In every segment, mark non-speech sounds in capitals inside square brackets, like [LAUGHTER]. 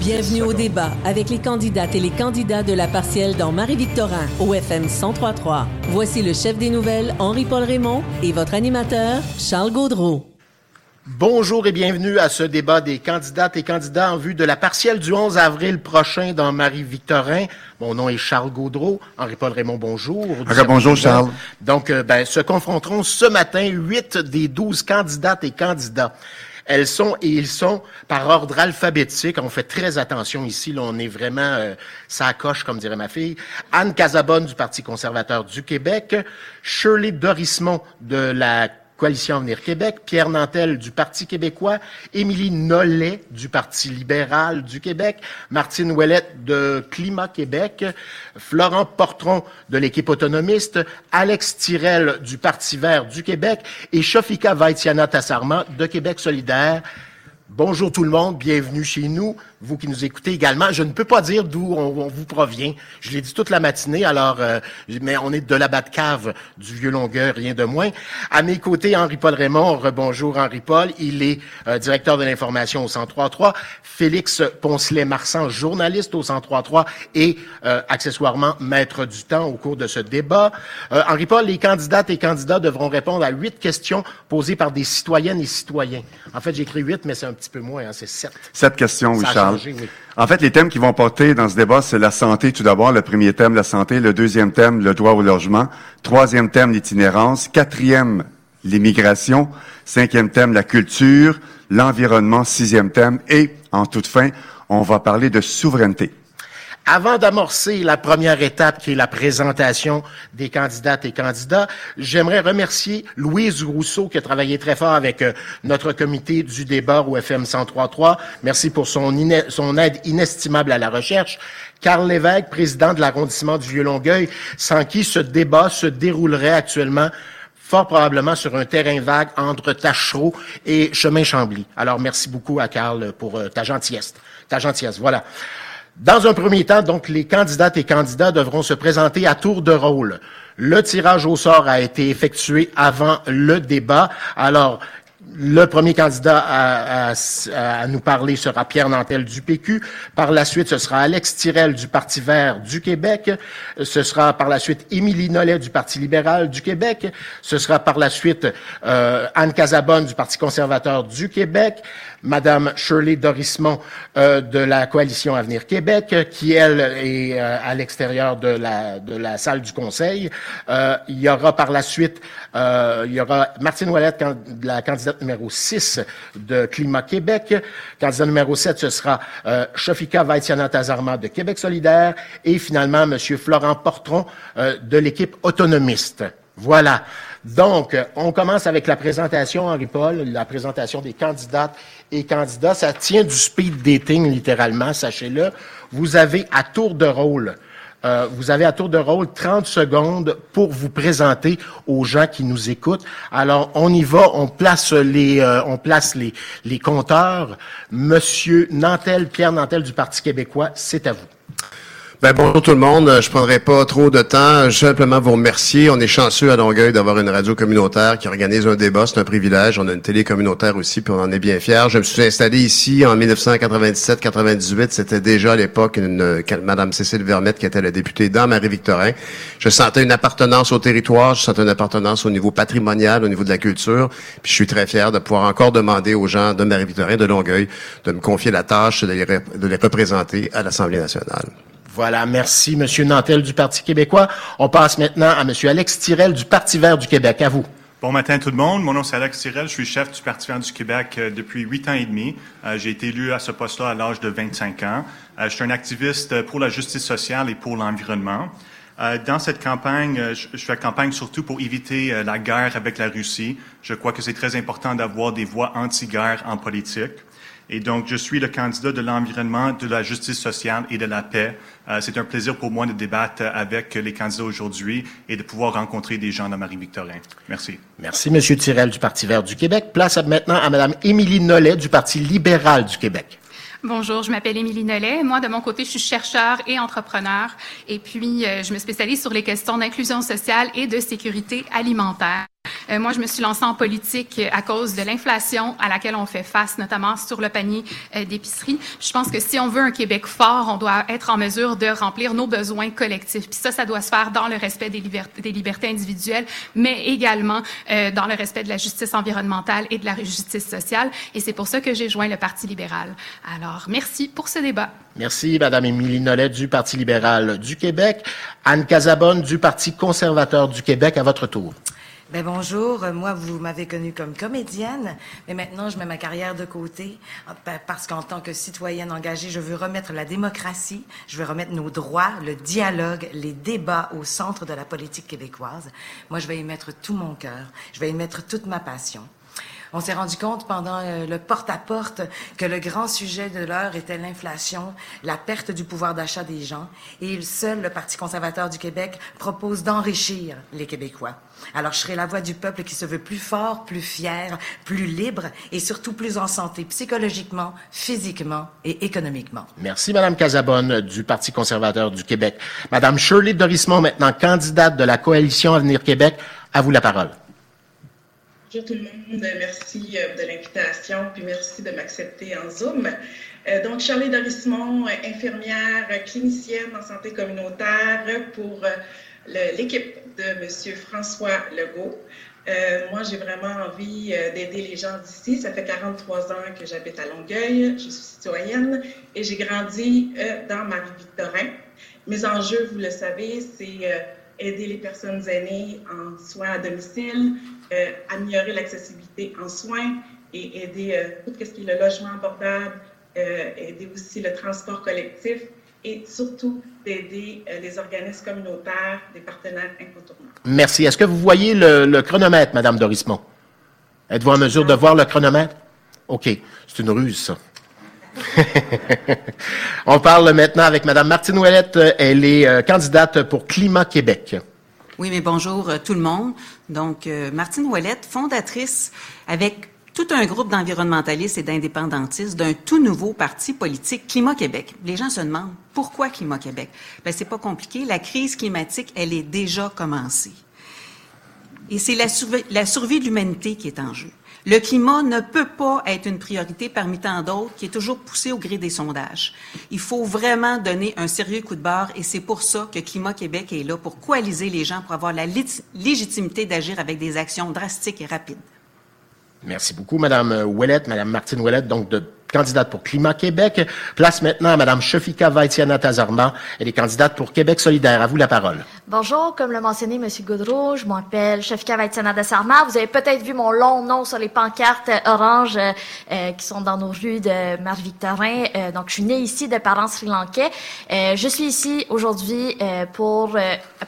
Bienvenue au débat avec les candidates et les candidats de la partielle dans Marie-Victorin au FM 1033. Voici le chef des nouvelles, Henri-Paul Raymond, et votre animateur, Charles Gaudreau. Bonjour et bienvenue à ce débat des candidates et candidats en vue de la partielle du 11 avril prochain dans Marie-Victorin. Mon nom est Charles Gaudreau. Henri-Paul Raymond, bonjour. bonjour, Charles. Donc, euh, ben, se confronteront ce matin huit des douze candidates et candidats. Elles sont et ils sont par ordre alphabétique. On fait très attention ici. Là, on est vraiment euh, ça coche, comme dirait ma fille. Anne Casabonne du Parti conservateur du Québec, Shirley Dorismont de la Coalition Avenir Québec, Pierre Nantel du Parti québécois, Émilie Nollet du Parti libéral du Québec, Martine Ouellette de Climat Québec, Florent Portron de l'équipe autonomiste, Alex Tirel du Parti vert du Québec et Shofika Vaitiana Tassarma de Québec solidaire. Bonjour tout le monde, bienvenue chez nous vous qui nous écoutez également. Je ne peux pas dire d'où on, vous provient. Je l'ai dit toute la matinée, alors, euh, mais on est de la cave du vieux longueur, rien de moins. À mes côtés, Henri-Paul Raymond. Bonjour Henri-Paul. Il est euh, directeur de l'information au 103.3. Félix Poncelet-Marsan, journaliste au 103.3 et euh, accessoirement maître du temps au cours de ce débat. Henri-Paul, les candidates et candidats devront répondre à huit questions posées par des citoyennes et citoyens. En fait, j'ai écrit huit, mais c'est un petit peu moins, hein, c'est sept. Sept questions, oui, En fait, les thèmes qui vont porter dans ce débat, c'est la santé tout d'abord. Le premier thème, la santé. Le deuxième thème, le droit au logement. Troisième thème, l'itinérance. Quatrième, l'immigration. Cinquième thème, la culture. L'environnement. Sixième thème. Et, en toute fin, on va parler de souveraineté. Avant d'amorcer la première étape qui est la présentation des candidates et candidats, j'aimerais remercier Louise Rousseau qui a travaillé très fort avec euh, notre comité du débat au FM 103.3. Merci pour son, aide inestimable à la recherche. Carl Lévesque, président de l'arrondissement du Vieux-Longueuil, sans qui ce débat se déroulerait actuellement fort probablement sur un terrain vague entre Tachereau et Chemin Chambly. Alors, merci beaucoup à Carl pour euh, ta gentillesse. Ta gentillesse, voilà. Dans un premier temps, donc, les candidates et candidats devront se présenter à tour de rôle. Le tirage au sort a été effectué avant le débat. Alors, le premier candidat à, nous parler sera Pierre Nantel du PQ. Par la suite, ce sera Alex Tirel du Parti vert du Québec. Ce sera par la suite Émilie Nollet du Parti libéral du Québec. Ce sera par la suite euh, Anne Casabonne du Parti conservateur du Québec. Madame Shirley Dorismont euh, de la Coalition Avenir Québec, qui, elle, est euh, à l'extérieur de la, de la salle du Conseil. il y aura par la suite, il y aura Martine Ouellette, la candidate numéro 6 de Climat Québec. Candidat numéro 7, ce sera euh, Shofika Vaitiana-Tazarma de Québec solidaire et finalement M. Florent Portron euh, de l'équipe autonomiste. Voilà. Donc, on commence avec la présentation, Henri-Paul, la présentation des candidates et candidats. Ça tient du speed dating, littéralement, sachez-le. Vous avez à tour de rôle euh, vous avez à tour de rôle 30 secondes pour vous présenter aux gens qui nous écoutent. Alors, on y va, on place les, euh, on place les, les compteurs. Monsieur Nantel, Pierre Nantel du Parti québécois, c'est à vous. Ben, bonjour tout le monde. Je prendrai pas trop de temps. Je simplement vous remercier. On est chanceux à Longueuil d'avoir une radio communautaire qui organise un débat. C'est un privilège. On a une télé communautaire aussi, puis on en est bien fiers. Je me suis installé ici en 1997-98. C'était déjà à l'époque une, Madame Cécile Vermette qui était la députée dans Marie-Victorin. Je sentais une appartenance au territoire. Je sentais une appartenance au niveau patrimonial, au niveau de la culture. Puis je suis très fier de pouvoir encore demander aux gens de Marie-Victorin, de Longueuil, de me confier la tâche de les représenter à l'Assemblée nationale. Voilà, merci, Monsieur Nantel du Parti québécois. On passe maintenant à Monsieur Alex Tirel du Parti vert du Québec. À vous. Bon matin tout le monde. Mon nom c'est Alex Tirel. Je suis chef du Parti vert du Québec euh, depuis huit ans et demi. Euh, j'ai été élu à ce poste-là à l'âge de 25 ans. Euh, je suis un activiste pour la justice sociale et pour l'environnement. Dans cette campagne, je fais campagne surtout pour éviter la guerre avec la Russie. Je crois que c'est très important d'avoir des voix anti-guerre en politique. Et donc, je suis le candidat de l'environnement, de la justice sociale et de la paix. Euh, c'est un plaisir pour moi de débattre avec les candidats aujourd'hui et de pouvoir rencontrer des gens dans Marie-Victorin. Merci. Merci, M. Tirel du Parti vert du Québec. Place maintenant à Mme Émilie Nollet du Parti libéral du Québec. Bonjour, je m'appelle Émilie Nollet. Moi, de mon côté, je suis chercheur et entrepreneur. Et puis, euh, je me spécialise sur les questions d'inclusion sociale et de sécurité alimentaire. Moi, je me suis lancée en politique à cause de l'inflation à laquelle on fait face, notamment sur le panier d'épicerie. Je pense que si on veut un Québec fort, on doit être en mesure de remplir nos besoins collectifs. Puis ça, ça doit se faire dans le respect des, libertés, individuelles, mais également dans le respect de la justice environnementale et de la justice sociale. Et c'est pour ça que j'ai joint le Parti libéral. Alors, merci pour ce débat. Merci, Madame Émilie Nollet du Parti libéral du Québec. Anne Casabonne du Parti conservateur du Québec, à votre tour. Ben bonjour, moi vous m'avez connue comme comédienne, mais maintenant je mets ma carrière de côté ah, ben, parce qu'en tant que citoyenne engagée, je veux remettre la démocratie, je veux remettre nos droits, le dialogue, les débats au centre de la politique québécoise. Moi je vais y mettre tout mon cœur, je vais y mettre toute ma passion. On s'est rendu compte pendant euh, le porte-à-porte que le grand sujet de l'heure était l'inflation, la perte du pouvoir d'achat des gens, et seul le Parti conservateur du Québec propose d'enrichir les Québécois. Alors, je serai la voix du peuple qui se veut plus fort, plus fier, plus libre et surtout plus en santé psychologiquement, physiquement et économiquement. Merci, Madame Casabonne du Parti conservateur du Québec. Madame Shirley Dorismont, maintenant candidate de la Coalition Avenir Québec, à vous la parole. Bonjour tout le monde, merci euh, de l'invitation, puis merci de m'accepter en Zoom. Euh, donc, Charlie Dorismont, infirmière clinicienne en santé communautaire pour euh, l'équipe de M. François Legault. moi, j'ai vraiment envie d'aider les gens d'ici. Ça fait 43 ans que j'habite à Longueuil, je suis citoyenne et j'ai grandi dans Marie-Victorin. Mes enjeux, vous le savez, c'est aider les personnes aînées en soins à domicile, euh, améliorer l'accessibilité en soins et aider euh, tout ce qui est le logement abordable, euh, aider aussi le transport collectif et surtout d'aider les organismes communautaires, des partenaires incontournables. Merci. Est-ce que vous voyez le, chronomètre, Madame Dorismont? Êtes-vous en mesure de voir le chronomètre? OK. C'est une ruse, ça. [LAUGHS] On parle maintenant avec Mme Martine Ouellette. Elle est candidate pour Climat Québec. Oui, mais bonjour tout le monde. Donc, euh, Martine Ouellette, fondatrice avec tout un groupe d'environnementalistes et d'indépendantistes d'un tout nouveau parti politique, Climat Québec. Les gens se demandent pourquoi Climat Québec? Ben, c'est pas compliqué. La crise climatique, elle est déjà commencée. Et c'est la, la survie de l'humanité qui est en jeu. Le climat ne peut pas être une priorité parmi tant d'autres qui est toujours poussée au gré des sondages. Il faut vraiment donner un sérieux coup de barre et c'est pour ça que Climat Québec est là, pour coaliser les gens, pour avoir la légitimité d'agir avec des actions drastiques et rapides. Merci beaucoup, Madame Ouellette, Madame Martine Ouellette, donc de candidate pour Climat Québec. Place maintenant à Mme Shafika Vaitiana Tazarma. Elle est candidate pour Québec solidaire. À vous la parole. Bonjour, comme l'a mentionné M. Goudreau, je m'appelle Shafika Vaitiana Tazarma. Vous avez peut-être vu mon long nom sur les pancartes oranges euh, qui sont dans nos rues de Marie-Victorin. Euh, donc, je suis née ici de parents sri-lankais. Euh, je suis ici aujourd'hui pour,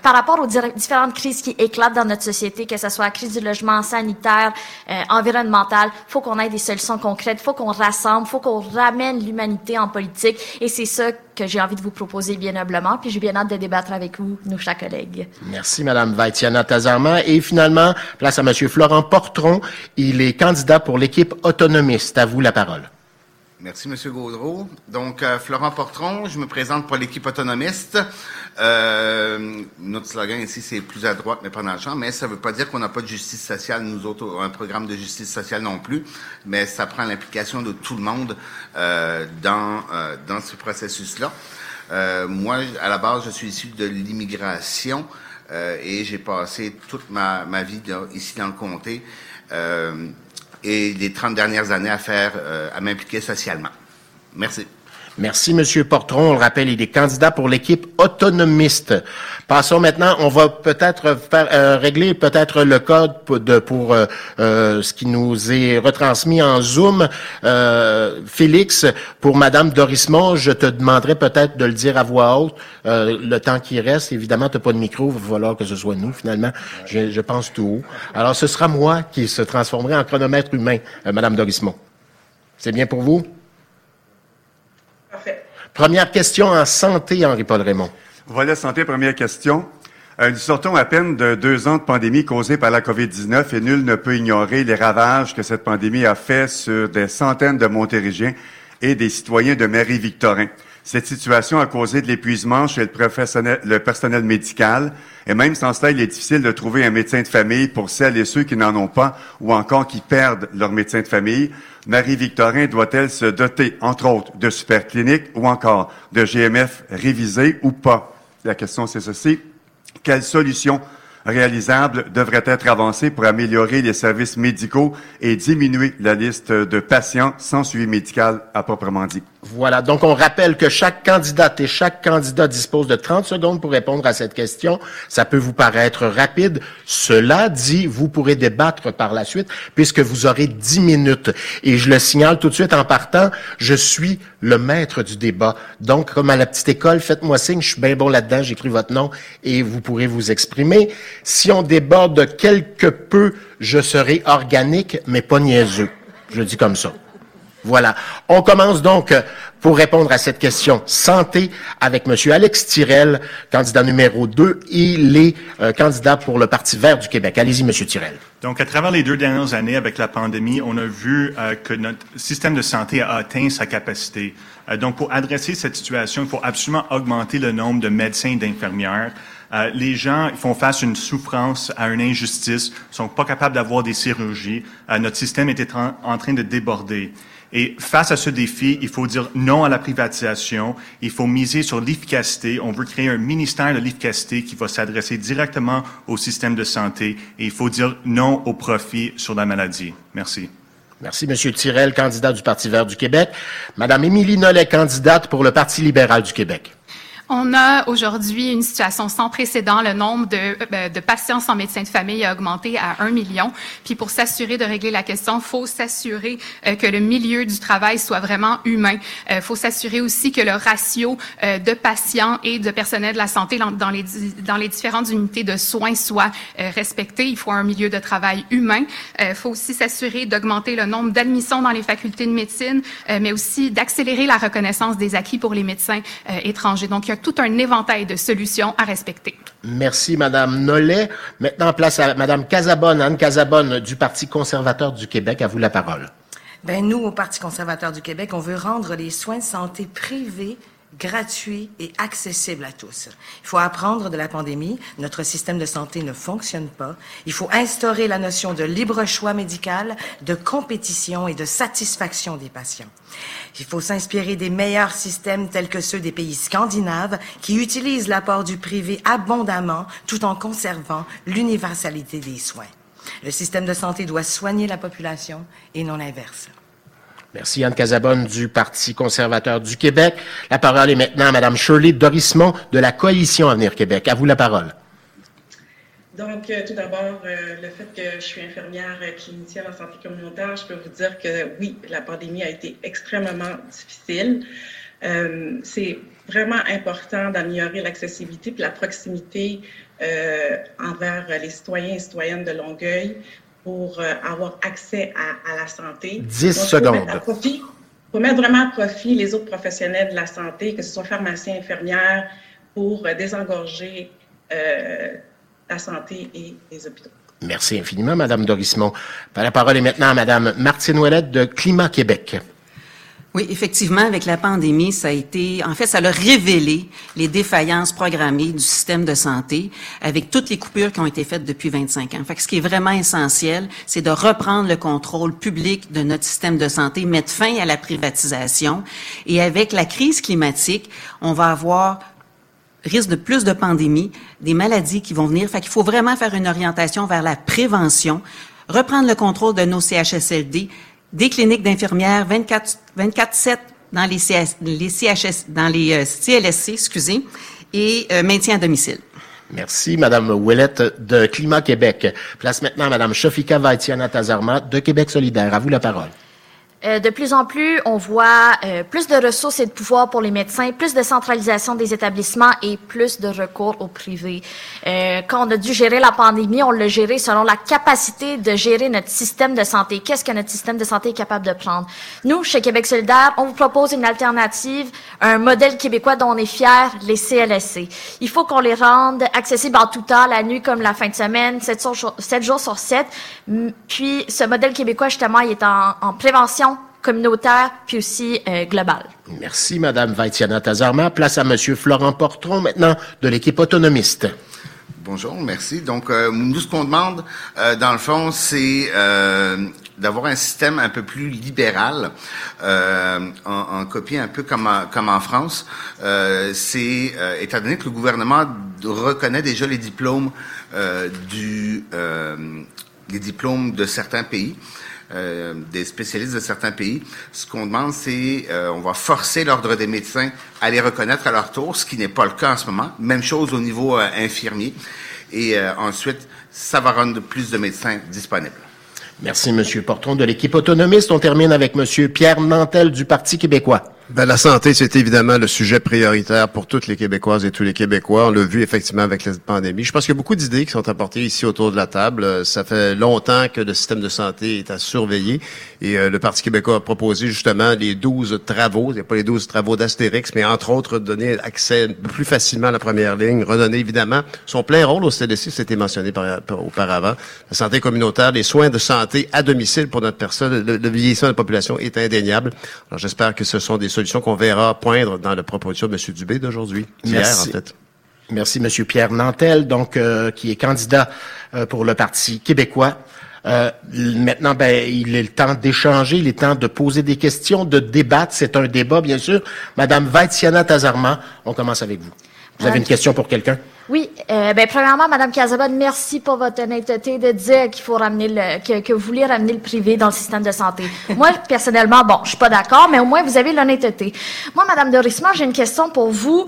par rapport aux différentes crises qui éclatent dans notre société, que ce soit la crise du logement sanitaire, environnemental. faut qu'on ait des solutions concrètes. faut qu'on rassemble faut qu'on ramène l'humanité en politique et c'est ça que j'ai envie de vous proposer bien noblement. Puis j'ai bien hâte de débattre avec vous, nos chers collègues. Merci, Madame Vaitiana Tazarma. Et finalement, place à Monsieur Florent Portron. Il est candidat pour l'équipe autonomiste. À vous la parole. Merci, Monsieur Gaudreau. Donc, euh, Florent Portron, je me présente pour l'équipe autonomiste. Euh, notre slogan ici, c'est plus à droite, mais pas dans le champ. Mais ça ne veut pas dire qu'on n'a pas de justice sociale, nous autres, un programme de justice sociale non plus. Mais ça prend l'implication de tout le monde euh, dans, euh, dans ce processus-là. Euh, moi, à la base, je suis issu de l'immigration et j'ai passé toute ma, ma vie ici dans le comté et les 30 dernières années à faire, euh, à m'impliquer socialement. Merci. Merci, Monsieur Portron. On le rappelle, il est candidat pour l'équipe autonomiste. Passons maintenant, on va peut-être euh, régler peut-être le code pour, de, pour euh, euh, ce qui nous est retransmis en Zoom. Félix, pour Madame Dorismont, je te demanderai peut-être de le dire à voix haute le temps qui reste. Évidemment, tu n'as pas de micro, il va falloir que ce soit nous, finalement. Je, je pense tout haut. Alors, ce sera moi qui se transformerai en chronomètre humain, Madame Dorismont. C'est bien pour vous? Première question en santé, Henri-Paul Raymond. Voilà, santé, première question. Euh, nous sortons à peine de deux ans de pandémie causée par la COVID-19 et nul ne peut ignorer les ravages que cette pandémie a fait sur des centaines de Montérégiens et des citoyens de Marie-Victorin. Cette situation a causé de l'épuisement chez le, personnel médical et même sans cela, il est difficile de trouver un médecin de famille pour celles et ceux qui n'en ont pas ou encore qui perdent leur médecin de famille. Marie-Victorin doit-elle se doter, entre autres, de supercliniques ou encore de GMF révisés ou pas? La question, c'est ceci. Quelle solution réalisables devraient être avancées pour améliorer les services médicaux et diminuer la liste de patients sans suivi médical à proprement dit? Voilà, donc on rappelle que chaque candidate et chaque candidat dispose de 30 secondes pour répondre à cette question. Ça peut vous paraître rapide. Cela dit, vous pourrez débattre par la suite puisque vous aurez 10 minutes. Et je le signale tout de suite en partant, je suis le maître du débat. Donc, comme à la petite école, faites-moi signe, je suis bien bon là-dedans, j'écris votre nom et vous pourrez vous exprimer. Si on déborde quelque peu, je serai organique, mais pas niaiseux. Je le dis comme ça. Voilà. On commence donc euh, pour répondre à cette question santé avec M. Alex Tirel, candidat numéro 2. Il est euh, candidat pour le Parti vert du Québec. Allez-y, M. Tirel. Donc, à travers les deux dernières années avec la pandémie, on a vu euh, que notre système de santé a atteint sa capacité. donc, pour adresser cette situation, il faut absolument augmenter le nombre de médecins et d'infirmières. les gens font face à une souffrance, à une injustice, sont pas capables d'avoir des chirurgies. notre système est en train de déborder. Et face à ce défi, il faut dire non à la privatisation. Il faut miser sur l'efficacité. On veut créer un ministère de l'efficacité qui va s'adresser directement au système de santé. Et il faut dire non au profit sur la maladie. Merci. Merci, M. Tirel, candidat du Parti vert du Québec. Madame Émilie Nollet, candidate pour le Parti libéral du Québec. On a aujourd'hui une situation sans précédent. Le nombre de, euh, de, patients sans médecin de famille a augmenté à un million. Puis pour s'assurer de régler la question, faut s'assurer euh, que le milieu du travail soit vraiment humain. Euh, faut s'assurer aussi que le ratio de patients et de personnel de la santé dans les, dans les différentes unités de soins soit respecté. Il faut un milieu de travail humain. Faut aussi s'assurer d'augmenter le nombre d'admissions dans les facultés de médecine, mais aussi d'accélérer la reconnaissance des acquis pour les médecins étrangers. Donc, tout un éventail de solutions à respecter. Merci, Madame Nollet. Maintenant, place à Madame Casabonne, Anne Casabonne du Parti conservateur du Québec. À vous la parole. Ben, nous, au Parti conservateur du Québec, on veut rendre les soins de santé privés gratuit et accessible à tous. Il faut apprendre de la pandémie. Notre système de santé ne fonctionne pas. Il faut instaurer la notion de libre choix médical, de compétition et de satisfaction des patients. Il faut s'inspirer des meilleurs systèmes tels que ceux des pays scandinaves qui utilisent l'apport du privé abondamment tout en conservant l'universalité des soins. Le système de santé doit soigner la population et non l'inverse. Merci Anne Casabonne du Parti conservateur du Québec. La parole est maintenant à Mme Shirley Dorismont de la Coalition Avenir Québec. À vous la parole. Donc, euh, tout d'abord, euh, le fait que je suis infirmière clinicienne en santé communautaire, je peux vous dire que oui, la pandémie a été extrêmement difficile. Euh, c'est vraiment important d'améliorer l'accessibilité et la proximité envers les citoyens et citoyennes de Longueuil pour euh, avoir accès à, la santé. 10 secondes. Il faut mettre vraiment à profit les autres professionnels de la santé, que ce soit pharmaciens, infirmières, pour euh, désengorger euh, la santé et les hôpitaux. Merci infiniment, Madame Dorismont. La parole est maintenant à Madame Martine Ouellette de Climat Québec. Oui, effectivement, avec la pandémie, ça a été, en fait, ça a révélé les défaillances programmées du système de santé avec toutes les coupures qui ont été faites depuis 25 ans. Fait que ce qui est vraiment essentiel, c'est de reprendre le contrôle public de notre système de santé, mettre fin à la privatisation. Et avec la crise climatique, on va avoir risque de plus de pandémies, des maladies qui vont venir. Fait qu'il faut vraiment faire une orientation vers la prévention, reprendre le contrôle de nos CHSLD, des cliniques d'infirmières 24 24/7 dans les, CHS, dans les euh, CLSC, excusez, et euh, maintien à domicile. Merci, Madame Ouellette de Climat Québec. Place maintenant à Madame Shofika Vaitiana Tazarma de Québec solidaire. À vous la parole. Euh, de plus en plus, on voit euh, plus de ressources et de pouvoir pour les médecins, plus de centralisation des établissements et plus de recours au privé. Euh, quand on a dû gérer la pandémie, on l'a géré selon la capacité de gérer notre système de santé. Qu'est-ce que notre système de santé est capable de prendre? Nous, chez Québec solidaire, on vous propose une alternative, un modèle québécois dont on est fier, les CLSC. Il faut qu'on les rende accessibles en tout temps, la nuit comme la fin de semaine, 7 jours, sur 7. Puis, ce modèle québécois, justement, il est en prévention communautaire, puis aussi euh, globale. Merci, Madame Vaitiana Tazarma. Place à Monsieur Florent Portron, maintenant, de l'équipe autonomiste. Bonjour, merci. Donc, euh, nous, ce qu'on demande, euh, dans le fond, c'est euh, d'avoir un système un peu plus libéral, euh, en, en copie un peu comme en, comme en France. Euh, c'est, euh, étant donné que le gouvernement reconnaît déjà les diplômes euh, du, euh, les diplômes de certains pays, euh, des spécialistes de certains pays. Ce qu'on demande, c'est euh, on va forcer l'ordre des médecins à les reconnaître à leur tour, ce qui n'est pas le cas en ce moment. Même chose au niveau euh, infirmier. Et euh, ensuite, ça va rendre plus de médecins disponibles. Merci, Monsieur Portron, de l'équipe autonomiste. On termine avec Monsieur Pierre Nantel du Parti québécois. Ben, la santé, c'est évidemment le sujet prioritaire pour toutes les Québécoises et tous les Québécois. On l'a vu effectivement avec la pandémie. Je pense qu'il y a beaucoup d'idées qui sont apportées ici autour de la table. Euh, Ça fait longtemps que le système de santé est à surveiller et euh, le Parti québécois a proposé justement les 12 travaux, il n'y a pas les 12 travaux d'Astérix, mais entre autres donner accès plus facilement à la première ligne, redonner évidemment son plein rôle au CDC, c'était mentionné par, par- auparavant. La santé communautaire, les soins de santé à domicile pour notre personne, le, le vieillissement de la population est indéniable. Alors j'espère que ce sont des solutions qu'on verra poindre dans la proposition de M. Dubé d'aujourd'hui, hier Merci. en fait. Merci, Monsieur Pierre Nantel, donc euh, qui est candidat euh, pour le Parti québécois. Euh, maintenant, ben, il est le temps d'échanger, il est temps de poser des questions, de débattre. C'est un débat, bien sûr. Madame Vaitiana Tazarma, on commence avec vous. Vous avez Madame- une question pour quelqu'un? Oui, euh, ben premièrement, Madame Casabonne, merci pour votre honnêteté de dire qu'il faut ramener le, que, que vous voulez ramener le privé dans le système de santé. [LAUGHS] Moi, personnellement, bon, je suis pas d'accord, mais au moins vous avez l'honnêteté. Moi, Madame Dorisman, j'ai une question pour vous.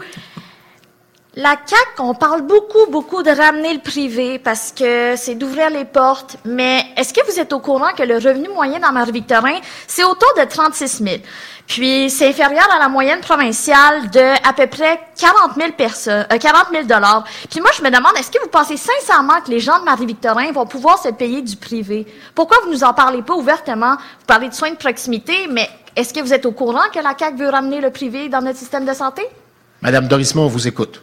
La CAC, on parle beaucoup, beaucoup de ramener le privé parce que c'est d'ouvrir les portes. Mais est-ce que vous êtes au courant que le revenu moyen dans Marie-Victorin, c'est autour de 36 000? Puis c'est inférieur à la moyenne provinciale de à peu près 40 000 personnes, 40 000 dollars. Puis moi, je me demande, est-ce que vous pensez sincèrement que les gens de Marie-Victorin vont pouvoir se payer du privé? Pourquoi vous nous en parlez pas ouvertement? Vous parlez de soins de proximité, mais est-ce que vous êtes au courant que la CAC veut ramener le privé dans notre système de santé? Madame Dorismont, on vous écoute.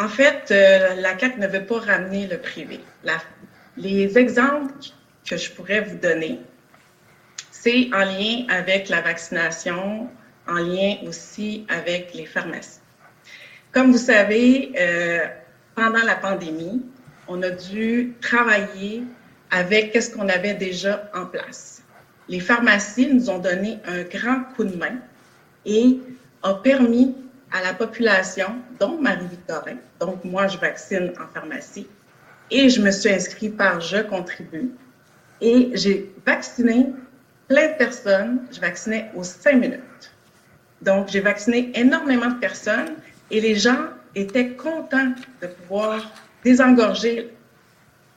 En fait, euh, la CAC ne veut pas ramener le privé. Les exemples que je pourrais vous donner, c'est en lien avec la vaccination, en lien aussi avec les pharmacies. Comme vous savez, euh, pendant la pandémie, on a dû travailler avec ce qu'on avait déjà en place. Les pharmacies nous ont donné un grand coup de main et ont permis à la population, dont Marie-Victorin, donc moi je vaccine en pharmacie, et je me suis inscrite par Je contribue, et j'ai vacciné plein de personnes, je vaccinais aux cinq minutes. Donc j'ai vacciné énormément de personnes et les gens étaient contents de pouvoir désengorger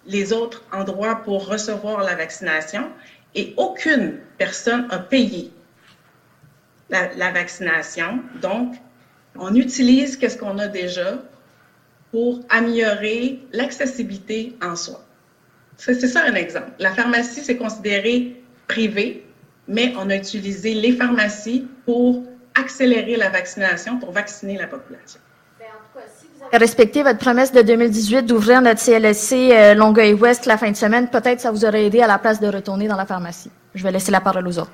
les autres endroits pour recevoir la vaccination et aucune personne a payé la, la vaccination. Donc, on utilise qu'est-ce qu'on a déjà pour améliorer l'accessibilité en soi. C'est ça un exemple. La pharmacie, c'est considéré privé, mais on a utilisé les pharmacies pour accélérer la vaccination, pour vacciner la population. respecter votre promesse de 2018 d'ouvrir notre CLSC euh, Longueuil-Ouest la fin de semaine, peut-être ça vous aurait aidé à la place de retourner dans la pharmacie. Je vais laisser la parole aux autres.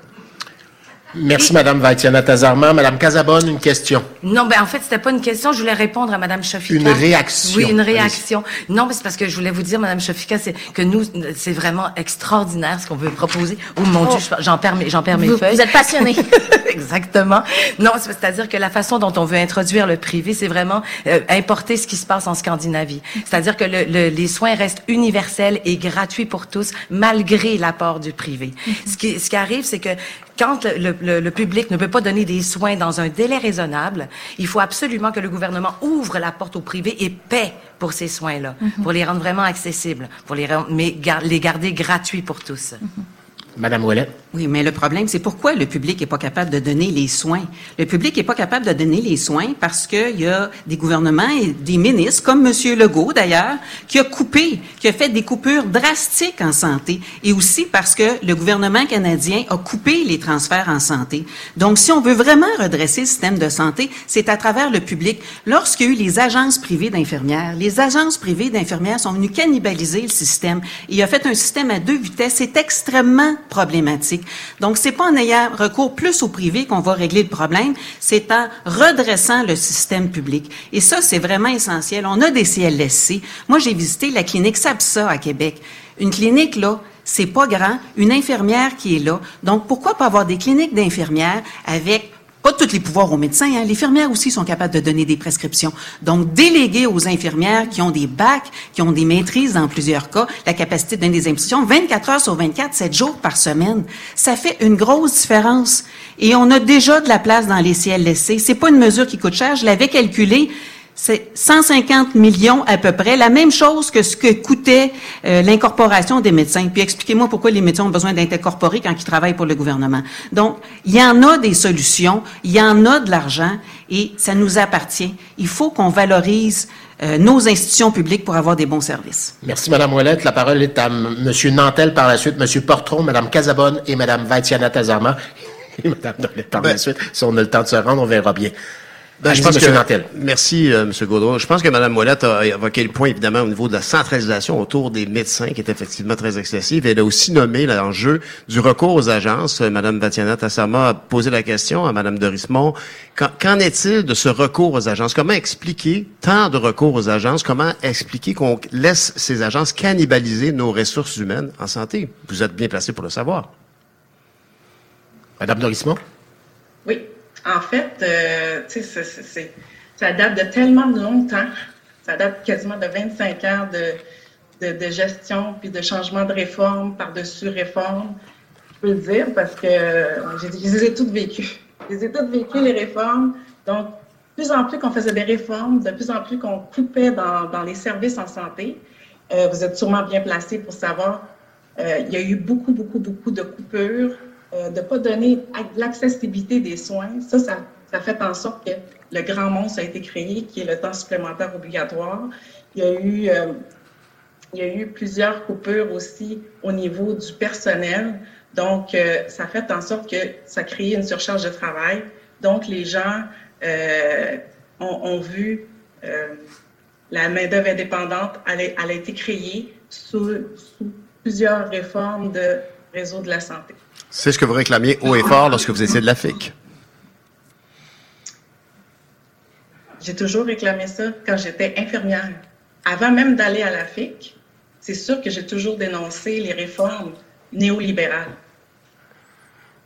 Merci, Madame Vaitiana Tazarma. Madame Casabonne, une question. Non, ben en fait, c'était pas une question. Je voulais répondre à Madame Chofika. Une réaction. Oui, une Allez-y. réaction. Non, mais c'est parce que je voulais vous dire, Madame Chofika, c'est que nous, c'est vraiment extraordinaire ce qu'on veut proposer. Oh mon Dieu, je- j'en perds mes, j'en perds mes Vous- feuilles. vous êtes passionnée. [LAUGHS] Exactement. Non, c'est- c'est-à-dire que la façon dont on veut introduire le privé, c'est vraiment euh, importer ce qui se passe en Scandinavie. C'est-à-dire que le- le- les soins restent universels et gratuits pour tous, malgré l'apport du privé. Ce qui, ce qui arrive, c'est que quand le, le- le public ne peut pas donner des soins dans un délai raisonnable, il faut absolument que le gouvernement ouvre la porte au privé et paie pour ces soins-là, pour les rendre vraiment accessibles, pour les mais gar- les garder gratuits pour tous. Madame Ouellet. Oui, mais le problème, c'est pourquoi le public est pas capable de donner les soins? Le public est pas capable de donner les soins parce qu'il y a des gouvernements et des ministres, comme Monsieur Legault d'ailleurs, qui a coupé, qui a fait des coupures drastiques en santé, et aussi parce que le gouvernement canadien a coupé les transferts en santé. Donc, si on veut vraiment redresser le système de santé, c'est à travers le public. Lorsqu'il y a eu les agences privées d'infirmières, les agences privées d'infirmières sont venues cannibaliser le système. Il a fait un système à deux vitesses. C'est extrêmement problématique. Donc, c'est pas en ayant recours plus au privé qu'on va régler le problème, c'est en redressant le système public. Et ça, c'est vraiment essentiel. On a des CLSC. Moi, j'ai visité la clinique SAPSA à Québec. Une clinique, là, c'est pas grand, une infirmière qui est là. Donc, pourquoi pas avoir des cliniques d'infirmières avec pas tous les pouvoirs aux médecins, hein. les infirmières aussi sont capables de donner des prescriptions. Donc, déléguer aux infirmières qui ont des bacs, qui ont des maîtrises dans plusieurs cas, la capacité de donner des impulsions 24 heures sur 24, 7 jours par semaine, ça fait une grosse différence. Et on a déjà de la place dans les CLSC. C'est pas une mesure qui coûte cher. Je l'avais calculé. C'est 150 millions à peu près, la même chose que ce que coûtait euh, l'incorporation des médecins. Puis expliquez-moi pourquoi les médecins ont besoin d'incorporer quand ils travaillent pour le gouvernement. Donc, il y en a des solutions, il y en a de l'argent et ça nous appartient. Il faut qu'on valorise euh, nos institutions publiques pour avoir des bons services. Merci, Madame Ouellette. La parole est à M. Nantel par la suite, M. Portron, Mme Casabonne et Mme Vaitiana Tazarma. [LAUGHS] Et Mme Ouellette par la suite. Si on a le temps de se rendre, on verra bien. Ben, je pense que, merci, euh, M. Gaudreau. Je pense que Mme Mollette a évoqué le point, évidemment, au niveau de la centralisation autour des médecins, qui est effectivement très excessive. Elle a aussi nommé l'enjeu du recours aux agences. Euh, Mme Batiana Tassama a posé la question à Mme Dorismont. Qu'en est-il de ce recours aux agences? Comment expliquer tant de recours aux agences? Comment expliquer qu'on laisse ces agences cannibaliser nos ressources humaines en santé? Vous êtes bien placé pour le savoir. Mme Dorismont? Oui. En fait, euh, ça date de tellement de longtemps. Ça date quasiment de 25 ans de, de, gestion puis de changement de réforme par-dessus réforme. Je peux le dire parce que euh, je les ai toutes vécues. Je les ai toutes vécues, les réformes. Donc, de plus en plus qu'on faisait des réformes, de plus en plus qu'on coupait dans, dans, les services en santé, euh, vous êtes sûrement bien placé pour savoir, euh, il y a eu beaucoup, beaucoup, beaucoup de coupures euh, de ne pas donner l'accessibilité des soins, ça, ça, fait en sorte que le grand monstre a été créé, qui est le temps supplémentaire obligatoire. Il y a eu, euh, il y a eu plusieurs coupures aussi au niveau du personnel. Donc, euh, ça fait en sorte que ça crée une surcharge de travail. Donc, les gens ont, vu la main-d'œuvre indépendante, elle a, été créée sous, sous plusieurs réformes de réseau de la santé. C'est ce que vous réclamiez haut et fort lorsque vous étiez de la FIC. J'ai toujours réclamé ça quand j'étais infirmière. Avant même d'aller à la FIC, c'est sûr que j'ai toujours dénoncé les réformes néolibérales.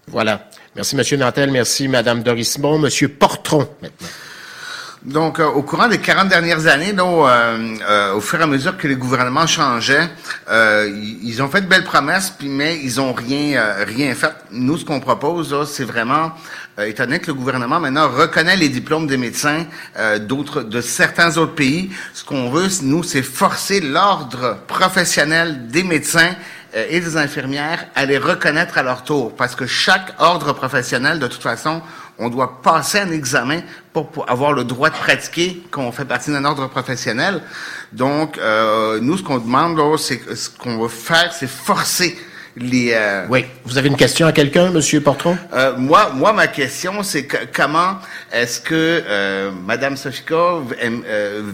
Voilà. Merci, M. Nantel. Merci, Mme Dorismont. M. Portron, maintenant. Donc, euh, au courant des 40 dernières années, euh, euh, au fur et à mesure que les gouvernements changeaient, ils ont fait de belles promesses, puis mais ils ont rien rien fait. Nous, ce qu'on propose, c'est vraiment, étant donné que le gouvernement maintenant reconnaît les diplômes des médecins d'autres de certains autres pays, ce qu'on veut, nous, c'est forcer l'ordre professionnel des médecins et des infirmières à les reconnaître à leur tour, parce que chaque ordre professionnel, de toute façon, on doit passer un examen pour, avoir le droit de pratiquer quand on fait partie d'un ordre professionnel. Donc, euh, nous, ce qu'on demande, c'est ce qu'on va faire, c'est forcer les. Euh, oui. Vous avez une question à quelqu'un, Monsieur Portron? Euh, Moi, moi, ma question, c'est comment est-ce que euh, Madame Sofika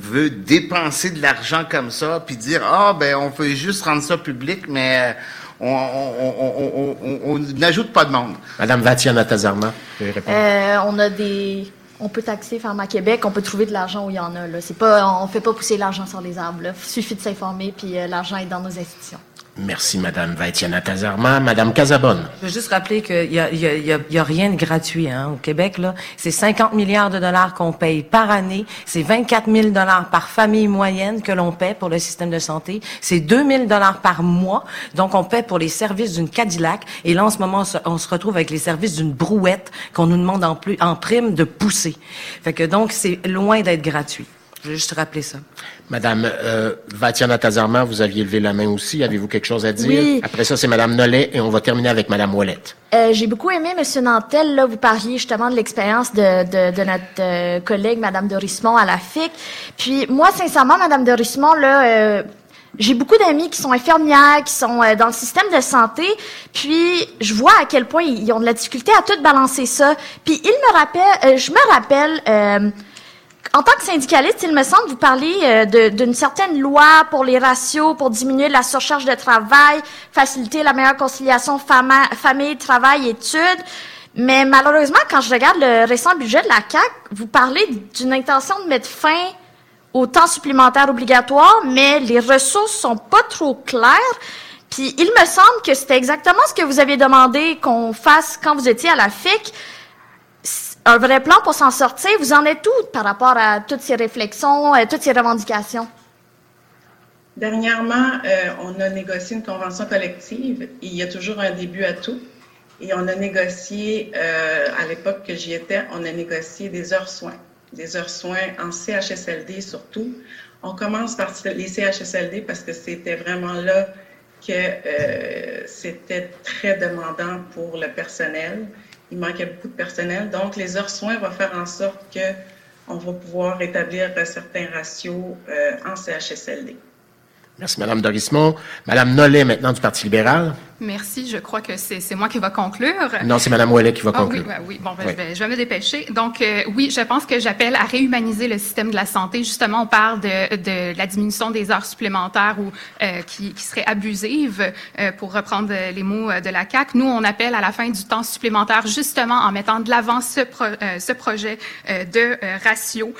veut dépenser de l'argent comme ça, puis dire ah ben on peut juste rendre ça public, mais on n'ajoute pas de monde. Madame Vatiana Tazarma, euh, on a des... On peut taxer Pharma Québec, on peut trouver de l'argent où il y en a. Là. C'est pas, on fait pas pousser l'argent sur les arbres. Il suffit de s'informer, puis euh, l'argent est dans nos institutions. Merci, Madame Vaitiana Tazarma. Madame Casabonne. Je veux juste rappeler qu'il y a, y, a, rien de gratuit hein, au Québec. C'est 50 milliards de dollars qu'on paye par année. C'est 24 000 dollars par famille moyenne que l'on paie pour le système de santé. C'est 2 000 dollars par mois. Donc, on paie pour les services d'une Cadillac. Et là, en ce moment, on se, retrouve avec les services d'une brouette qu'on nous demande en, plus, en prime de pousser. Donc, c'est loin d'être gratuit. Je veux juste rappeler ça. Madame euh, Vatiana Tazarman, vous aviez levé la main aussi. Avez-vous quelque chose à dire? Oui. Après ça, c'est Madame Nollet et on va terminer avec Madame Ouellette. Euh, J'ai beaucoup aimé, Monsieur Nantel, là, vous parliez justement de l'expérience de, de, de, notre euh, collègue Madame Dorismont à la FIC. Puis moi, sincèrement, Madame Dorismont, là, euh, j'ai beaucoup d'amis qui sont infirmières, qui sont euh, dans le système de santé, puis je vois à quel point ils ont de la difficulté à tout balancer ça. Puis il me rappelle, je me rappelle en tant que syndicaliste, il me semble, vous parlez euh, d'une certaine loi pour les ratios, pour diminuer la surcharge de travail, faciliter la meilleure conciliation famille, travail, études. Mais malheureusement, quand je regarde le récent budget de la CAC, vous parlez d'une intention de mettre fin au temps supplémentaire obligatoire, mais les ressources sont pas trop claires. Puis il me semble que c'était exactement ce que vous aviez demandé qu'on fasse quand vous étiez à la FIC. Un vrai plan pour s'en sortir? Vous en êtes où par rapport à toutes ces réflexions, et toutes ces revendications? Dernièrement, euh, on a négocié une convention collective. Il y a toujours un début à tout. Et on a négocié, euh, à l'époque que j'y étais, on a négocié des heures soins, des heures soins en CHSLD surtout. On commence par les CHSLD parce que c'était vraiment là que euh, c'était très demandant pour le personnel. Il manquait beaucoup de personnel. Donc, les heures soins vont faire en sorte qu'on va pouvoir établir certains ratios euh, en CHSLD. Merci, Mme Dorismont. Mme Nollet, maintenant, du Parti libéral. Merci. Je crois que c'est moi qui va conclure. Non, c'est Mme Ouellet qui va ah conclure. oui, ben oui. Bon, ben, Je, vais, me dépêcher. Donc, euh, oui, je pense que j'appelle à réhumaniser le système de la santé. Justement, on parle de, de la diminution des heures supplémentaires ou euh, qui, qui seraient abusives, euh, pour reprendre les mots de la CAC. Nous, on appelle à la fin du temps supplémentaire, justement, en mettant de l'avant ce, ce projet de ratio,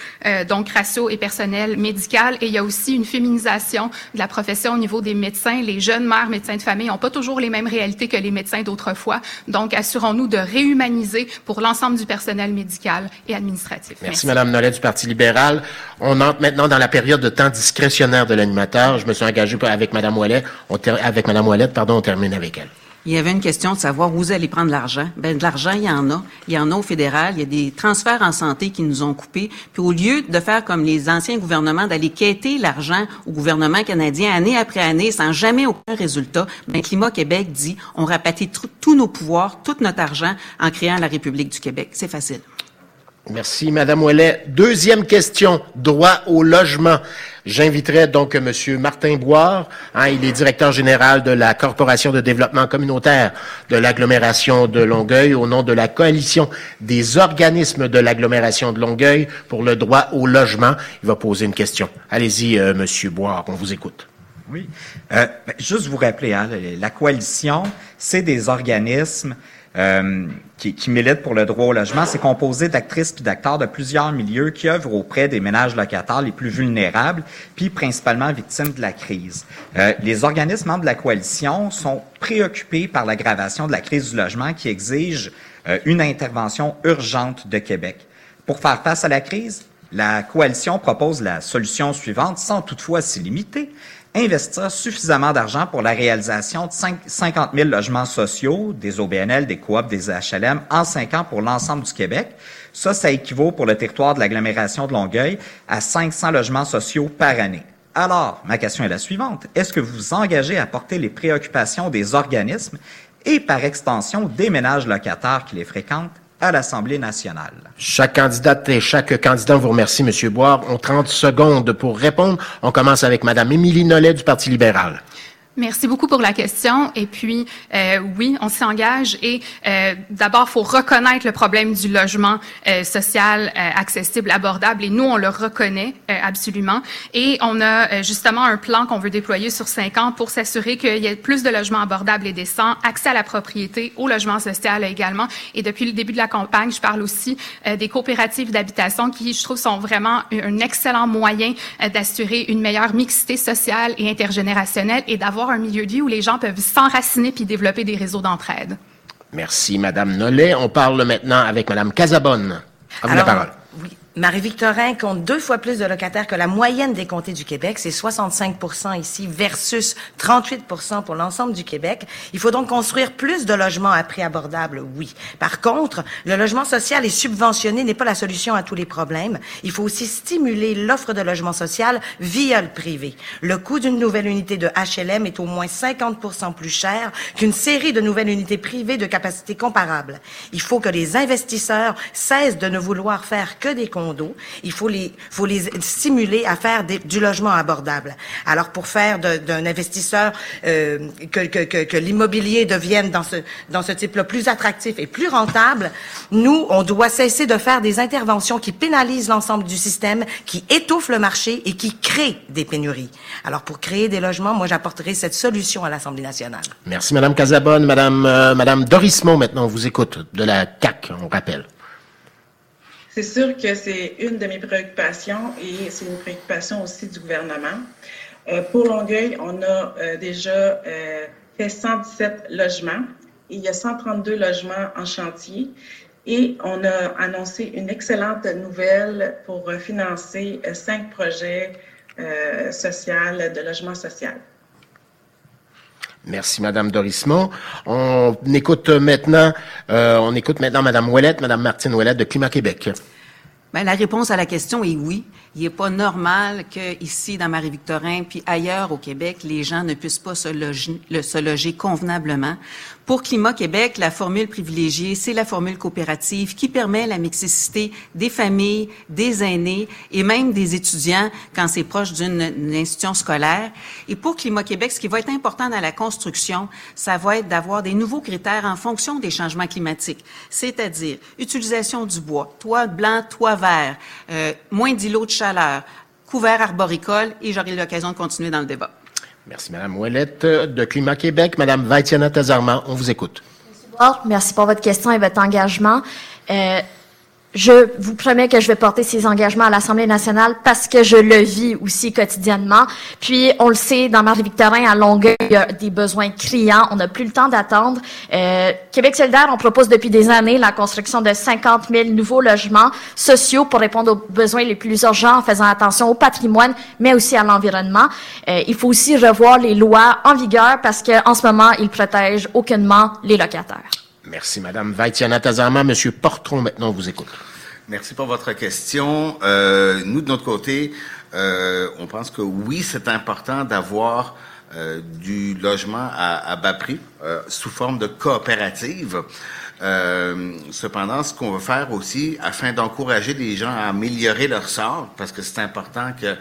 donc ratio et personnel médical. Et il y a aussi une féminisation de la profession au niveau des médecins. Les jeunes mères médecins de famille n'ont pas toujours les mêmes réalités que les médecins d'autrefois. Donc, assurons-nous de réhumaniser pour l'ensemble du personnel médical et administratif. Merci, Mme Madame Nollet du Parti libéral. On entre maintenant dans la période de temps discrétionnaire de l'animateur. Je me suis engagé avec Mme Ouellet. avec Ouellet, pardon, on termine avec elle. Il y avait une question de savoir où vous allez prendre l'argent. Ben de l'argent, il y en a. Il y en a au fédéral. Il y a des transferts en santé qui nous ont coupés. Puis au lieu de faire comme les anciens gouvernements, d'aller quêter l'argent au gouvernement canadien année après année sans jamais aucun résultat, ben Climat Québec dit on rapatrie tous nos pouvoirs, tout notre argent en créant la République du Québec. C'est facile. Merci, Madame Ouellet. Deuxième question, droit au logement. J'inviterai donc M. Martin Boire. Hein, il est directeur général de la Corporation de développement communautaire de l'agglomération de Longueuil au nom de la coalition des organismes de l'agglomération de Longueuil pour le droit au logement. Il va poser une question. Allez-y, euh, M. Boire, on vous écoute. Oui. Euh, ben, juste vous rappeler, hein, la coalition, c'est des organismes euh, qui, qui milite pour le droit au logement. C'est composé d'actrices et d'acteurs de plusieurs milieux qui œuvrent auprès des ménages locataires les plus vulnérables, puis principalement victimes de la crise. Euh, les organismes membres de la coalition sont préoccupés par l'aggravation de la crise du logement qui exige euh, une intervention urgente de Québec. Pour faire face à la crise, la coalition propose la solution suivante, sans toutefois s'y limiter investir suffisamment d'argent pour la réalisation de 50 000 logements sociaux, des OBNL, des coop, des HLM, en cinq ans pour l'ensemble du Québec. Ça, ça équivaut pour le territoire de l'agglomération de Longueuil à 500 logements sociaux par année. Alors, ma question est la suivante. Est-ce que vous vous engagez à porter les préoccupations des organismes et par extension des ménages locataires qui les fréquentent? À l'Assemblée nationale. Chaque candidate et chaque candidat vous remercie, M. Boire. On 30 secondes pour répondre. On commence avec Mme Émilie Nollet du Parti libéral. Merci beaucoup pour la question. Et puis, euh, oui, on s'engage. Et euh, d'abord, faut reconnaître le problème du logement euh, social euh, accessible, abordable. Et nous, on le reconnaît euh, absolument. Et on a euh, justement un plan qu'on veut déployer sur cinq ans pour s'assurer qu'il y ait plus de logements abordables et décents, accès à la propriété, au logement social également. Et depuis le début de la campagne, je parle aussi des coopératives d'habitation qui, je trouve, sont vraiment un excellent moyen d'assurer une meilleure mixité sociale et intergénérationnelle et d'avoir un milieu de vie où les gens peuvent s'enraciner puis développer des réseaux d'entraide. Merci, Madame Nollet. On parle maintenant avec Madame Casabonne. À vous la parole. Marie-Victorin compte deux fois plus de locataires que la moyenne des comtés du Québec. C'est 65 ici versus 38 pour l'ensemble du Québec. Il faut donc construire plus de logements à prix abordable, oui. Par contre, le logement social est subventionné n'est pas la solution à tous les problèmes. Il faut aussi stimuler l'offre de logement social via le privé. Le coût d'une nouvelle unité de HLM est au moins 50 plus cher qu'une série de nouvelles unités privées de capacité comparable. Il faut que les investisseurs cessent de ne vouloir faire que des condos. Il faut les, faut stimuler à faire du logement abordable. Alors, pour faire d'un investisseur euh, que, l'immobilier devienne dans ce, dans ce type-là plus attractif et plus rentable, nous, on doit cesser de faire des interventions qui pénalisent l'ensemble du système, qui étouffent le marché et qui créent des pénuries. Alors, pour créer des logements, moi, j'apporterai cette solution à l'Assemblée nationale. Merci, Madame Casabonne. Madame, euh, Madame Dorismont, maintenant, on vous écoute, de la CAC, on rappelle. C'est sûr que c'est une de mes préoccupations et c'est une préoccupation aussi du gouvernement. Euh, pour Longueuil, on a euh, déjà fait 117 logements il y a 132 logements en chantier. Et on a annoncé une excellente nouvelle pour financer cinq projets sociaux de logement social. Merci, Madame Dorismont. On écoute maintenant, euh, on écoute maintenant Madame Ouellette, Madame Martine Ouellette de Climat Québec. Bien, la réponse à la question est oui. Il n'est pas normal qu'ici, dans Marie-Victorin, puis ailleurs au Québec, les gens ne puissent pas se loger, se loger convenablement. Pour Climat Québec, la formule privilégiée, c'est la formule coopérative qui permet la mixicité des familles, des aînés et même des étudiants quand c'est proche d'une institution scolaire. Et pour Climat Québec, ce qui va être important dans la construction, ça va être d'avoir des nouveaux critères en fonction des changements climatiques, c'est-à-dire utilisation du bois, toit blanc, toit vert, euh, moins d'îlots de chaleur, couvert arboricole et j'aurai l'occasion de continuer dans le débat. Merci, Madame Ouellette de Climat Québec. Madame Vaitiana Tazarman, on vous écoute. Merci pour votre question et votre engagement. Euh, je vous promets que je vais porter ces engagements à l'Assemblée nationale parce que je le vis aussi quotidiennement. Puis, on le sait, dans Marie-Victorin, à Longueuil, il y a des besoins criants. On n'a plus le temps d'attendre. Euh, Québec solidaire, on propose depuis des années la construction de 50 000 nouveaux logements sociaux pour répondre aux besoins les plus urgents en faisant attention au patrimoine, mais aussi à l'environnement. Euh, il faut aussi revoir les lois en vigueur parce qu'en ce moment, ils protègent aucunement les locataires. Merci, Madame Vaitiana Tazama. Monsieur Portron, maintenant, on vous écoute. Merci pour votre question. Euh, nous, de notre côté, euh, on pense que oui, c'est important d'avoir euh, du logement à, bas prix sous forme de coopérative. cependant, ce qu'on veut faire aussi, afin d'encourager les gens à améliorer leur sort, parce que c'est important que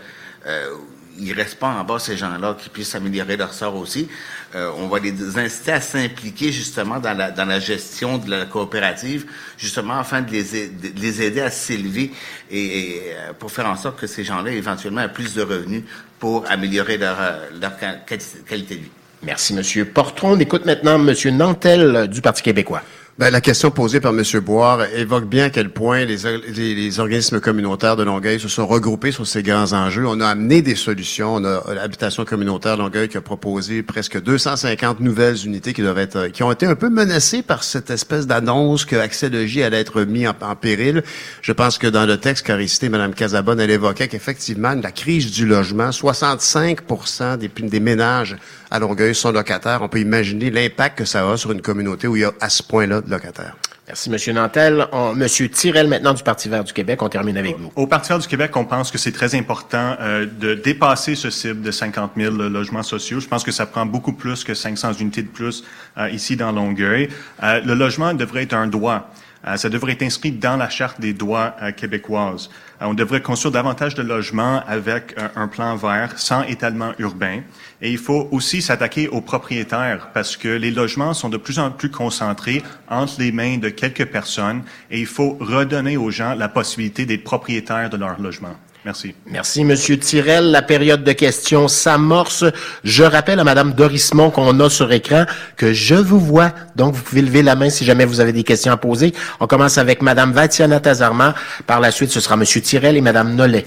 ils restent pas en bas, ces gens-là, qui puissent améliorer leur sort aussi. Euh, on va les inciter à s'impliquer justement dans la, gestion de la coopérative, justement afin de les, aider, les aider à s'élever et, euh, pour faire en sorte que ces gens-là éventuellement aient plus de revenus pour améliorer leur, euh, leur qualité de vie. Merci, Monsieur Portron. On écoute maintenant Monsieur Nantel du Parti québécois. Ben, la question posée par M. Boire évoque bien à quel point les, les, organismes communautaires de Longueuil se sont regroupés sur ces grands enjeux. On a amené des solutions. On a l'habitation communautaire Longueuil qui a proposé presque 250 nouvelles unités qui doivent être, qui ont été un peu menacées par cette espèce d'annonce que Accès Logis allait être mis en, péril. Je pense que dans le texte qu'a récité Mme Casabonne, elle évoquait qu'effectivement, la crise du logement, 65% des, des ménages à Longueuil sont locataires. On peut imaginer l'impact que ça a sur une communauté où il y a à ce point-là locataires. Merci, M. Nantel. On, M. Tirel, maintenant, du Parti vert du Québec. On termine avec vous. Au Parti vert du Québec, on pense que c'est très important euh, de dépasser ce cible de 50 000 logements sociaux. Je pense que ça prend beaucoup plus que 500 unités de plus euh, ici dans Longueuil. Euh, le logement devrait être un droit. Euh, ça devrait être inscrit dans la charte des droits euh, québécoises. Euh, on devrait construire davantage de logements avec un plan vert, sans étalement urbain. Et il faut aussi s'attaquer aux propriétaires parce que les logements sont de plus en plus concentrés entre les mains de quelques personnes et il faut redonner aux gens la possibilité d'être propriétaires de leur logement. Merci. Merci, Monsieur Tirel. La période de questions s'amorce. Je rappelle à Madame Dorismont qu'on a sur écran que je vous vois. Donc, vous pouvez lever la main si jamais vous avez des questions à poser. On commence avec Madame Vatiana Tazarma. Par la suite, ce sera Monsieur Tirel et Madame Nollet.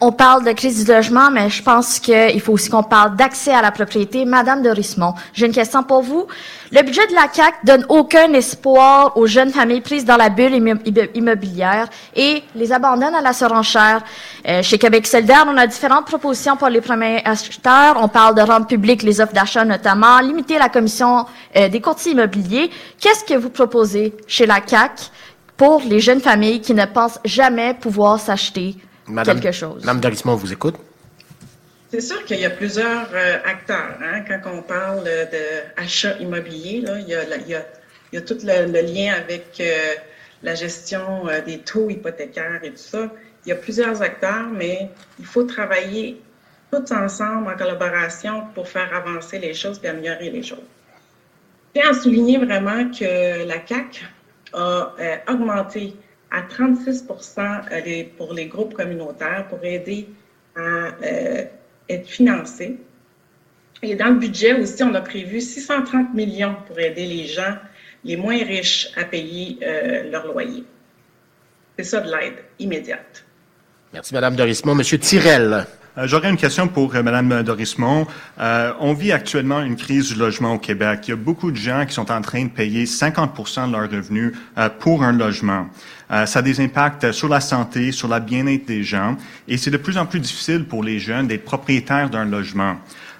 On parle de crise du logement, mais je pense qu'il faut aussi qu'on parle d'accès à la propriété. Madame de Rismont, j'ai une question pour vous. Le budget de la CAC donne aucun espoir aux jeunes familles prises dans la bulle immobilière et les abandonne à la surenchère. Euh, chez Québec solidaire, on a différentes propositions pour les premiers acheteurs. On parle de rendre public les offres d'achat notamment, limiter la commission euh, des courtiers immobiliers. Qu'est-ce que vous proposez chez la CAC pour les jeunes familles qui ne pensent jamais pouvoir s'acheter? Madame, quelque chose. Madame Dorismont, vous écoute. C'est sûr qu'il y a plusieurs euh, acteurs. Hein, quand on parle d'achat immobilier, là, il, y a, il, y a, il y a tout le, lien avec euh, la gestion euh, des taux hypothécaires et tout ça. Il y a plusieurs acteurs, mais il faut travailler tous ensemble en collaboration pour faire avancer les choses et améliorer les choses. Je tiens à souligner vraiment que la CAC a euh, augmenté à 36 euh, pour les groupes communautaires pour aider à être financés. Et dans le budget aussi, on a prévu 630 millions pour aider les gens les moins riches à payer euh, leur loyer. C'est ça de l'aide immédiate. Merci, Madame Dorismont. Monsieur Tirel. Euh, j'aurais une question pour euh, Mme Dorismont. on vit actuellement une crise du logement au Québec. Il y a beaucoup de gens qui sont en train de payer 50% de leurs revenus pour un logement. ça a des impacts sur la santé, sur la bien-être des gens, et c'est de plus en plus difficile pour les jeunes d'être propriétaires d'un logement.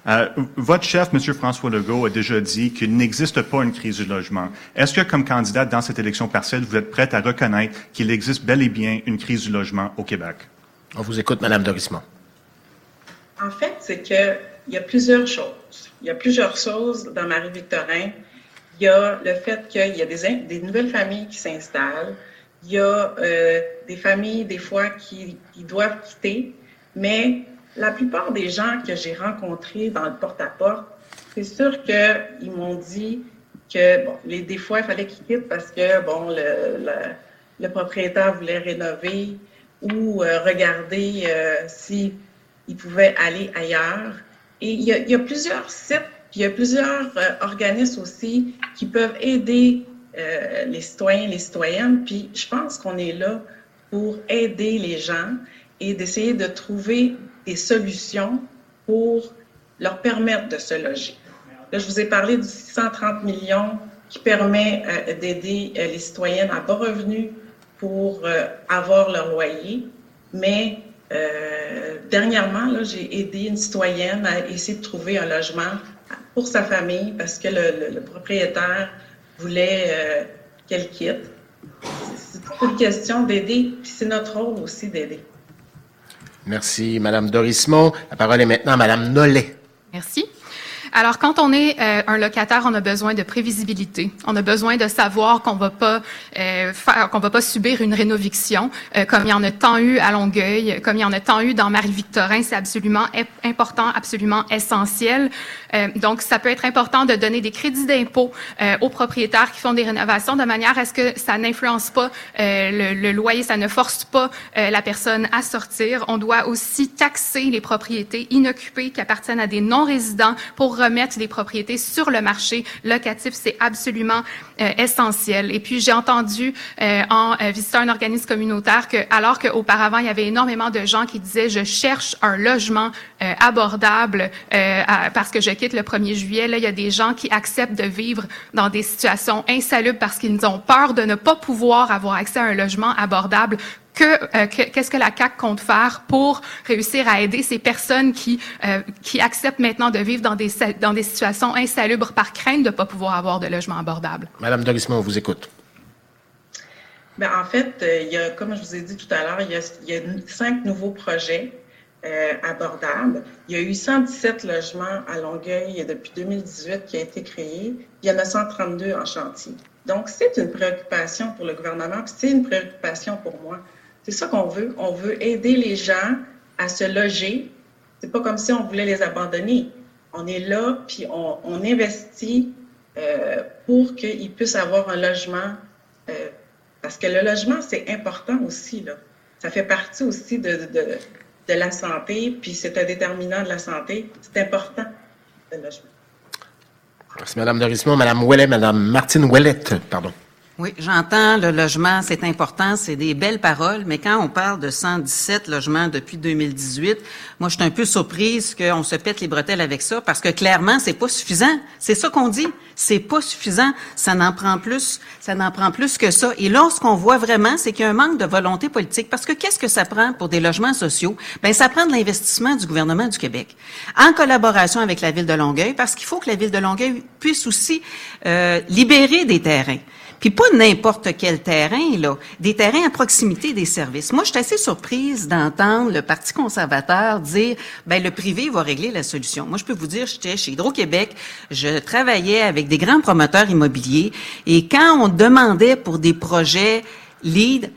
Euh, votre chef, M. François Legault, a déjà dit qu'il n'existe pas une crise du logement. Est-ce que, comme candidate dans cette élection partielle, vous êtes prête à reconnaître qu'il existe bel et bien une crise du logement au Québec? On vous écoute, Mme Dorismont. En fait, c'est qu'il y a plusieurs choses. Il y a plusieurs choses dans Marie-Victorin. Il y a le fait qu'il y a des, nouvelles familles qui s'installent. Il y a euh, des familles, des fois, qui, doivent quitter, mais la plupart des gens que j'ai rencontrés dans le porte-à-porte, c'est sûr qu'ils m'ont dit que, bon, les, des fois, il fallait qu'ils quittent parce que, bon, le, le, propriétaire voulait rénover ou euh, regarder euh, s'il pouvait aller ailleurs. Et il y a, plusieurs sites, puis il y a plusieurs euh, organismes aussi qui peuvent aider euh, les citoyens, les citoyennes. Puis je pense qu'on est là pour aider les gens et d'essayer de trouver des solutions pour leur permettre de se loger. Là, je vous ai parlé du 630 millions qui permet euh, d'aider les citoyennes à bas revenus pour avoir leur loyer. Mais dernièrement, là, j'ai aidé une citoyenne à essayer de trouver un logement pour sa famille parce que le, propriétaire voulait qu'elle quitte. C'est une question d'aider, puis c'est notre rôle aussi d'aider. Merci, Madame Dorismont. La parole est maintenant à Madame Nollet. Merci. Alors, quand on est euh, un locataire, on a besoin de prévisibilité. On a besoin de savoir qu'on va pas euh, faire, qu'on va pas subir une rénoviction, euh, comme il y en a tant eu à Longueuil, comme il y en a tant eu dans Marie-Victorin. C'est absolument important, absolument essentiel. donc, ça peut être important de donner des crédits d'impôt aux propriétaires qui font des rénovations de manière à ce que ça n'influence pas le, le, loyer, ça ne force pas la personne à sortir. On doit aussi taxer les propriétés inoccupées qui appartiennent à des non-résidents pour remettre des propriétés sur le marché locatif, c'est absolument euh, essentiel. Et puis j'ai entendu euh, en euh, visitant un organisme communautaire que, alors qu'auparavant il y avait énormément de gens qui disaient je cherche un logement abordable parce que je quitte le 1er juillet, là il y a des gens qui acceptent de vivre dans des situations insalubres parce qu'ils ont peur de ne pas pouvoir avoir accès à un logement abordable euh, que qu'est-ce que la CAC compte faire pour réussir à aider ces personnes qui euh, qui acceptent maintenant de vivre dans des dans des situations insalubres par crainte de ne pas pouvoir avoir de logement abordable? Madame Dorisman, on vous écoute. Bien, en fait, euh, il y a, comme je vous ai dit tout à l'heure, il, il, y a cinq nouveaux projets abordables. Il y a eu 117 logements à Longueuil depuis 2018 qui a été créé. Il y en a 132 en chantier. Donc, c'est une préoccupation pour le gouvernement, puis c'est une préoccupation pour moi. C'est ça qu'on veut. On veut aider les gens à se loger. C'est pas comme si on voulait les abandonner. On est là, puis on, investit euh, pour qu'ils puissent avoir un logement. Euh, parce que le logement, c'est important aussi. Là. Ça fait partie aussi de, de, la santé, puis c'est un déterminant de la santé. C'est important, le logement. Merci, Mme Dorismont. Mme Ouellet, Mme Martine Ouellette, pardon. Oui, j'entends le logement, c'est important, c'est des belles paroles, mais quand on parle de 117 logements depuis 2018, moi je suis un peu surprise qu'on se pète les bretelles avec ça parce que clairement c'est pas suffisant. C'est ça qu'on dit, c'est pas suffisant, ça n'en prend plus, ça n'en prend plus que ça. Et là ce qu'on voit vraiment, c'est qu'il y a un manque de volonté politique parce que qu'est-ce que ça prend pour des logements sociaux? Ben ça prend de l'investissement du gouvernement du Québec en collaboration avec la ville de Longueuil parce qu'il faut que la ville de Longueuil puisse aussi euh, libérer des terrains. Puis pas n'importe quel terrain, là, des terrains à proximité des services. Moi, je suis assez surprise d'entendre le Parti conservateur dire, ben le privé va régler la solution. Moi, je peux vous dire, j'étais chez Hydro-Québec, je travaillais avec des grands promoteurs immobiliers, et quand on demandait pour des projets lead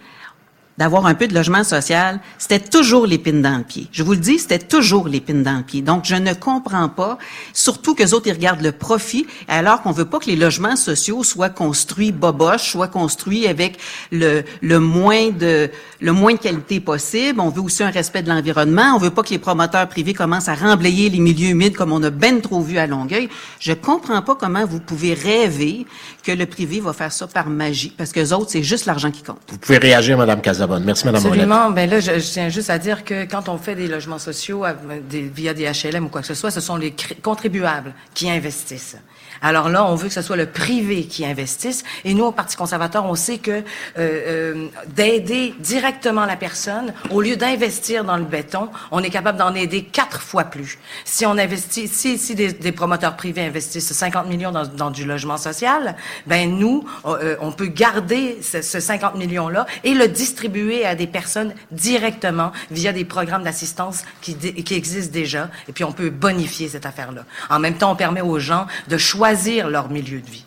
d'avoir un peu de logement social, c'était toujours l'épine dans le pied. Je vous le dis, c'était toujours l'épine dans le pied. Donc, je ne comprends pas, surtout que les autres, ils regardent le profit, alors qu'on veut pas que les logements sociaux soient construits boboches, soient construits avec le, le moins de, le moins de qualité possible. On veut aussi un respect de l'environnement. On veut pas que les promoteurs privés commencent à remblayer les milieux humides comme on a ben trop vu à Longueuil. Je comprends pas comment vous pouvez rêver que le privé va faire ça par magie, parce que les autres, c'est juste l'argent qui compte. Vous pouvez réagir, Madame Casabonne. Merci, Madame Absolument. Ben là, je, tiens juste à dire que quand on fait des logements sociaux via des HLM ou quoi que ce soit, ce sont les contribuables qui investissent. Alors là, on veut que ce soit le privé qui investisse. Et nous, au Parti conservateur, on sait que euh, euh, d'aider directement la personne, au lieu d'investir dans le béton, on est capable d'en aider quatre fois plus. Si on investit, si, si des, des promoteurs privés investissent 50 millions dans, dans du logement social, ben nous, euh, on peut garder ce, ce 50 millions-là et le distribuer à des personnes directement via des programmes d'assistance qui, qui existent déjà. Et puis on peut bonifier cette affaire-là. En même temps, on permet aux gens de choisir choisir leur milieu de vie.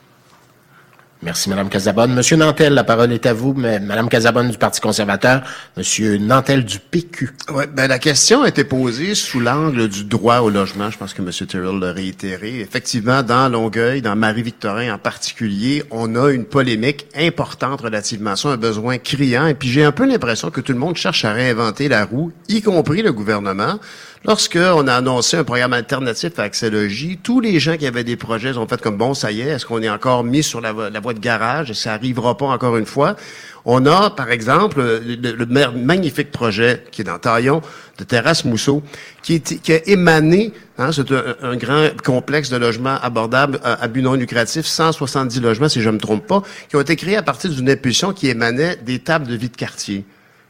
Merci, Madame Casabonne. Monsieur Nantel, la parole est à vous. Mais Madame Casabonne du Parti conservateur, Monsieur Nantel du PQ. Ouais, ben la question a été posée sous l'angle du droit au logement. Je pense que Monsieur Tyrrell l'a réitéré. Effectivement, dans Longueuil, dans Marie-Victorin en particulier, on a une polémique importante relativement à ça, un besoin criant. Et puis j'ai un peu l'impression que tout le monde cherche à réinventer la roue, y compris le gouvernement. Lorsqu'on a annoncé un programme alternatif à Axelogie, tous les gens qui avaient des projets ont fait comme bon, ça y est, est-ce qu'on est encore mis sur la, voie de garage? Et ça arrivera pas encore une fois? On a, par exemple, le, magnifique projet qui est dans Taillon, de Terrasse Mousseau, qui, qui a émané, hein, c'est un, grand complexe de logements abordables à, à, but non lucratif, 170 logements, si je ne me trompe pas, qui ont été créés à partir d'une impulsion qui émanait des tables de vie de quartier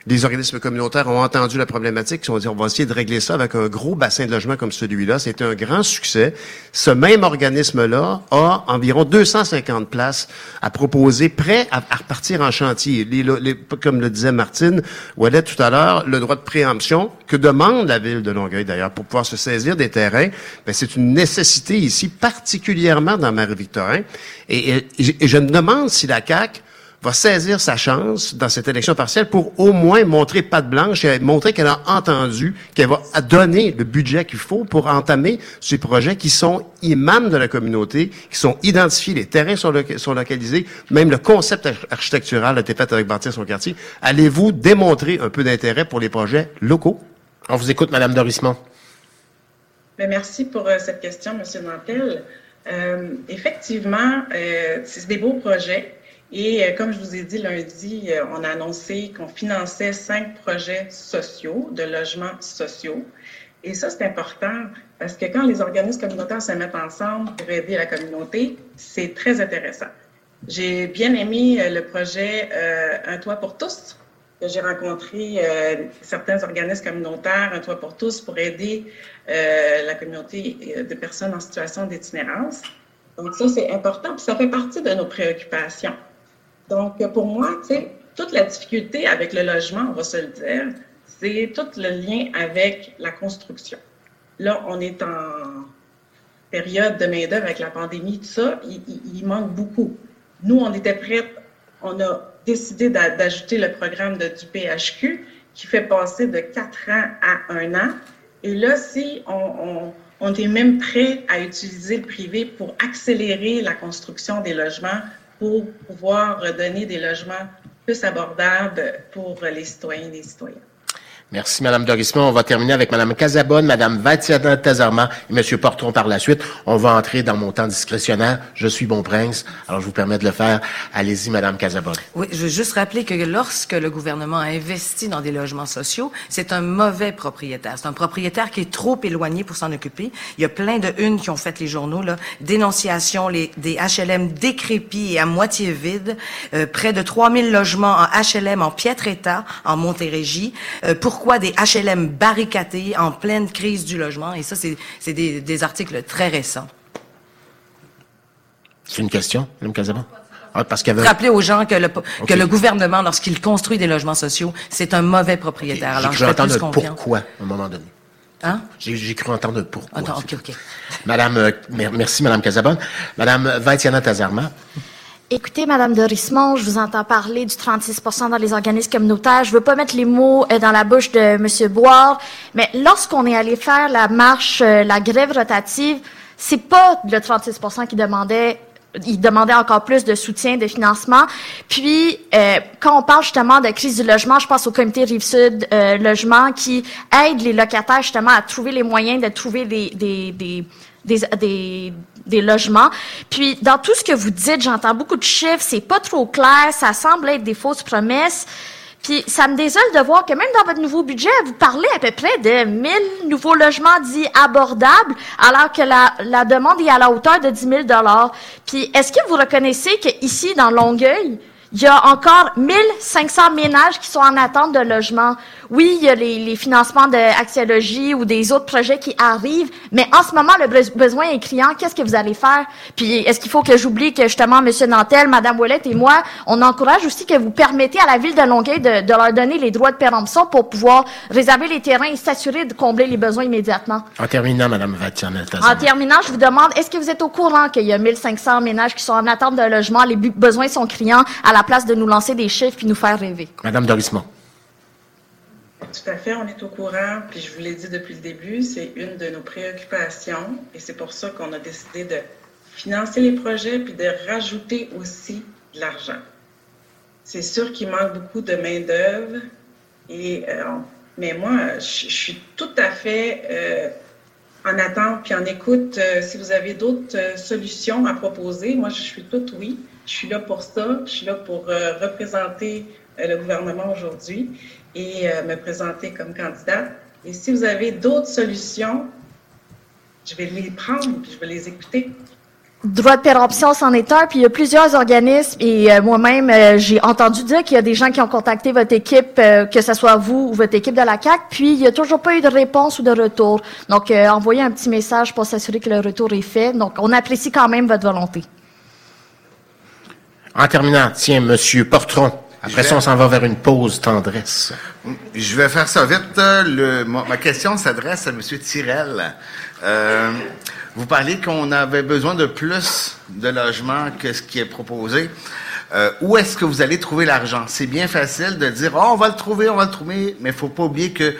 les organismes communautaires ont entendu la problématique, ils ont dit on va essayer de régler ça avec un gros bassin de logement comme celui-là. C'était un grand succès. Ce même organisme-là a environ 250 places à proposer, prêt à, repartir en chantier. Comme le disait Martine Ouellet tout à l'heure, le droit de préemption que demande la ville de Longueuil d'ailleurs pour pouvoir se saisir des terrains, ben, c'est une nécessité ici, particulièrement dans Marie-Victorin. Et, et, et je me demande si la CAQ va saisir sa chance dans cette élection partielle pour au moins montrer patte blanche et montrer qu'elle a entendu, qu'elle va donner le budget qu'il faut pour entamer ces projets qui sont imams de la communauté, qui sont identifiés, les terrains sont, sont localisés, même le concept architectural a été fait avec bâtir son quartier. Allez-vous démontrer un peu d'intérêt pour les projets locaux? On vous écoute, Madame Dorismont. Ben, merci pour euh, cette question, Monsieur Nantel. Euh, effectivement, euh, c'est des beaux projets. Et euh, comme je vous ai dit lundi, euh, on a annoncé qu'on finançait cinq projets sociaux, de logements sociaux. Et ça, c'est important parce que quand les organismes communautaires se mettent ensemble pour aider la communauté, c'est très intéressant. J'ai bien aimé euh, le projet Un toit pour tous, j'ai rencontré certains organismes communautaires, Un toit pour tous, pour aider la communauté de personnes en situation d'itinérance. Donc ça, c'est important, puis ça fait partie de nos préoccupations. Donc, pour moi, toute la difficulté avec le logement, on va se le dire, c'est tout le lien avec la construction. Là, on est en période de main-d'œuvre avec la pandémie, tout ça, il, manque beaucoup. Nous, on était prêts, on a décidé d'ajouter le programme du PHQ qui fait passer de 4 ans à 1 an. Et là, si on, on est même prêt à utiliser le privé pour accélérer la construction des logements pour pouvoir donner des logements plus abordables pour les citoyens et les citoyennes. Merci, Madame Dorismont. On va terminer avec Madame Casabonne, Madame Vatiana Tazarma et Monsieur Portron par la suite. On va entrer dans mon temps discrétionnaire. Je suis bon prince, alors je vous permets de le faire. Allez-y, Madame Casabonne. Oui, je veux juste rappeler que lorsque le gouvernement a investi dans des logements sociaux, c'est un mauvais propriétaire. C'est un propriétaire qui est trop éloigné pour s'en occuper. Il y a plein de unes qui ont fait les journaux, là. Dénonciation, des HLM décrépits et à moitié vides. Euh, près de 3000 logements en HLM en piètre état, en Montérégie. Euh, pourquoi des HLM barricadés en pleine crise du logement? Et ça, c'est des, des, articles très récents. C'est une question, Mme Casabon? Ah, parce avait... Rappeler aux gens que le, que le gouvernement, lorsqu'il construit des logements sociaux, c'est un mauvais propriétaire. Okay. J'ai cru entendre pourquoi, à un moment donné. Hein? J'ai cru entendre pourquoi. Attends, OK. Madame, euh, merci, Madame Casabonne. Madame Vaitiana Tazarma. Écoutez, Madame Dorismont, je vous entends parler du 36% dans les organismes communautaires. Je veux pas mettre les mots euh, dans la bouche de Monsieur Boire, mais lorsqu'on est allé faire la marche, euh, la grève rotative, c'est pas le 36 qui demandait il demandait encore plus de soutien, de financement. Puis, euh, quand on parle justement de crise du logement, je pense au comité Rive-Sud Logement qui aide les locataires justement à trouver les moyens de trouver des, des, des des, des, logements. Puis, dans tout ce que vous dites, j'entends beaucoup de chiffres, c'est pas trop clair, ça semble être des fausses promesses. Puis, ça me désole de voir que même dans votre nouveau budget, vous parlez à peu près de 1000 nouveaux logements dits abordables, alors que la, la demande est à la hauteur de 10 000 Puis, est-ce que vous reconnaissez qu'ici, dans Longueuil, il y a encore 1500 ménages qui sont en attente de logement. Oui, il y a les, les financements d'Axiologie ou des autres projets qui arrivent, mais en ce moment, le besoin est criant. Qu'est-ce que vous allez faire? Puis, est-ce qu'il faut que j'oublie que justement, M. Nantel, Mme Ouellette et moi, on encourage aussi que vous permettez à la Ville de Longueuil de, de leur donner les droits de péremption pour pouvoir réserver les terrains et s'assurer de combler les besoins immédiatement. En terminant, Mme Vatiana. En terminant, je vous demande, est-ce que vous êtes au courant qu'il y a 1500 ménages qui sont en attente de logement? Les besoins sont criants à la place de nous lancer des chiffres puis nous faire rêver. Madame Dorismont. Tout à fait, on est au courant, puis je vous l'ai dit depuis le début, c'est une de nos préoccupations et c'est pour ça qu'on a décidé de financer les projets puis de rajouter aussi de l'argent. C'est sûr qu'il manque beaucoup de main-d'œuvre, et, euh, mais moi, je, suis tout à fait euh, en attente puis en écoute. Euh, si vous avez d'autres solutions à proposer, moi, je suis toute oui. Je suis là pour ça. Je suis là pour représenter le gouvernement aujourd'hui et euh, me présenter comme candidate. Et si vous avez d'autres solutions, je vais les prendre et je vais les écouter. Droit de péremption, c'en est un. Puis il y a plusieurs organismes et euh, moi-même, euh, j'ai entendu dire qu'il y a des gens qui ont contacté votre équipe, que ce soit vous ou votre équipe de la CAC. Puis il n'y a toujours pas eu de réponse ou de retour. Donc envoyez un petit message pour s'assurer que le retour est fait. Donc on apprécie quand même votre volonté. En terminant, tiens, Monsieur Portron. Après ça, on s'en va vers une pause tendresse. Je vais faire ça vite. Le, ma, question s'adresse à M. Tirel. Euh, vous parlez qu'on avait besoin de plus de logements que ce qui est proposé. Euh, où est-ce que vous allez trouver l'argent? C'est bien facile de dire, oh, on va le trouver, on va le trouver, mais il faut pas oublier que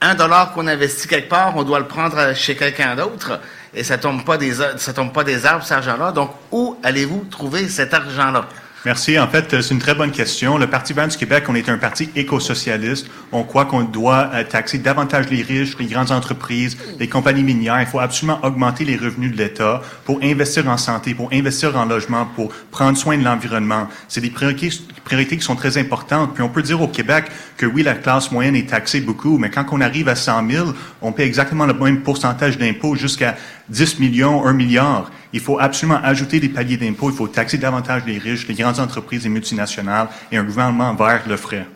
un dollar qu'on investit quelque part, on doit le prendre chez quelqu'un d'autre, et ça tombe pas des, ça tombe pas des arbres, cet argent-là. Donc, où allez-vous trouver cet argent-là? Merci. En fait, c'est une très bonne question. Le Parti vert du Québec, on est un parti éco-socialiste. On croit qu'on doit euh, taxer davantage les riches, les grandes entreprises, les compagnies minières. Il faut absolument augmenter les revenus de l'État pour investir en santé, pour investir en logement, pour prendre soin de l'environnement. C'est des priorités qui sont très importantes. Puis on peut dire au Québec que oui, la classe moyenne est taxée beaucoup, mais quand on arrive à 100 000, on paie exactement le même pourcentage d'impôts jusqu'à 10 millions, 1 milliard. Il faut absolument ajouter des paliers d'impôts. Il faut taxer davantage les riches, les grandes entreprises et multinationales et un gouvernement vert le ferait.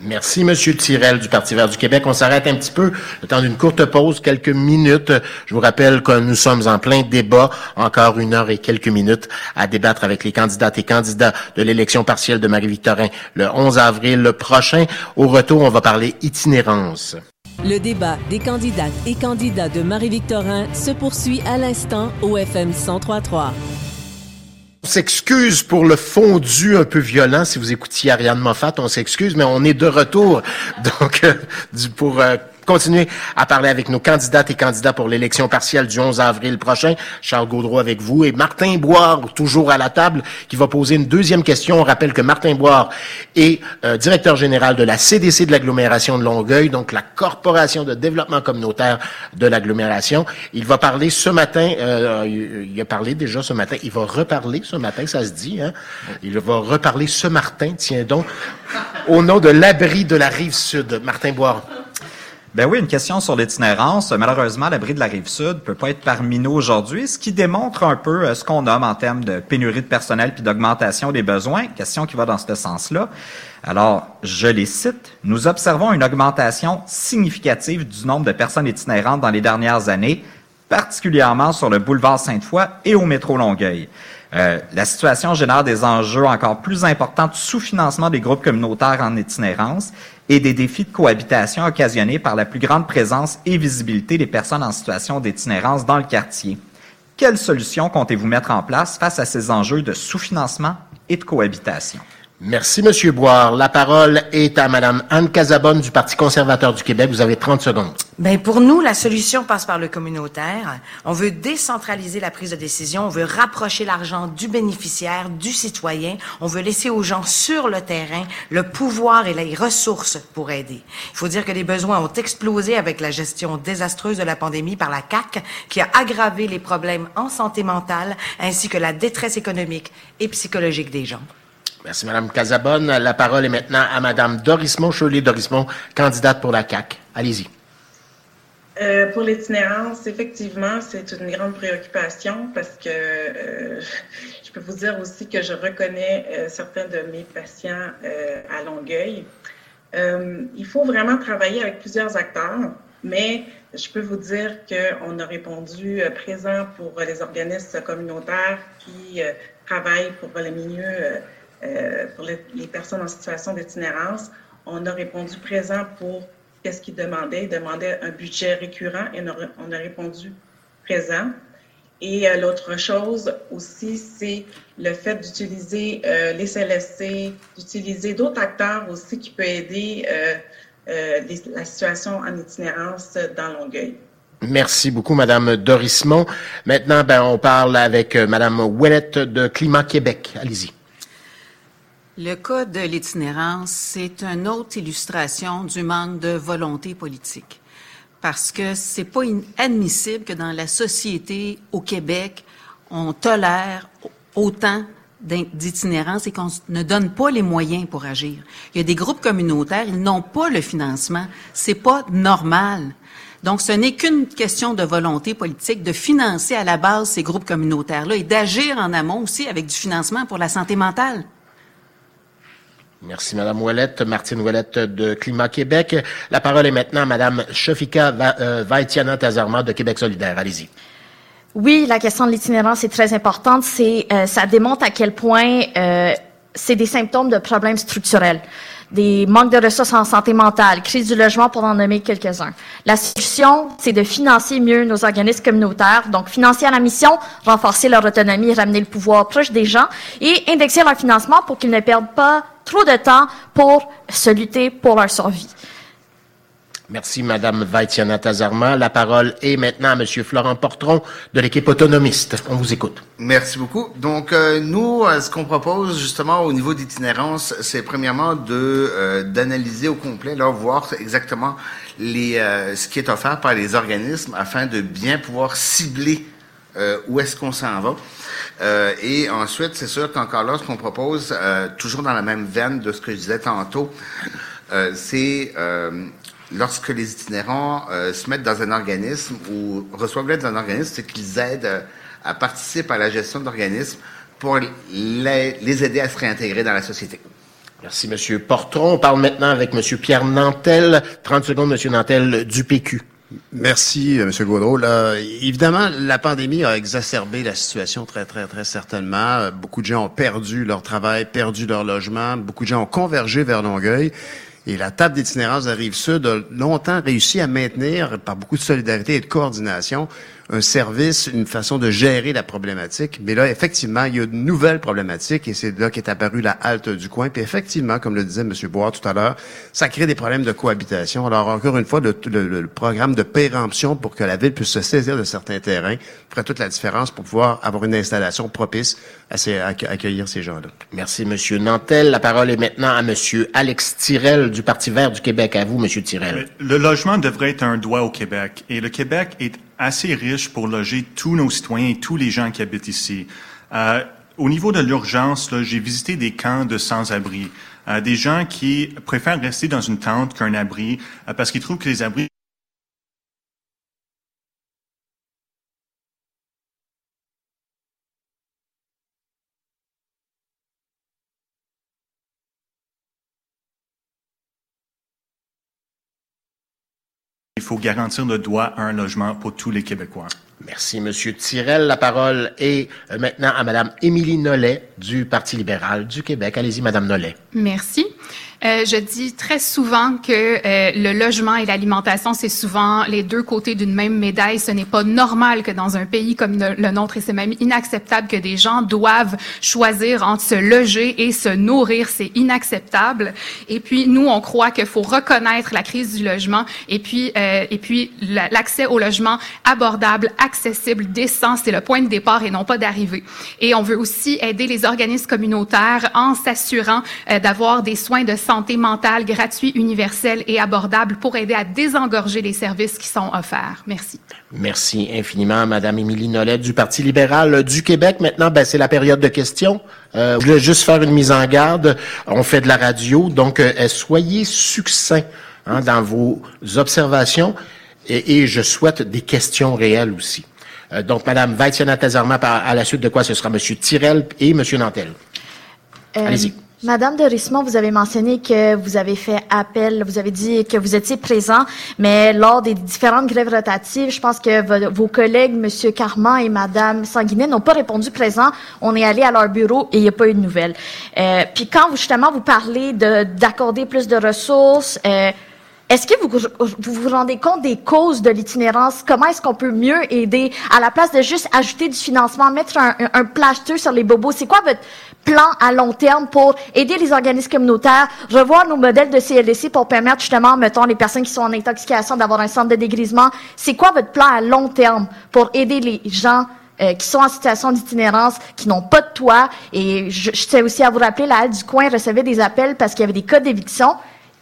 Merci, Monsieur Tirel du Parti vert du Québec. On s'arrête un petit peu, le temps d'une courte pause, quelques minutes. Je vous rappelle que nous sommes en plein débat, encore une heure et quelques minutes à débattre avec les candidates et candidats de l'élection partielle de Marie-Victorin le 11 avril prochain. Au retour, on va parler itinérance. Le débat des candidates et candidats de Marie-Victorin se poursuit à l'instant au FM 1033. On s'excuse pour le fondu un peu violent. Si vous écoutiez Ariane Moffat, on s'excuse, mais on est de retour. [LAUGHS] Donc, euh, pour euh, continuer à parler avec nos candidates et candidats pour l'élection partielle du 11 avril prochain. Charles Gaudreau avec vous et Martin Boire, toujours à la table, qui va poser une deuxième question. On rappelle que Martin Boire est euh, directeur général de la CDC de l'agglomération de Longueuil, donc la Corporation de développement communautaire de l'agglomération. Il va parler ce matin, euh, il a parlé déjà ce matin, il va reparler ce matin, ça se dit, hein? Il va reparler ce matin, tiens donc, au nom de l'abri de la rive sud. Martin Boire. Ben oui, une question sur l'itinérance. Malheureusement, l'abri de la rive sud peut pas être parmi nous aujourd'hui, ce qui démontre un peu euh, ce qu'on nomme en termes de pénurie de personnel puis d'augmentation des besoins. Question qui va dans ce sens-là. Alors, je les cite. Nous observons une augmentation significative du nombre de personnes itinérantes dans les dernières années, particulièrement sur le boulevard Sainte-Foy et au métro Longueuil. Euh, la situation génère des enjeux encore plus importants de sous-financement des groupes communautaires en itinérance et des défis de cohabitation occasionnés par la plus grande présence et visibilité des personnes en situation d'itinérance dans le quartier. Quelles solutions comptez-vous mettre en place face à ces enjeux de sous-financement et de cohabitation? Merci, Monsieur Boire. La parole est à Madame Anne Casabonne du Parti conservateur du Québec. Vous avez 30 secondes. Ben pour nous, la solution passe par le communautaire. On veut décentraliser la prise de décision. On veut rapprocher l'argent du bénéficiaire, du citoyen. On veut laisser aux gens sur le terrain le pouvoir et les ressources pour aider. Il faut dire que les besoins ont explosé avec la gestion désastreuse de la pandémie par la CAC, qui a aggravé les problèmes en santé mentale ainsi que la détresse économique et psychologique des gens. Merci, Madame Casabonne. La parole est maintenant à Madame Dorismont, Shirley Dorismont, candidate pour la CAC. Allez-y. Euh, pour l'itinérance, effectivement, c'est une grande préoccupation parce que euh, je peux vous dire aussi que je reconnais euh, certains de mes patients à Longueuil. Il faut vraiment travailler avec plusieurs acteurs, mais je peux vous dire qu'on a répondu présent pour les organismes communautaires qui travaillent pour le milieu euh, pour les, personnes en situation d'itinérance, on a répondu présent pour qu'est-ce qu'ils demandaient. Ils demandaient un budget récurrent et on a, on a répondu présent. Et euh, l'autre chose aussi, c'est le fait d'utiliser euh, les CLSC, d'utiliser d'autres acteurs aussi qui peuvent aider la situation en itinérance dans Longueuil. Merci beaucoup, Madame Dorismont. Maintenant, ben, on parle avec Madame Ouellette de Climat Québec. Allez-y. Le cas de l'itinérance, c'est une autre illustration du manque de volonté politique. Parce que c'est pas admissible que dans la société au Québec, on tolère autant d'itinérance et qu'on ne donne pas les moyens pour agir. Il y a des groupes communautaires, ils n'ont pas le financement. C'est pas normal. Donc, ce n'est qu'une question de volonté politique de financer à la base ces groupes communautaires-là et d'agir en amont aussi avec du financement pour la santé mentale. Merci, Madame Ouellette. Martine Ouellette de Climat Québec. La parole est maintenant à Madame Shofika Vaitiana Tazarma de Québec solidaire. Allez-y. Oui, la question de l'itinérance est très importante. C'est, euh, ça démontre à quel point euh, c'est des symptômes de problèmes structurels des manques de ressources en santé mentale, crise du logement pour en nommer quelques-uns. La solution, c'est de financer mieux nos organismes communautaires, donc financer la mission, renforcer leur autonomie, ramener le pouvoir proche des gens et indexer leur financement pour qu'ils ne perdent pas trop de temps pour se lutter pour leur survie. Merci, Madame Vaitiana Tazarma. La parole est maintenant à Monsieur Florent Portron de l'équipe autonomiste. On vous écoute. Merci beaucoup. Donc, euh, nous, euh, ce qu'on propose justement au niveau d'itinérance, c'est premièrement de euh, d'analyser au complet, là, voir exactement les euh, ce qui est offert par les organismes afin de bien pouvoir cibler où est-ce qu'on s'en va. et ensuite, c'est sûr qu'encore là, ce qu'on propose, toujours dans la même veine de ce que je disais tantôt, c'est lorsque les itinérants euh, se mettent dans un organisme ou reçoivent l'aide d'un organisme, c'est qu'ils aident euh, à participer à la gestion de l'organisme pour les, les, aider à se réintégrer dans la société. Merci, Monsieur Portron. On parle maintenant avec Monsieur Pierre Nantel. 30 secondes, Monsieur Nantel, du PQ. Merci, euh, M. Gaudreau. Là, évidemment, la pandémie a exacerbé la situation très, très, très certainement. Beaucoup de gens ont perdu leur travail, perdu leur logement. Beaucoup de gens ont convergé vers Longueuil. Et la table d'itinérance de la Rive-Sud a longtemps réussi à maintenir, par beaucoup de solidarité et de coordination, un service, une façon de gérer la problématique. Mais là, effectivement, il y a de nouvelles problématiques et c'est là qu'est apparue la halte du coin. Puis effectivement, comme le disait M. Bois tout à l'heure, ça crée des problèmes de cohabitation. Alors, encore une fois, le, le, le, programme de péremption pour que la ville puisse se saisir de certains terrains ferait toute la différence pour pouvoir avoir une installation propice à, ces, à accueillir ces gens-là. Merci, M. Nantel. La parole est maintenant à M. Alex Tirel du Parti vert du Québec. À vous, M. Tirel. Le logement devrait être un droit au Québec et le Québec est assez riche pour loger tous nos citoyens et tous les gens qui habitent ici. Euh, au niveau de l'urgence, j'ai visité des camps de sans-abri, euh, des gens qui préfèrent rester dans une tente qu'un abri euh, parce qu'ils trouvent que les abris Il faut garantir le droit à un logement pour tous les Québécois. Merci, Monsieur Tirel. La parole est maintenant à Madame Émilie Nollet du Parti libéral du Québec. Allez-y, Madame Nollet. Merci. Euh, je dis très souvent que euh, le logement et l'alimentation, c'est souvent les deux côtés d'une même médaille. Ce n'est pas normal que dans un pays comme le, nôtre, et c'est même inacceptable que des gens doivent choisir entre se loger et se nourrir. C'est inacceptable. Et puis, nous, on croit qu'il faut reconnaître la crise du logement et puis, euh, et puis l'accès au logement abordable, accessible, décent, c'est le point de départ et non pas d'arrivée. Et on veut aussi aider les organismes communautaires en s'assurant d'avoir des soins de santé mentale gratuit, universel et abordable pour aider à désengorger les services qui sont offerts. Merci. Merci infiniment, Madame Émilie Nollet du Parti libéral du Québec. Maintenant, ben, c'est la période de questions. Euh, je voulais juste faire une mise en garde. On fait de la radio, donc euh, soyez succinct hein, dans vos observations et, et, je souhaite des questions réelles aussi. Euh, donc, Madame Vaitiana Tazarma, à la suite de quoi ce sera Monsieur Tirel et Monsieur Nantel. Euh, Allez-y. Madame de Rismont, vous avez mentionné que vous avez fait appel, vous avez dit que vous étiez présent, mais lors des différentes grèves rotatives, je pense que vos collègues, Monsieur Carman et Madame Sanguinet, n'ont pas répondu présent. On est allé à leur bureau et il n'y a pas eu de nouvelles. Euh, puis quand vous, justement vous parlez d'accorder plus de ressources, euh, est-ce que vous, vous, vous rendez compte des causes de l'itinérance? Comment est-ce qu'on peut mieux aider à la place de juste ajouter du financement, mettre un, un, un plaster sur les bobos? C'est quoi votre plan à long terme pour aider les organismes communautaires, revoir nos modèles de CLDC pour permettre justement, mettons, les personnes qui sont en intoxication d'avoir un centre de dégrisement? C'est quoi votre plan à long terme pour aider les gens euh, qui sont en situation d'itinérance, qui n'ont pas de toit? Et je, je tiens aussi à vous rappeler, la Halle du coin recevait des appels parce qu'il y avait des cas d'éviction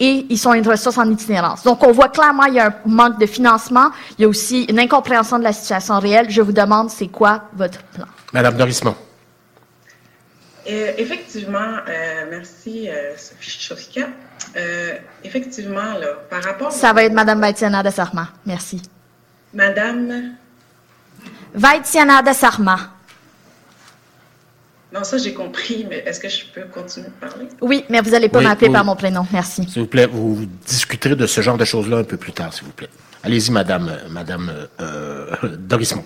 et ils sont une ressource en itinérance. Donc, on voit clairement il y a un manque de financement. Il y a aussi une incompréhension de la situation réelle. Je vous demande, c'est quoi votre plan? Madame Dorismont. Euh, effectivement, euh, merci euh, Sophie Euh, effectivement, là, par rapport... Ça va être Madame Vaitiana de Sarma. Merci. Madame... Vaitiana de Sarma. Non, ça j'ai compris, mais est-ce que je peux continuer de parler? Oui, mais vous n'allez pas Oui, m'appeler oui. par mon prénom. Merci. S'il vous plaît, vous discuterez de ce genre de choses-là un peu plus tard, s'il vous plaît. Allez-y, Madame, euh, Madame euh, Dorismont.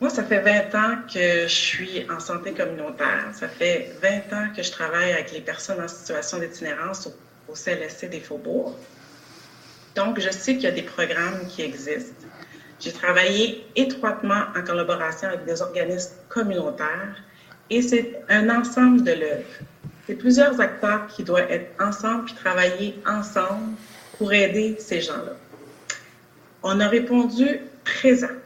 Moi, ça fait 20 ans que je suis en santé communautaire. Ça fait 20 ans que je travaille avec les personnes en situation d'itinérance au, au CLSC des Faubourgs. Donc, je sais qu'il y a des programmes qui existent. J'ai travaillé étroitement en collaboration avec des organismes communautaires et c'est un ensemble de l'œuvre. C'est plusieurs acteurs qui doivent être ensemble puis travailler ensemble pour aider ces gens-là. On a répondu présent.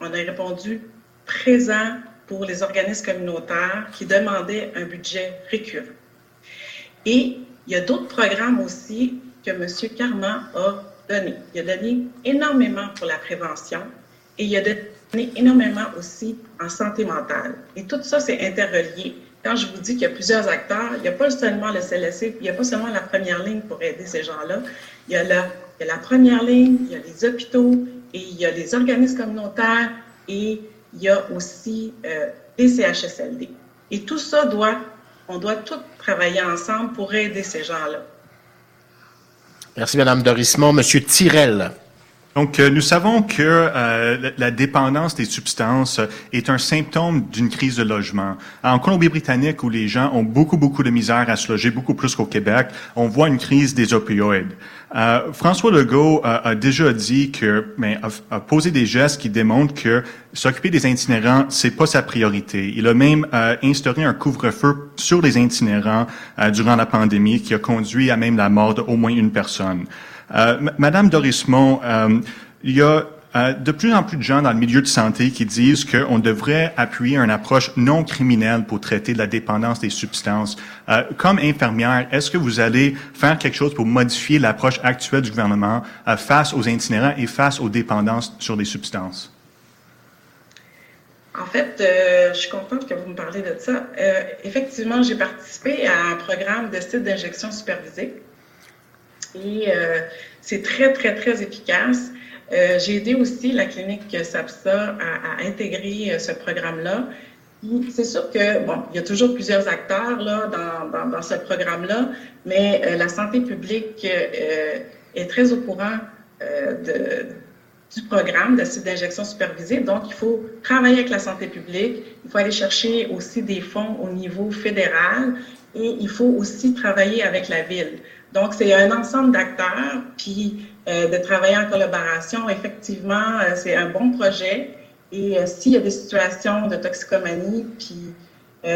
On a répondu présent pour les organismes communautaires qui demandaient un budget récurrent. Et il y a d'autres programmes aussi que M. Carman a donné. Il a donné énormément pour la prévention et il a donné énormément aussi en santé mentale. Et tout ça, c'est interrelié. Quand je vous dis qu'il y a plusieurs acteurs, il n'y a pas seulement le CLSC, il n'y a pas seulement la première ligne pour aider ces gens-là. Il y a la, première ligne, il y a les hôpitaux et il y a les organismes communautaires et il y a aussi euh, les CHSLD. Et tout ça doit, on doit tout travailler ensemble pour aider ces gens-là. Merci, Madame Dorismont. Monsieur Tirel. Donc, euh, nous savons que euh, la, dépendance des substances euh, est un symptôme d'une crise de logement. En Colombie-Britannique, où les gens ont beaucoup, beaucoup de misère à se loger, beaucoup plus qu'au Québec, on voit une crise des opioïdes. Euh, François Legault a, a déjà dit que, mais a, a posé des gestes qui démontrent que s'occuper des itinérants, c'est pas sa priorité. Il a même euh, instauré un couvre-feu sur les itinérants euh, durant la pandémie, qui a conduit à même la mort d'au moins une personne. Euh, Madame Dorismont, euh, il y a euh, de plus en plus de gens dans le milieu de santé qui disent qu'on devrait appuyer une approche non criminelle pour traiter de la dépendance des substances. Euh, comme infirmière, est-ce que vous allez faire quelque chose pour modifier l'approche actuelle du gouvernement euh, face aux itinérants et face aux dépendances sur les substances? En fait, je suis contente que vous me parlez de ça. Effectivement, j'ai participé à un programme de site d'injection supervisée et c'est très, très, très efficace. Euh, j'ai aidé aussi la clinique SAPSA à, intégrer euh, ce programme-là. C'est sûr que, bon, il y a toujours plusieurs acteurs là, dans, dans, ce programme-là, mais euh, la santé publique est très au courant du programme de site d'injection supervisée. Donc, il faut travailler avec la santé publique. Il faut aller chercher aussi des fonds au niveau fédéral. et il faut aussi travailler avec la ville. Donc, c'est un ensemble d'acteurs, puis de travailler en collaboration. Effectivement, euh, c'est un bon projet. Et euh, s'il y a des situations de toxicomanie, puis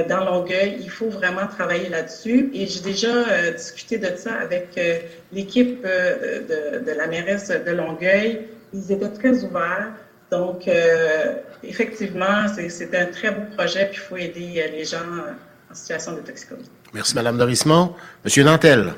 dans Longueuil, il faut vraiment travailler là-dessus. Et j'ai déjà discuté de ça avec l'équipe de, de, la mairesse de Longueuil. Ils étaient très ouverts. Donc, effectivement, c'est un très beau projet, puis il faut aider les gens en situation de toxicomanie. Merci, Mme Dorismont. Monsieur Nantel.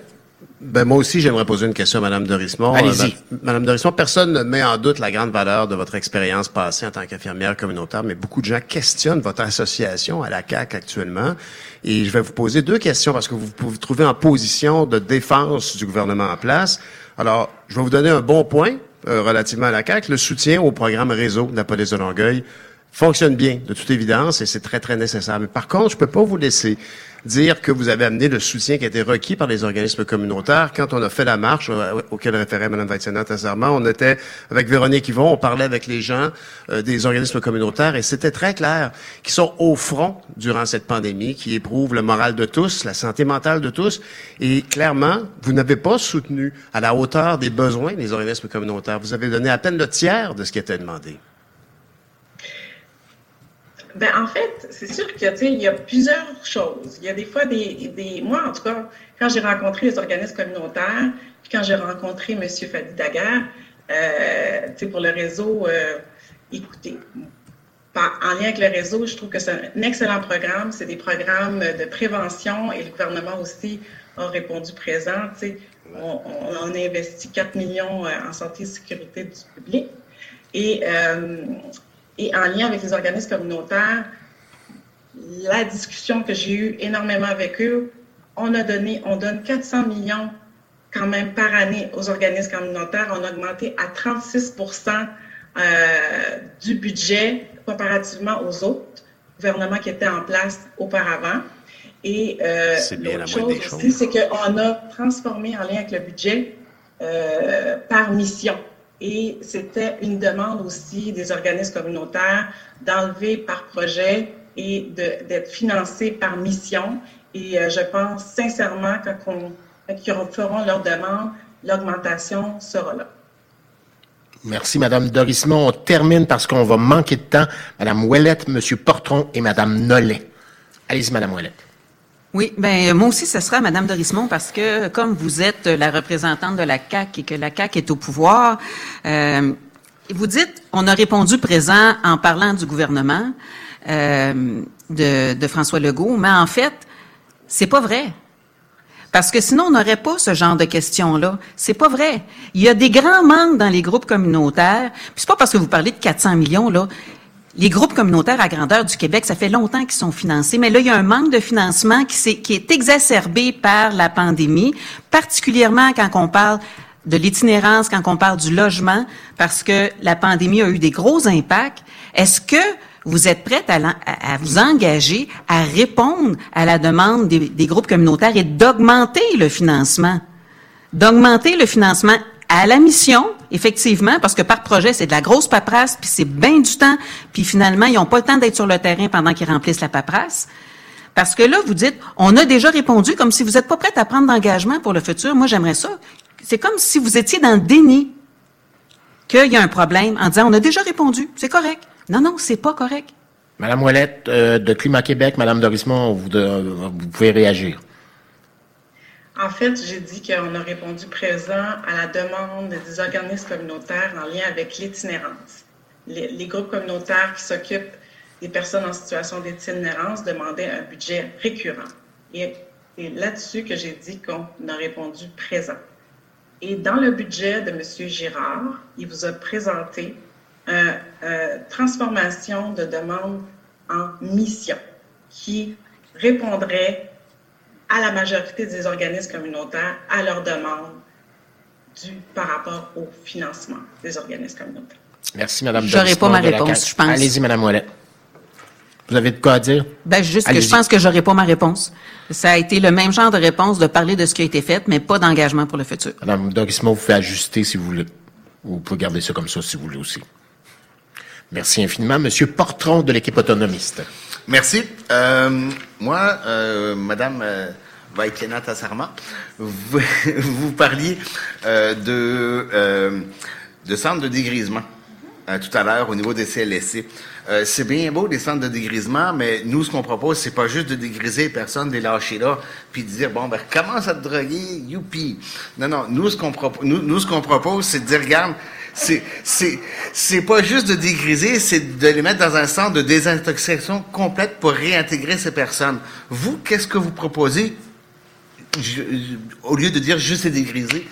Ben, moi aussi, j'aimerais poser une question à Mme Dorismont. Allez-y. Euh, Madame Dorismont, personne ne met en doute la grande valeur de votre expérience passée en tant qu'infirmière communautaire, mais beaucoup de gens questionnent votre association à la CAC actuellement. Et je vais vous poser deux questions parce que vous vous trouvez en position de défense du gouvernement en place. Alors, je vais vous donner un bon point euh, relativement à la CAC. Le soutien au programme réseau de la police de Longueuil fonctionne bien, de toute évidence, et c'est très, très nécessaire. Mais par contre, je peux pas vous laisser dire que vous avez amené le soutien qui a été requis par les organismes communautaires. Quand on a fait la marche euh, auquel référait Mme récemment, on était avec Véronique Yvon, on parlait avec les gens euh, des organismes communautaires et c'était très clair qu'ils sont au front durant cette pandémie, qui éprouvent le moral de tous, la santé mentale de tous. Et clairement, vous n'avez pas soutenu à la hauteur des besoins des organismes communautaires. Vous avez donné à peine le tiers de ce qui était demandé. Ben, en fait, c'est sûr qu'il y, a plusieurs choses. Il y a des fois des, des moi, en tout cas, quand j'ai rencontré les organismes communautaires, puis quand j'ai rencontré M. Fadi Daguerre, euh, pour le réseau, euh, écoutez, en lien avec le réseau, je trouve que c'est un excellent programme. C'est des programmes de prévention et le gouvernement aussi a répondu présent. On, a investi 4 millions euh, en santé et sécurité du public. Et et en lien avec les organismes communautaires, la discussion que j'ai eue énormément avec eux, on a donné, on donne 400 millions quand même par année aux organismes communautaires. On a augmenté à 36% euh, du budget comparativement aux autres gouvernements qui étaient en place auparavant. Et euh, l'autre chose aussi, c'est qu'on a transformé en lien avec le budget euh, par mission. Et c'était une demande aussi des organismes communautaires d'enlever par projet et d'être financés par mission. Et euh, je pense sincèrement que quand, feront leur demande, l'augmentation sera là. Merci, Madame Dorismont. On termine parce qu'on va manquer de temps. Madame Ouellette, Monsieur Portron et Madame Nollet. Allez-y, Madame Ouellette. Oui, ben moi aussi, ce sera Madame Dorismont parce que comme vous êtes la représentante de la CAC et que la CAC est au pouvoir, euh, vous dites, on a répondu présent en parlant du gouvernement euh, de, François Legault, mais en fait, c'est pas vrai. Parce que sinon, on n'aurait pas ce genre de questions-là. C'est pas vrai. Il y a des grands manques dans les groupes communautaires. Puis c'est pas parce que vous parlez de 400 millions, là les groupes communautaires à grandeur du Québec, ça fait longtemps qu'ils sont financés, mais là, il y a un manque de financement qui, est, exacerbé par la pandémie, particulièrement quand on parle de l'itinérance, quand on parle du logement, parce que la pandémie a eu des gros impacts. Est-ce que vous êtes prête à, vous engager à répondre à la demande des groupes communautaires et d'augmenter le financement? D'augmenter le financement à la mission, effectivement, parce que par projet, c'est de la grosse paperasse, puis c'est bien du temps, puis finalement, ils n'ont pas le temps d'être sur le terrain pendant qu'ils remplissent la paperasse. Parce que là, vous dites, on a déjà répondu comme si vous n'êtes pas prête à prendre d'engagement pour le futur. Moi, j'aimerais ça. C'est comme si vous étiez dans le déni qu'il y a un problème en disant, on a déjà répondu, c'est correct. Non, non, c'est pas correct. Madame Ouellette, euh, de Climat Québec, Madame Dorismont, vous, vous pouvez réagir. En fait, j'ai dit qu'on a répondu présent à la demande des organismes communautaires en lien avec l'itinérance. Les, groupes communautaires qui s'occupent des personnes en situation d'itinérance demandaient un budget récurrent. Et c'est là-dessus que j'ai dit qu'on a répondu présent. Et dans le budget de M. Girard, il vous a présenté une transformation de demande en mission qui répondrait à la majorité des organismes communautaires à leur demande du, par rapport au financement des organismes communautaires. Merci, Mme J'aurais pas ma réponse, je pense. Allez-y, Mme Ouellet. Vous avez de quoi dire? Ben, juste que je pense que j'aurais pas ma réponse. Ça a été le même genre de réponse de parler de ce qui a été fait, mais pas d'engagement pour le futur. Mme Dorismo, vous pouvez ajuster si vous voulez. Vous pouvez garder ça comme ça si vous voulez aussi. Merci infiniment. Monsieur Portron de l'équipe autonomiste. Merci. Euh, moi, euh, Madame euh, Tassarma, vous, [LAUGHS] vous parliez euh, de, euh, de centres de dégrisement euh, tout à l'heure au niveau des CLSC. Euh, c'est bien beau des centres de dégrisement, mais nous, ce qu'on propose, c'est pas juste de dégriser les personnes, de les lâcher là, puis de dire, bon, ben, commence à te droguer, youpi. Non, non, nous, ce qu'on nous, ce qu'on propose, c'est de dire, regarde, c'est, pas juste de dégriser, c'est de les mettre dans un centre de désintoxication complète pour réintégrer ces personnes. Vous, qu'est-ce que vous proposez? Au lieu de dire juste les dégriser,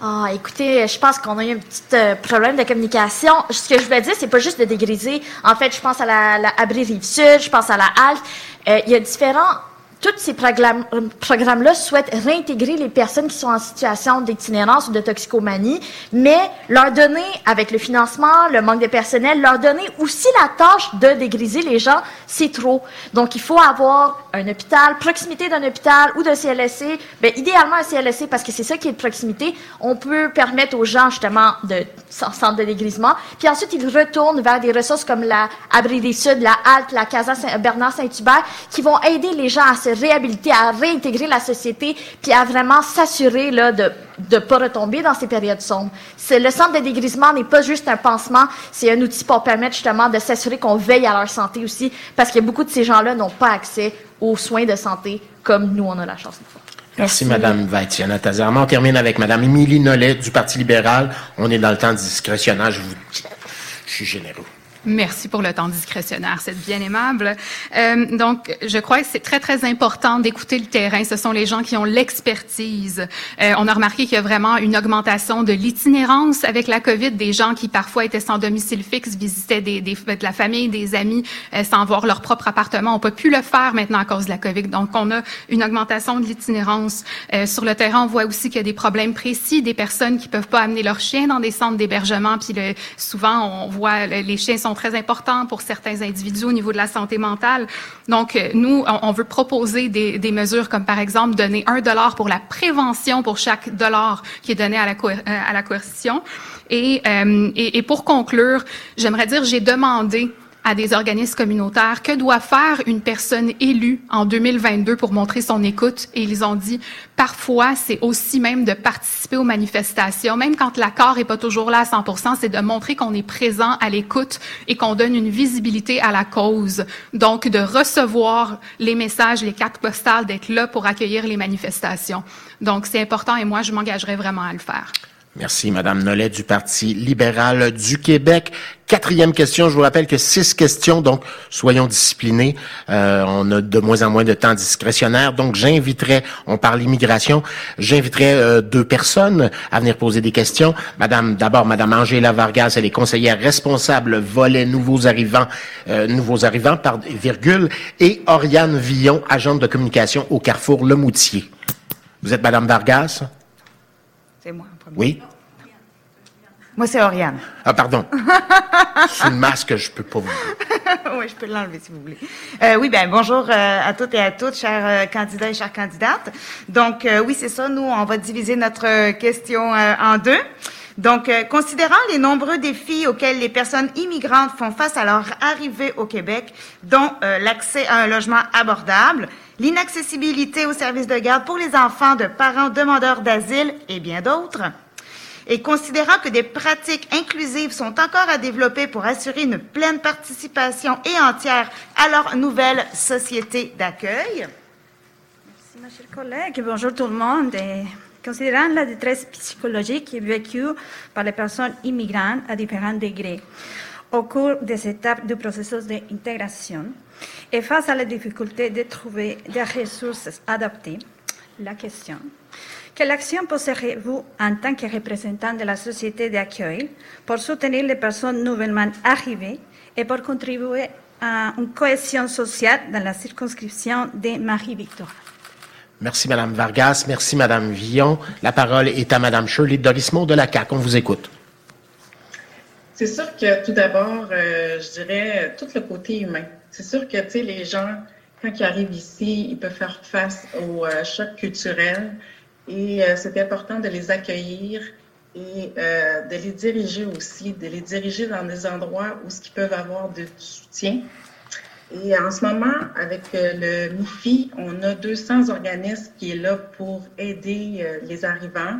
Ah, écoutez, je pense qu'on a eu un petit euh, problème de communication. Ce que je voulais dire, c'est pas juste de dégriser. En fait, je pense à la, la Abri Rive-Sud, je pense à la halte. Euh, il y a différents... Tous ces euh, programmes-là souhaitent réintégrer les personnes qui sont en situation d'itinérance ou de toxicomanie, mais leur donner, avec le financement, le manque de personnel, leur donner aussi la tâche de dégriser les gens, c'est trop. Donc, il faut avoir un hôpital, proximité d'un hôpital ou d'un CLSC, ben, idéalement un CLSC parce que c'est ça qui est de proximité. On peut permettre aux gens, justement, de centre de dégrisement. Puis ensuite, ils retournent vers des ressources comme la Abri des Sud, la Halte, la Casa Bernard Saint-Hubert, qui vont aider les gens à se réhabiliter, à réintégrer la société, puis à vraiment s'assurer là de de pas retomber dans ces périodes sombres. C'est le centre de dégrisement n'est pas juste un pansement, c'est un outil pour permettre justement de s'assurer qu'on veille à leur santé aussi, parce que beaucoup de ces gens-là n'ont pas accès aux soins de santé comme nous on a la chance de faire. Merci, Madame Vaitiana Tazarma. On termine avec Madame Émilie Nollet du Parti libéral. On est dans le temps discrétionnaire. Je vous je suis généreux. Merci pour le temps discrétionnaire, c'est bien aimable. Euh, donc, je crois que c'est très, très important d'écouter le terrain. Ce sont les gens qui ont l'expertise. Euh, on a remarqué qu'il y a vraiment une augmentation de l'itinérance avec la COVID, des gens qui parfois étaient sans domicile fixe, visitaient des, des- de la famille, des amis, euh, sans voir leur propre appartement. On peut plus le faire maintenant à cause de la COVID. Donc, on a une augmentation de l'itinérance. Euh, sur le terrain, on voit aussi qu'il y a des problèmes précis, des personnes qui peuvent pas amener leurs chiens dans des centres d'hébergement. Puis le- souvent, on voit le- les chiens sont très importants pour certains individus au niveau de la santé mentale. Donc, euh, nous, on, veut proposer des, des mesures comme par exemple donner un dollar pour la prévention pour chaque dollar qui est donné à la, euh, à la coercition. Et, euh, et, et pour conclure, j'aimerais dire, j'ai demandé à des organismes communautaires que doit faire une personne élue en 2022 pour montrer son écoute. Et ils ont dit, parfois, c'est aussi même de participer aux manifestations, même quand l'accord est pas toujours là à 100 c'est de montrer qu'on est présent à l'écoute et qu'on donne une visibilité à la cause. Donc, de recevoir les messages, les cartes postales, d'être là pour accueillir les manifestations. Donc, c'est important et moi, je m'engagerai vraiment à le faire. Merci, Madame Nollet du Parti libéral du Québec. Quatrième question. Je vous rappelle que six questions, donc soyons disciplinés. Euh, on a de moins en moins de temps discrétionnaire. Donc, j'inviterai, on parle immigration, j'inviterai euh, deux personnes à venir poser des questions. Madame, d'abord, Madame Angela Vargas, elle est conseillère responsable volet nouveaux arrivants, euh, nouveaux arrivants, par virgule, et Oriane Villon, agente de communication au Carrefour Le Moutier. Vous êtes Madame Vargas? C'est moi. Oui? Moi, c'est Oriane. Ah, pardon. [LAUGHS] Sous le masque, je peux pas vous. oui, je peux l'enlever si vous voulez. Euh, oui, ben bonjour euh, à toutes et à toutes, chers euh, candidats et chères candidates. Donc, euh, oui, c'est ça. Nous, on va diviser notre question euh, en deux. Donc, euh, considérant les nombreux défis auxquels les personnes immigrantes font face à leur arrivée au Québec, dont euh, l'accès à un logement abordable, l'inaccessibilité aux services de garde pour les enfants de parents demandeurs d'asile et bien d'autres, et considérant que des pratiques inclusives sont encore à développer pour assurer une pleine participation et entière à leur nouvelle société d'accueil. Merci, ma chère collègue. Bonjour tout le monde. Considérant la détresse psychologique vécue par les personnes immigrantes à différents degrés au cours des étapes du processus d'intégration et face à la difficulté de trouver des ressources adaptées, la question quelle action poserez-vous en tant que représentant de la société d'accueil pour soutenir les personnes nouvellement arrivées et pour contribuer à une cohésion sociale dans la circonscription de Marie-Victorin? Merci, Madame Vargas. Merci, Madame Villon. La parole est à Madame Shirley Dorismont de la CAQ. On vous écoute. C'est sûr que tout d'abord, euh, je dirais tout le côté humain. C'est sûr que tu les gens, quand ils arrivent ici, ils peuvent faire face au euh, choc culturel et euh, c'est important de les accueillir et euh, de les diriger aussi, de les diriger dans des endroits où ils peuvent avoir de soutien. Et en ce moment, avec le MIFI, on a 200 organismes qui est là pour aider les arrivants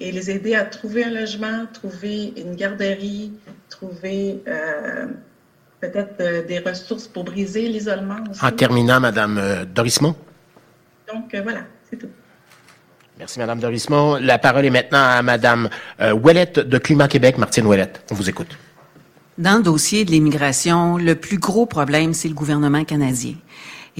et les aider à trouver un logement, trouver une garderie, trouver peut-être des ressources pour briser l'isolement aussi. En terminant, Madame Dorismont. Donc, voilà, c'est tout. Merci, Madame Dorismont. La parole est maintenant à Madame euh, Ouellette de Climat Québec. Martine Ouellette, on vous écoute. Dans le dossier de l'immigration, le plus gros problème, c'est le gouvernement canadien.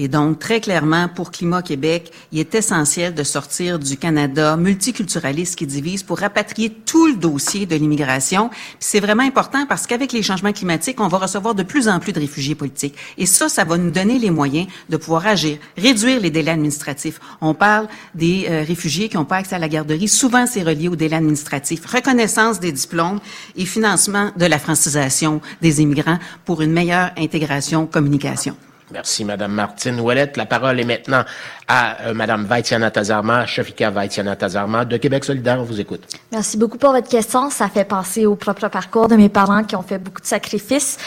Et donc, très clairement, pour Climat Québec, il est essentiel de sortir du Canada multiculturaliste qui divise pour rapatrier tout le dossier de l'immigration. c'est vraiment important parce qu'avec les changements climatiques, on va recevoir de plus en plus de réfugiés politiques. Et ça, ça va nous donner les moyens de pouvoir agir, réduire les délais administratifs. On parle des euh, réfugiés qui n'ont pas accès à la garderie. Souvent, c'est relié aux délais administratifs. Reconnaissance des diplômes et financement de la francisation des immigrants pour une meilleure intégration communication. Merci, Madame Martine Ouellette. La parole est maintenant à euh, Madame Vaitiana Tazarma, Shafika Vaitiana Tazarma de Québec solidaire. On vous écoute. Merci beaucoup pour votre question. Ça fait penser au propre parcours de mes parents qui ont fait beaucoup de sacrifices.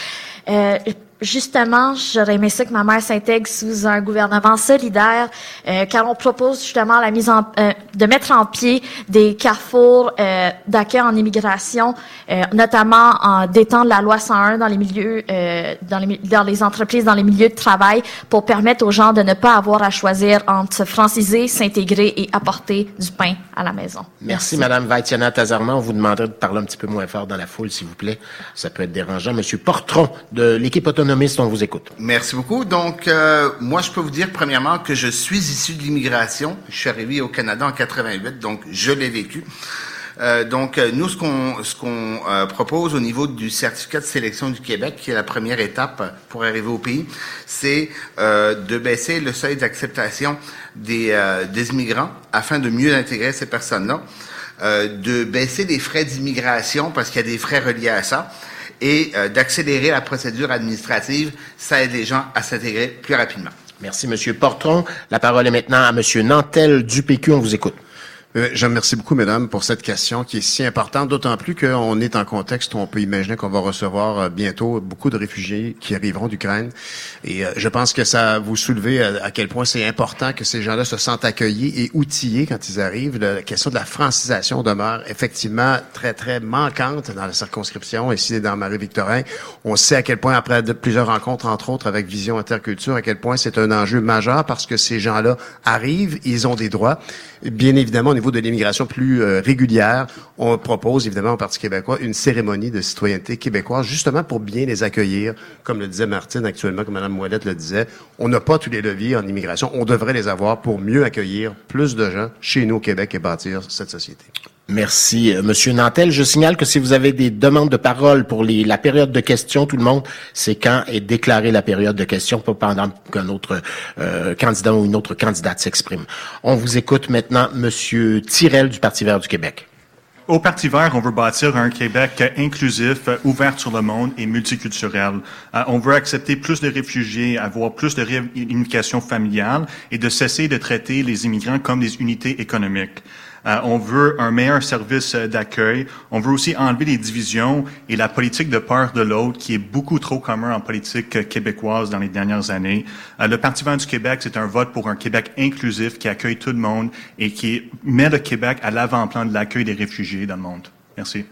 Euh, justement, j'aurais aimé ça que ma mère s'intègre sous un gouvernement solidaire, euh, car on propose justement la mise en, euh, de mettre en pied des carrefours euh, d'accueil en immigration, euh, notamment en d'étendre la loi 101 dans les milieux, euh, dans les, dans les entreprises, dans les milieux de travail, pour permettre aux gens de ne pas avoir à choisir entre se franciser, s'intégrer et apporter du pain à la maison. Merci, Merci. Madame Vaitiana Tazarman. On vous demanderait de parler un petit peu moins fort dans la foule, s'il vous plaît. Ça peut être dérangeant. Monsieur Portron de l'équipe autonome Merci beaucoup. Donc, euh, moi, je peux vous dire premièrement que je suis issu de l'immigration. Je suis arrivé au Canada en 88, donc je l'ai vécu. Euh, donc, euh, nous, ce qu'on propose au niveau du certificat de sélection du Québec, qui est la première étape pour arriver au pays, c'est de baisser le seuil d'acceptation des, des immigrants afin de mieux intégrer ces personnes-là, de baisser les frais d'immigration parce qu'il y a des frais reliés à ça, et euh, d'accélérer la procédure administrative. Ça aide les gens à s'intégrer plus rapidement. Merci, Monsieur Portron. La parole est maintenant à Monsieur Nantel du PQ. On vous écoute. Euh, je remercie beaucoup, mesdames, pour cette question qui est si importante, d'autant plus qu'on est en contexte où on peut imaginer qu'on va recevoir euh, bientôt beaucoup de réfugiés qui arriveront d'Ukraine. Et euh, je pense que ça vous soulevez à, quel point c'est important que ces gens-là se sentent accueillis et outillés quand ils arrivent. La question de la francisation demeure effectivement très, très manquante dans la circonscription. Ici, dans Marie-Victorin, on sait à quel point, après plusieurs rencontres, entre autres, avec Vision Interculture, à quel point c'est un enjeu majeur parce que ces gens-là arrivent, ils ont des droits. Bien évidemment, au niveau de l'immigration plus euh, régulière, on propose évidemment au Parti québécois une cérémonie de citoyenneté québécoise, justement pour bien les accueillir. Comme le disait Martine actuellement, comme Mme Moellette le disait, on n'a pas tous les leviers en immigration. On devrait les avoir pour mieux accueillir plus de gens chez nous au Québec et bâtir cette société. Merci, euh, Monsieur Nantel. Je signale que si vous avez des demandes de parole pour la période de questions, tout le monde, c'est quand est déclarée la période de questions, pas pendant qu'un autre euh, candidat ou une autre candidate s'exprime. On vous écoute maintenant, Monsieur Tirel du Parti vert du Québec. Au Parti vert, on veut bâtir un Québec inclusif, ouvert sur le monde et multiculturel. Euh, on veut accepter plus de réfugiés, avoir plus de réunification familiale et de cesser de traiter les immigrants comme des unités économiques. Euh, on veut un meilleur service euh, d'accueil. On veut aussi enlever les divisions et la politique de peur de l'autre qui est beaucoup trop commun en politique euh, québécoise dans les dernières années. le Parti vert du Québec, c'est un vote pour un Québec inclusif qui accueille tout le monde et qui met le Québec à l'avant-plan de l'accueil des réfugiés dans le monde. Merci.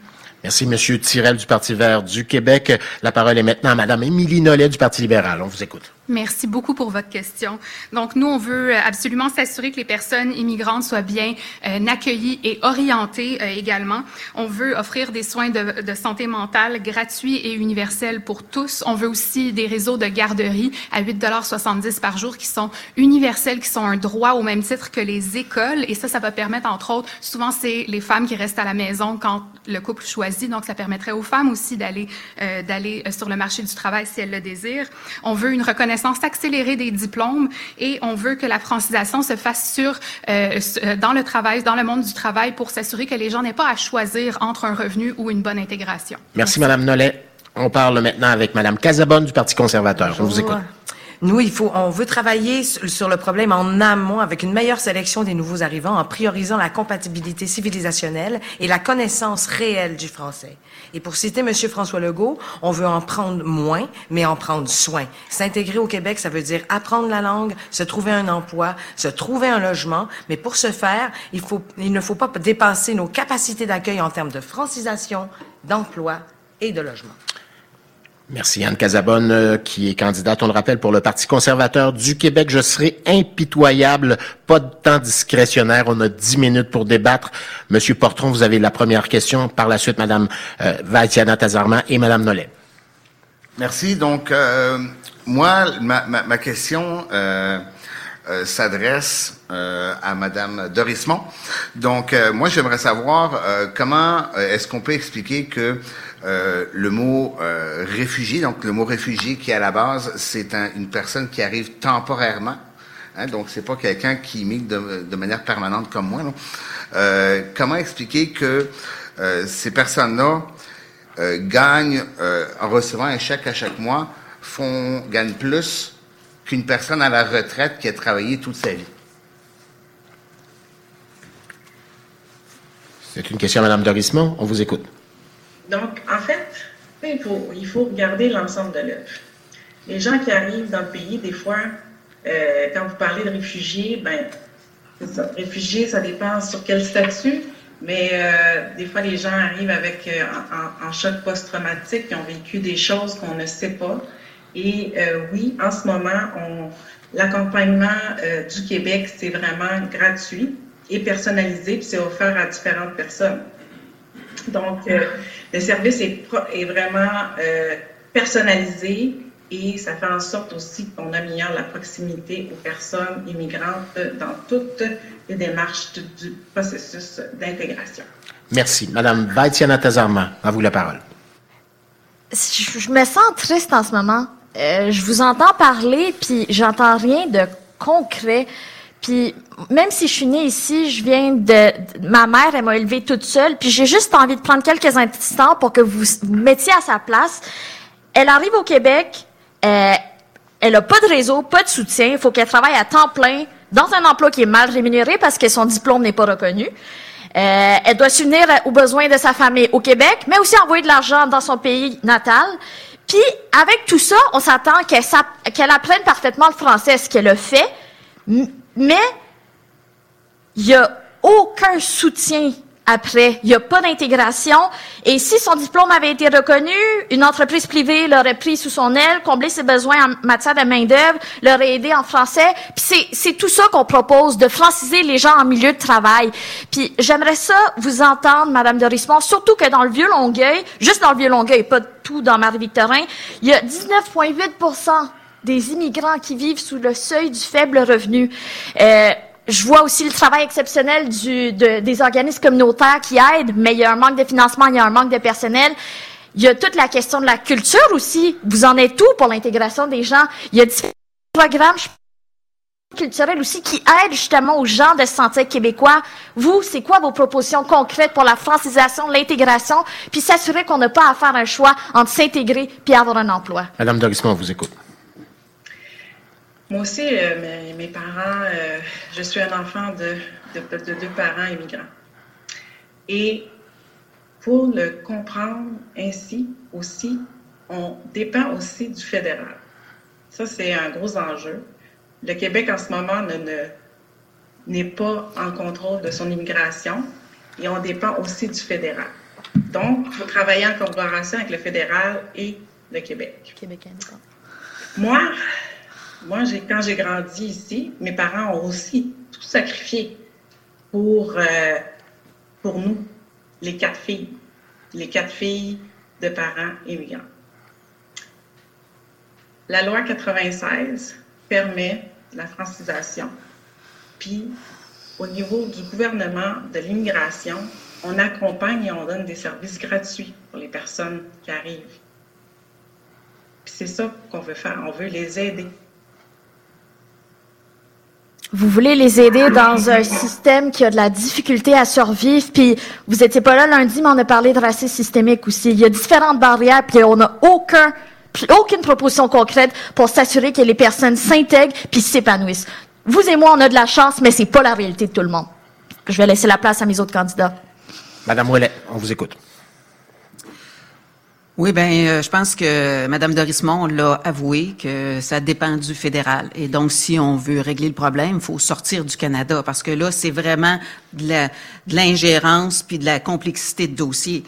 Merci, Monsieur Tirel du Parti vert du Québec. La parole est maintenant à Madame Émilie Nollet du Parti libéral. On vous écoute. Merci beaucoup pour votre question. Donc, nous, on veut absolument s'assurer que les personnes immigrantes soient bien euh, accueillies et orientées euh, également. On veut offrir des soins de, santé mentale gratuits et universels pour tous. On veut aussi des réseaux de garderie à 8,70 par jour qui sont universels, qui sont un droit au même titre que les écoles. Et ça, ça va permettre, entre autres, souvent, c'est les femmes qui restent à la maison quand le couple choisit. Donc, ça permettrait aux femmes aussi d'aller euh, d'aller sur le marché du travail si elles le désirent. On veut une reconnaissance reconnaissance accélérée des diplômes et on veut que la francisation se fasse sur euh, euh, dans le travail, dans le monde du travail pour s'assurer que les gens n'aient pas à choisir entre un revenu ou une bonne intégration. Merci, Merci. Madame Nollet. On parle maintenant avec Madame Casabonne du Parti conservateur. On vous écoute. Nous, il faut, on veut travailler sur le problème en amont avec une meilleure sélection des nouveaux arrivants en priorisant la compatibilité civilisationnelle et la connaissance réelle du français. Et pour citer M. François Legault, on veut en prendre moins, mais en prendre soin. S'intégrer au Québec, ça veut dire apprendre la langue, se trouver un emploi, se trouver un logement, mais pour ce faire, il, faut, il ne faut pas dépasser nos capacités d'accueil en termes de francisation, d'emploi et de logement. Merci Anne Casabonne, euh, qui est candidate, on le rappelle, pour le Parti conservateur du Québec. Je serai impitoyable, pas de temps discrétionnaire. On a dix minutes pour débattre. Monsieur Portron, vous avez la première question. Par la suite, Madame euh, Tazarma et Madame Nollet. Merci. Donc, euh, moi, ma, ma, ma question euh, euh, s'adresse euh, à Madame Dorismont. Donc, moi, j'aimerais savoir comment est-ce qu'on peut expliquer que euh, le mot euh, réfugié, donc le mot réfugié qui à la base, c'est un, une personne qui arrive temporairement. Hein, donc c'est pas quelqu'un qui migre de, manière permanente comme moi. Euh, comment expliquer que ces personnes-là gagnent en recevant un chèque à chaque mois, font gagnent plus qu'une personne à la retraite qui a travaillé toute sa vie? C'est une question à Mme Dorismont. On vous écoute. Donc, en fait, il faut, regarder l'ensemble de l'œuvre. Les gens qui arrivent dans le pays, des fois, euh, quand vous parlez de réfugiés, ben. Réfugiés, ça dépend sur quel statut, mais euh, des fois, les gens arrivent avec euh, en, en, choc post-traumatique, qui ont vécu des choses qu'on ne sait pas. Et oui, en ce moment, l'accompagnement du Québec, c'est vraiment gratuit et personnalisé, puis c'est offert à différentes personnes. Donc, euh, le service est, est vraiment euh, personnalisé et ça fait en sorte aussi qu'on améliore la proximité aux personnes immigrantes dans toutes les démarches du, processus d'intégration. Merci. Madame Baitiana Tazarma, à vous la parole. Je, je me sens triste en ce moment. Euh, je vous entends parler, puis j'entends rien de concret. Puis même si je suis née ici, je viens de, ma mère, elle m'a élevée toute seule, puis j'ai juste envie de prendre quelques instants pour que vous vous mettiez à sa place. Elle arrive au Québec, euh, elle a pas de réseau, pas de soutien, il faut qu'elle travaille à temps plein dans un emploi qui est mal rémunéré parce que son diplôme n'est pas reconnu. Euh, elle doit s'unir aux besoins de sa famille au Québec, mais aussi envoyer de l'argent dans son pays natal. Puis, avec tout ça, on s'attend qu'elle, qu'elle apprenne parfaitement le français, ce qu'elle a fait, mais il n'y a aucun soutien après. Il n'y a pas d'intégration. Et si son diplôme avait été reconnu, une entreprise privée l'aurait pris sous son aile, comblé ses besoins en matière de main-d'œuvre, l'aurait aidé en français. Puis c'est tout ça qu'on propose, de franciser les gens en milieu de travail. Puis j'aimerais ça vous entendre, Madame Dorismont, surtout que dans le Vieux-Longueuil, juste dans le Vieux-Longueuil, pas tout dans Marie-Victorin, il y a 19,8 des immigrants qui vivent sous le seuil du faible revenu. Euh, je vois aussi le travail exceptionnel des organismes communautaires qui aident, mais il y a un manque de financement, il y a un manque de personnel. Il y a toute la question de la culture aussi. Vous en êtes tout pour l'intégration des gens? Il y a différents programmes culturels aussi qui aident justement aux gens de se sentir québécois. Vous, c'est quoi vos propositions concrètes pour la francisation, l'intégration, puis s'assurer qu'on n'a pas à faire un choix entre s'intégrer puis avoir un emploi? Madame Dorisman, on vous écoute. Moi aussi, euh, mes, mes, parents, euh, je suis un enfant de, de, de, deux parents immigrants. Et pour le comprendre ainsi aussi, on dépend aussi du fédéral. Ça, c'est un gros enjeu. Le Québec, en ce moment, ne, ne, n'est pas en contrôle de son immigration et on dépend aussi du fédéral. Donc, il faut travailler en collaboration avec le fédéral et le Québec. Québec Moi, moi, quand j'ai grandi ici, mes parents ont aussi tout sacrifié pour, euh, pour nous, les quatre filles, les quatre filles de parents immigrants. La loi 96 permet la francisation, puis au niveau du gouvernement de l'immigration, on accompagne et on donne des services gratuits pour les personnes qui arrivent. Puis c'est ça qu'on veut faire, on veut les aider vous voulez les aider dans un système qui a de la difficulté à survivre, puis vous étiez pas là lundi, mais on a parlé de racisme systémique aussi. Il y a différentes barrières, puis on n'a aucun aucune proposition concrète pour s'assurer que les personnes s'intègrent puis s'épanouissent. Vous et moi, on a de la chance, mais c'est pas la réalité de tout le monde. Je vais laisser la place à mes autres candidats. Madame Ouellet, on vous écoute. Oui, ben, euh, je pense que Mme Dorismont l'a avoué que ça dépend du fédéral. Et donc, si on veut régler le problème, il faut sortir du Canada parce que là, c'est vraiment de l'ingérence puis de la complexité de dossier.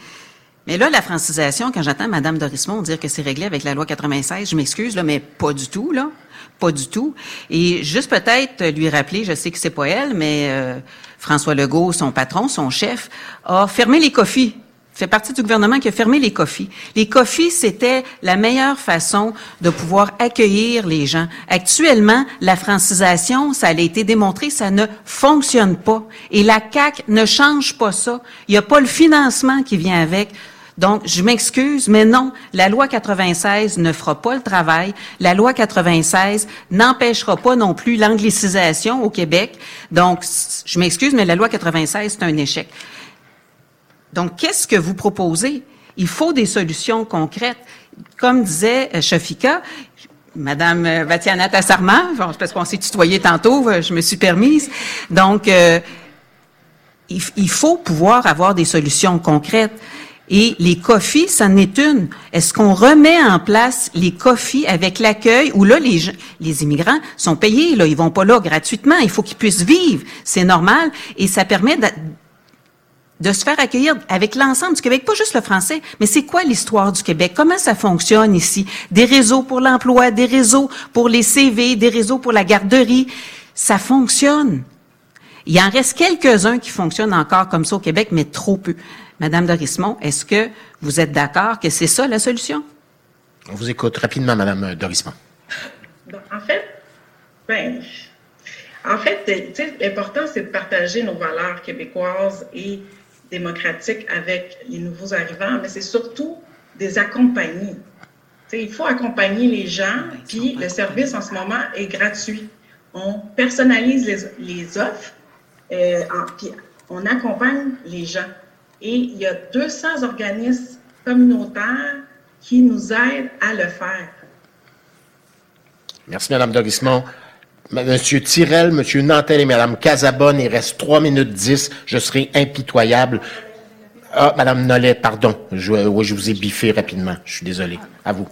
Mais là, la francisation, quand j'entends Mme Dorismont dire que c'est réglé avec la loi 96, je m'excuse, mais pas du tout, là. Pas du tout. Et juste peut-être lui rappeler, je sais que c'est pas elle, mais euh, François Legault, son patron, son chef, a fermé les coffis fait partie du gouvernement qui a fermé les coffis. Les coffis, c'était la meilleure façon de pouvoir accueillir les gens. Actuellement, la francisation, ça a été démontré, ça ne fonctionne pas. Et la CAC ne change pas ça. Il n'y a pas le financement qui vient avec. Donc, je m'excuse, mais non, la loi 96 ne fera pas le travail. La loi 96 n'empêchera pas non plus l'anglicisation au Québec. Donc, je m'excuse, mais la loi 96, c'est un échec. Donc, qu'est-ce que vous proposez? Il faut des solutions concrètes. Comme disait euh, Shafika, Madame euh, Vatiana Tassarma, parce qu'on s'est tutoyé tantôt, euh, je me suis permise. Donc, il, faut pouvoir avoir des solutions concrètes. Et les COFI, ça n'est une. Est-ce qu'on remet en place les COFI avec l'accueil où là, les, les immigrants sont payés, là, ils vont pas là gratuitement, il faut qu'ils puissent vivre, c'est normal, et ça permet de se faire accueillir avec l'ensemble du Québec, pas juste le français, mais c'est quoi l'histoire du Québec? Comment ça fonctionne ici? Des réseaux pour l'emploi, des réseaux pour les CV, des réseaux pour la garderie. Ça fonctionne. Il en reste quelques-uns qui fonctionnent encore comme ça au Québec, mais trop peu. Madame Dorismont, est-ce que vous êtes d'accord que c'est ça la solution? On vous écoute rapidement, Madame Dorismont. En fait, ben, en fait, l'important, c'est de partager nos valeurs québécoises et démocratique avec les nouveaux arrivants, mais c'est surtout des accompagner. il faut accompagner les gens, puis le service en ce moment est gratuit. On personnalise les, les offres, euh, puis on accompagne les gens. Et il y a 200 organismes communautaires qui nous aident à le faire. Merci, Mme Dorismont. Monsieur Tirel, Monsieur Nantel et Madame Casabonne, il reste 3 minutes 10. Je serai impitoyable. Ah, Madame Nollet, pardon. Je, oui, je vous ai biffé rapidement. Je suis désolé. À vous.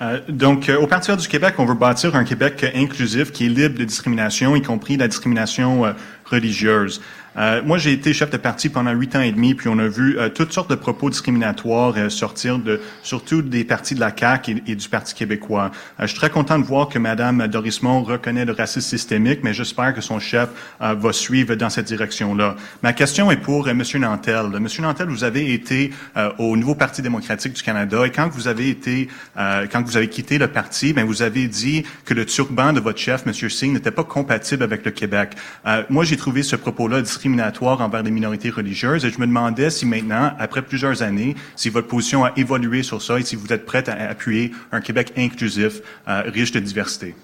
Euh, donc, euh, au Parti du Québec, on veut bâtir un Québec inclusif qui est libre de discrimination, y compris la discrimination euh, religieuse. Euh, moi, j'ai été chef de parti pendant huit ans et demi, puis on a vu euh, toutes sortes de propos discriminatoires euh, sortir de, surtout des partis de la CAQ et, du Parti québécois. je suis très content de voir que Mme Dorismont reconnaît le racisme systémique, mais j'espère que son chef va suivre dans cette direction-là. Ma question est pour M. Nantel. M. Nantel, vous avez été au nouveau Parti démocratique du Canada et quand vous avez été, quand vous avez quitté le parti, ben vous avez dit que le turban de votre chef, M. Singh, n'était pas compatible avec le Québec. moi, j'ai trouvé ce propos-là discriminatoire envers les minorités religieuses. Et je me demandais si maintenant, après plusieurs années, si votre position a évolué sur ça et si vous êtes prête à appuyer un Québec inclusif, euh, riche de diversité.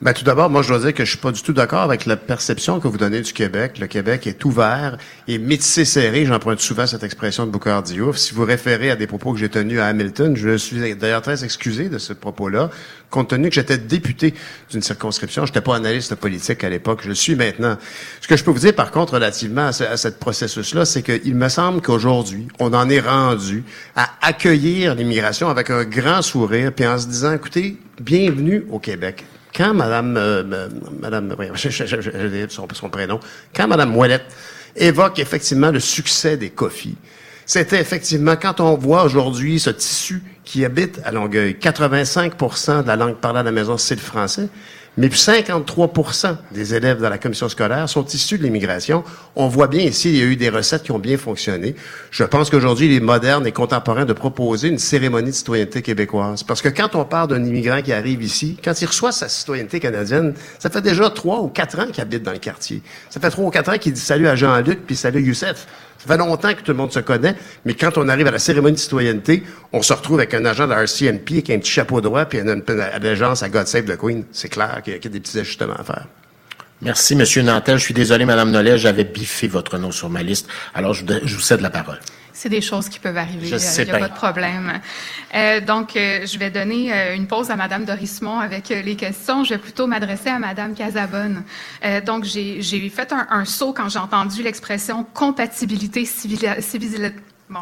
Ben, tout d'abord, moi, je dois dire que je suis pas du tout d'accord avec la perception que vous donnez du Québec. Le Québec est ouvert et métissé serré. J'emprunte souvent cette expression de Boucard Diouf. Si vous référez à des propos que j'ai tenus à Hamilton, je suis d'ailleurs très excusé de ce propos-là, compte tenu que j'étais député d'une circonscription. Je n'étais pas analyste politique à l'époque. Je le suis maintenant. Ce que je peux vous dire, par contre, relativement à ce, processus-là, c'est qu'il me semble qu'aujourd'hui, on en est rendu à accueillir l'immigration avec un grand sourire, puis en se disant, écoutez, bienvenue au Québec quand Madame, euh, Madame, son, prénom, quand Madame évoque effectivement le succès des coffees, c'était effectivement quand on voit aujourd'hui ce tissu qui habite à Longueuil, 85% de la langue parlée à la maison, c'est le français mais 53% des élèves dans la commission scolaire sont issus de l'immigration. On voit bien ici, il y a eu des recettes qui ont bien fonctionné. Je pense qu'aujourd'hui, il est moderne et contemporain de proposer une cérémonie de citoyenneté québécoise. Parce que quand on parle d'un immigrant qui arrive ici, quand il reçoit sa citoyenneté canadienne, ça fait déjà trois ou quatre ans qu'il habite dans le quartier. Ça fait trois ou quatre ans qu'il dit salut à Jean-Luc puis salut Youssef. Ça fait longtemps que tout le monde se connaît, mais quand on arrive à la cérémonie de citoyenneté, on se retrouve avec un agent de la RCNP avec un petit chapeau droit puis une, une allégeance à God Save the Queen. C'est clair qu'il y, a des petits ajustements à faire. Merci, Monsieur Nantel. Je suis désolé, Madame Nollet, j'avais biffé votre nom sur ma liste. Alors, je vous cède la parole. C'est des choses qui peuvent arriver. Je Il n'y a pas de problème. Euh, donc, euh, je vais donner euh, une pause à Madame Dorismont avec euh, les questions. Je vais plutôt m'adresser à Madame Casabonne. Euh, donc, j'ai fait un, un saut quand j'ai entendu l'expression compatibilité civila- Bon,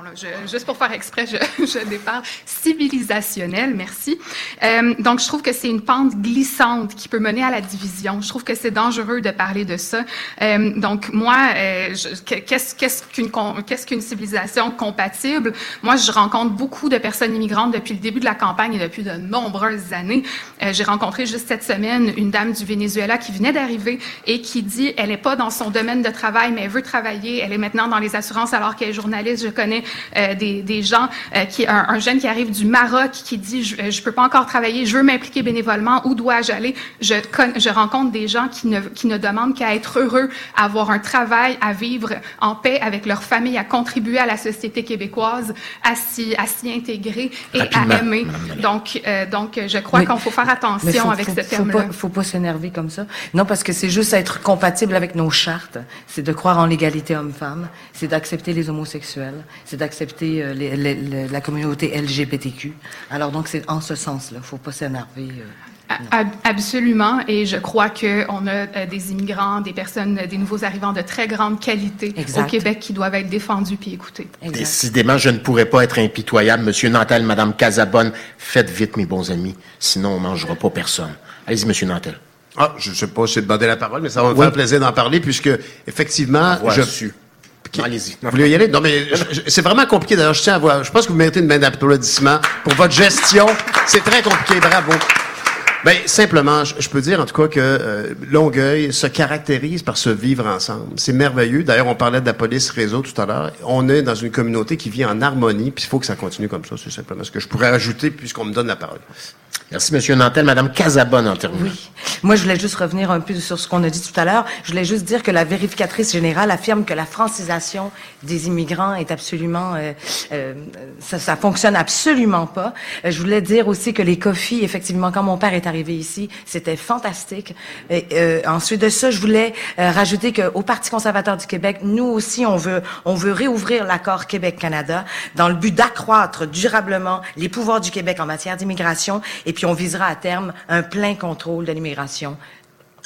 juste pour faire exprès, je, [LAUGHS] je déparle. Civilisationnel, merci. Euh, donc, je trouve que c'est une pente glissante qui peut mener à la division. Je trouve que c'est dangereux de parler de ça. Euh, donc, moi, euh, qu'est-ce qu'une civilisation compatible? Moi, je rencontre beaucoup de personnes immigrantes depuis le début de la campagne et depuis de nombreuses années. J'ai rencontré juste cette semaine une dame du Venezuela qui venait d'arriver et qui dit, elle n'est pas dans son domaine de travail, mais elle veut travailler. Elle est maintenant dans les assurances alors qu'elle est journaliste. Je connais euh, des, des gens, euh, qui, un, un jeune qui arrive du Maroc qui dit, je, euh, je peux pas encore travailler, je veux m'impliquer bénévolement. Où dois-je aller? Je, je rencontre des gens qui ne, qui ne demandent qu'à être heureux, à avoir un travail, à vivre en paix avec leur famille, à contribuer à la société québécoise, à s'y, à s'y intégrer et à aimer. Donc, euh, donc, je crois qu'on faut faire attention faut- avec faut- ce faut terme-là. pas- faut pas s'énerver comme ça. Non, parce que c'est juste être compatible avec nos chartes. C'est de croire en l'égalité homme-femme. C'est d'accepter les homosexuels. C'est d'accepter euh, les- les- les- la communauté LGBTQ. Alors donc, c'est en ce sens-là. Faut pas s'énerver. euh. Ab- Absolument, et je crois qu'on a euh, des immigrants, des personnes, des nouveaux arrivants de très grande qualité Exact. au Québec qui doivent être défendus puis écoutés. Décidément, je ne pourrais pas être impitoyable. Monsieur Nantel, Madame Casabonne, faites vite, mes bons amis. Sinon, on mangera pas personne. Allez-y, Monsieur Nantel. Ah, je sais pas si j'ai demandé la parole, mais ça va me Oui. faire plaisir d'en parler puisque, effectivement, je... Allez-y. Vous voulez y aller? Non, mais c'est vraiment compliqué. D'ailleurs, je tiens à voir. Je pense que vous méritez une main d'applaudissement pour votre gestion. C'est très compliqué. Bravo. Ben, simplement, je, je peux dire en tout cas que euh, Longueuil se caractérise par ce vivre ensemble. C'est merveilleux. D'ailleurs, on parlait de la police réseau tout à l'heure. On est dans une communauté qui vit en harmonie, puis il faut que ça continue comme ça. C'est simplement ce que je pourrais ajouter puisqu'on me donne la parole. Merci, Monsieur Nantel. Madame Casabonne en terminant. Oui. Moi, je voulais juste revenir un peu sur ce qu'on a dit tout à l'heure. Je voulais juste dire que la vérificatrice générale affirme que la francisation des immigrants est absolument, euh, euh, ça, ça fonctionne absolument pas. Euh, je voulais dire aussi que les coffees, effectivement, quand mon père est arrivé ici, c'était fantastique. Et, euh, ensuite de ça, je voulais euh, rajouter qu'au Parti conservateur du Québec, nous aussi, on veut, on veut réouvrir l'accord Québec-Canada dans le but d'accroître durablement les pouvoirs du Québec en matière d'immigration et puis on visera à terme un plein contrôle de l'immigration.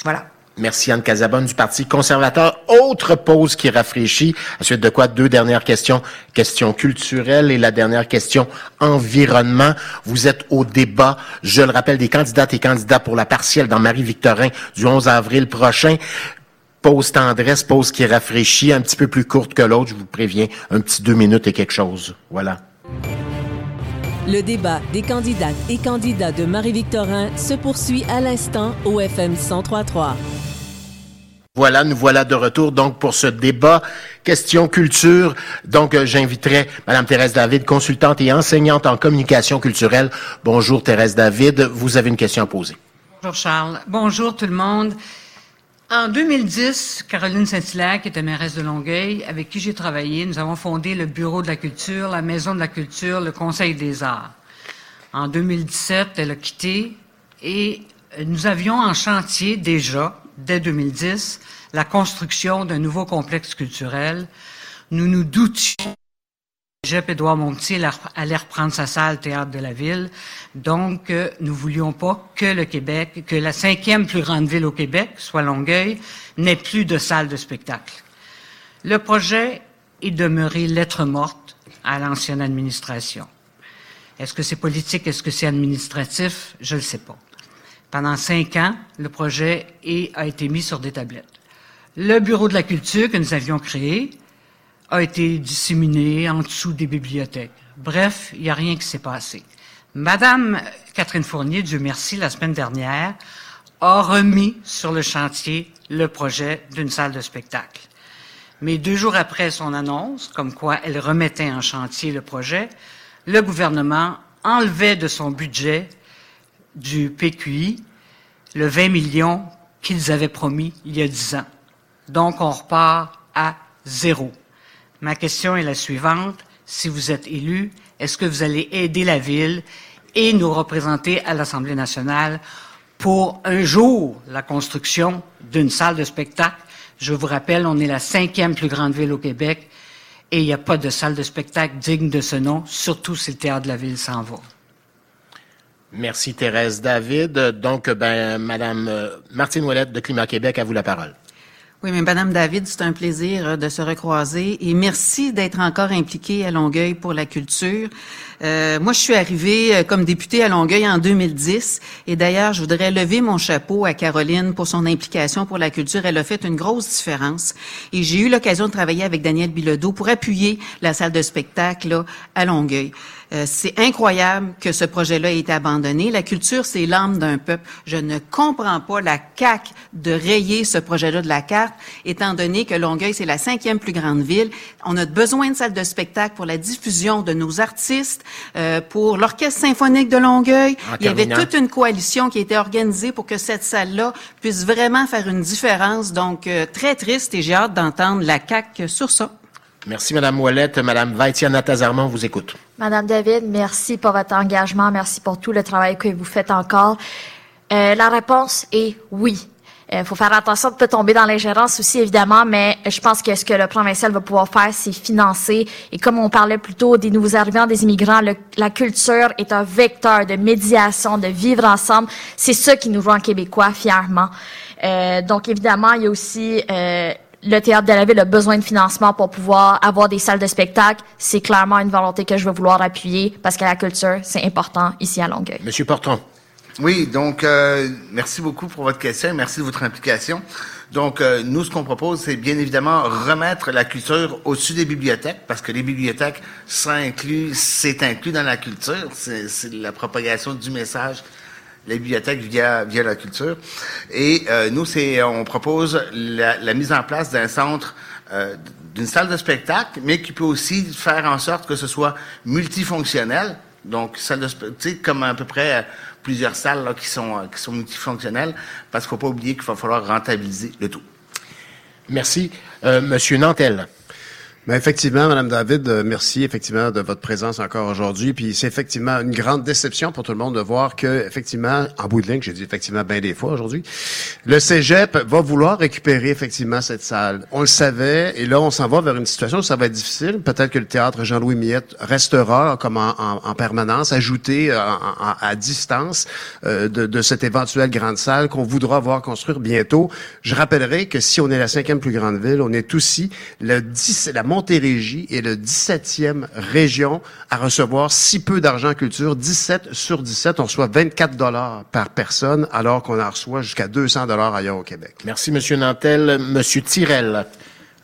Voilà. Merci Anne Casabonne du Parti conservateur. Autre pause qui rafraîchit. Ensuite de quoi, deux dernières questions. Question culturelle et la dernière question environnement. Vous êtes au débat, je le rappelle, des candidates et candidats pour la partielle dans Marie-Victorin du 11 avril prochain. Pause tendresse, pause qui rafraîchit, un petit peu plus courte que l'autre, je vous préviens, un petit deux minutes et quelque chose. Voilà. Le débat des candidates et candidats de Marie-Victorin se poursuit à l'instant au FM 1033. Voilà, nous voilà de retour donc pour ce débat question culture. Donc euh, j'inviterai Madame Thérèse David, consultante et enseignante en communication culturelle. Bonjour Thérèse David, vous avez une question à poser. Bonjour Charles. Bonjour tout le monde. En 2010, Caroline Saint-Hilaire, qui était mairesse de Longueuil, avec qui j'ai travaillé, nous avons fondé le Bureau de la culture, la Maison de la culture, le Conseil des arts. En 2017, elle a quitté et nous avions en chantier déjà, dès 2010, la construction d'un nouveau complexe culturel. Nous nous doutions Cégep Édouard Montier allait reprendre sa salle Théâtre de la Ville. Donc, euh, nous voulions pas que le Québec, que la cinquième plus grande ville au Québec, soit Longueuil, n'ait plus de salle de spectacle. Le projet est demeuré lettre morte à l'ancienne administration. Est-ce que c'est politique, est-ce que c'est administratif? Je ne sais pas. Pendant cinq ans, le projet a été mis sur des tablettes. Le Bureau de la culture que nous avions créé a été disséminé en dessous des bibliothèques. Bref, il n'y a rien qui s'est passé. Madame Catherine Fournier, Dieu merci, la semaine dernière, a remis sur le chantier le projet d'une salle de spectacle. Mais deux jours après son annonce, comme quoi elle remettait en chantier le projet, le gouvernement enlevait de son budget du PQI le 20 millions qu'ils avaient promis il y a dix ans. Donc, on repart à zéro. Ma question est la suivante. Si vous êtes élu, est-ce que vous allez aider la Ville et nous représenter à l'Assemblée nationale pour un jour la construction d'une salle de spectacle? Je vous rappelle, on est la cinquième plus grande ville au Québec et il n'y a pas de salle de spectacle digne de ce nom, surtout si le théâtre de la ville s'en va. Merci Thérèse David. Donc, ben, Madame euh, Martine Ouellette de Climat Québec, à vous la parole. Oui, mais Madame David, c'est un plaisir euh, de se recroiser et merci d'être encore impliquée à Longueuil pour la culture. Euh, moi, je suis arrivée euh, comme députée à Longueuil en 2010 et d'ailleurs, je voudrais lever mon chapeau à Caroline pour son implication pour la culture. Elle a fait une grosse différence et j'ai eu l'occasion de travailler avec Daniel Bilodeau pour appuyer la salle de spectacle là, à Longueuil. Euh, c'est incroyable que ce projet-là ait été abandonné. La culture, c'est l'âme d'un peuple. Je ne comprends pas la CAQ de rayer ce projet-là de la carte, étant donné que Longueuil, c'est la cinquième plus grande ville. On a besoin de salles de spectacle pour la diffusion de nos artistes, euh, pour l'Orchestre symphonique de Longueuil. Il y avait toute une coalition qui a été organisée pour que cette salle-là puisse vraiment faire une différence. Donc, euh, très triste et j'ai hâte d'entendre la CAQ sur ça. Merci, Madame Ouellette. Madame Vaitiana Tazarman vous écoute. Madame David, merci pour votre engagement. Merci pour tout le travail que vous faites encore. Euh, la réponse est oui. Il euh, faut faire attention de ne pas tomber dans l'ingérence aussi, évidemment, mais je pense que ce que le provincial va pouvoir faire, c'est financer. Et comme on parlait plus tôt des nouveaux arrivants, des immigrants, la culture est un vecteur de médiation, de vivre ensemble. C'est ça qui nous rend québécois fièrement. Euh, donc, évidemment, il y a aussi... Le théâtre de la ville a besoin de financement pour pouvoir avoir des salles de spectacle. C'est clairement une volonté que je vais vouloir appuyer parce que la culture, c'est important ici à Longueuil. Monsieur Porton. Oui, donc euh, merci beaucoup pour votre question, merci de votre implication. Donc, euh, nous, ce qu'on propose, c'est bien évidemment remettre la culture au-dessus des bibliothèques, parce que les bibliothèques, ça inclut, c'est inclus dans la culture, c'est la propagation du message la bibliothèque via, via la culture. Et euh, nous, on propose la, la, mise en place d'un centre, euh, d'une salle de spectacle, mais qui peut aussi faire en sorte que ce soit multifonctionnel. Donc, salle de spectacle, comme à peu près euh, plusieurs salles là, qui, sont, euh, qui sont multifonctionnelles, parce qu'il ne faut pas oublier qu'il va falloir rentabiliser le tout. Merci. Euh, Monsieur Nantel. Mais effectivement, Madame David, euh, merci effectivement de votre présence encore aujourd'hui. Puis c'est effectivement une grande déception pour tout le monde de voir que, effectivement, en bout de ligne, j'ai dit effectivement bien des fois aujourd'hui, le Cégep va vouloir récupérer effectivement cette salle. On le savait, et là on s'en va vers une situation où ça va être difficile. Peut-être que le théâtre Jean-Louis Miette restera comme en, en, permanence, ajouté euh, à distance euh, de, de, cette éventuelle grande salle qu'on voudra voir construire bientôt. Je rappellerai que si on est la cinquième plus grande ville, on est aussi le 10, la Montérégie est le 17e région à recevoir si peu d'argent en culture. 17 sur 17, on reçoit 24 dollars par personne, alors qu'on en reçoit jusqu'à 200 dollars ailleurs au Québec. Merci, Monsieur Nantel. Monsieur Tirel.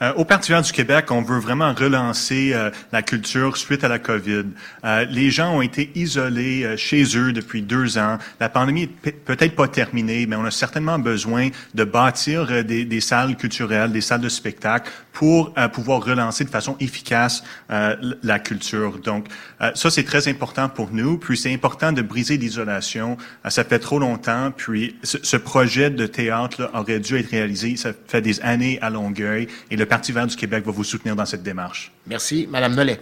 Euh, au Parti vert du Québec, on veut vraiment relancer euh, la culture suite à la COVID. Euh, les gens ont été isolés euh, chez eux depuis deux ans. La pandémie est peut-être pas terminée, mais on a certainement besoin de bâtir euh, des, des, salles culturelles, des salles de spectacle pour pouvoir relancer de façon efficace la culture. Donc, ça, c'est très important pour nous. Puis, c'est important de briser l'isolation. ça fait trop longtemps. Puis, ce, ce projet de théâtre là, aurait dû être réalisé. Ça fait des années à Longueuil. Et le Parti vert du Québec va vous soutenir dans cette démarche. Merci. Madame Nollet.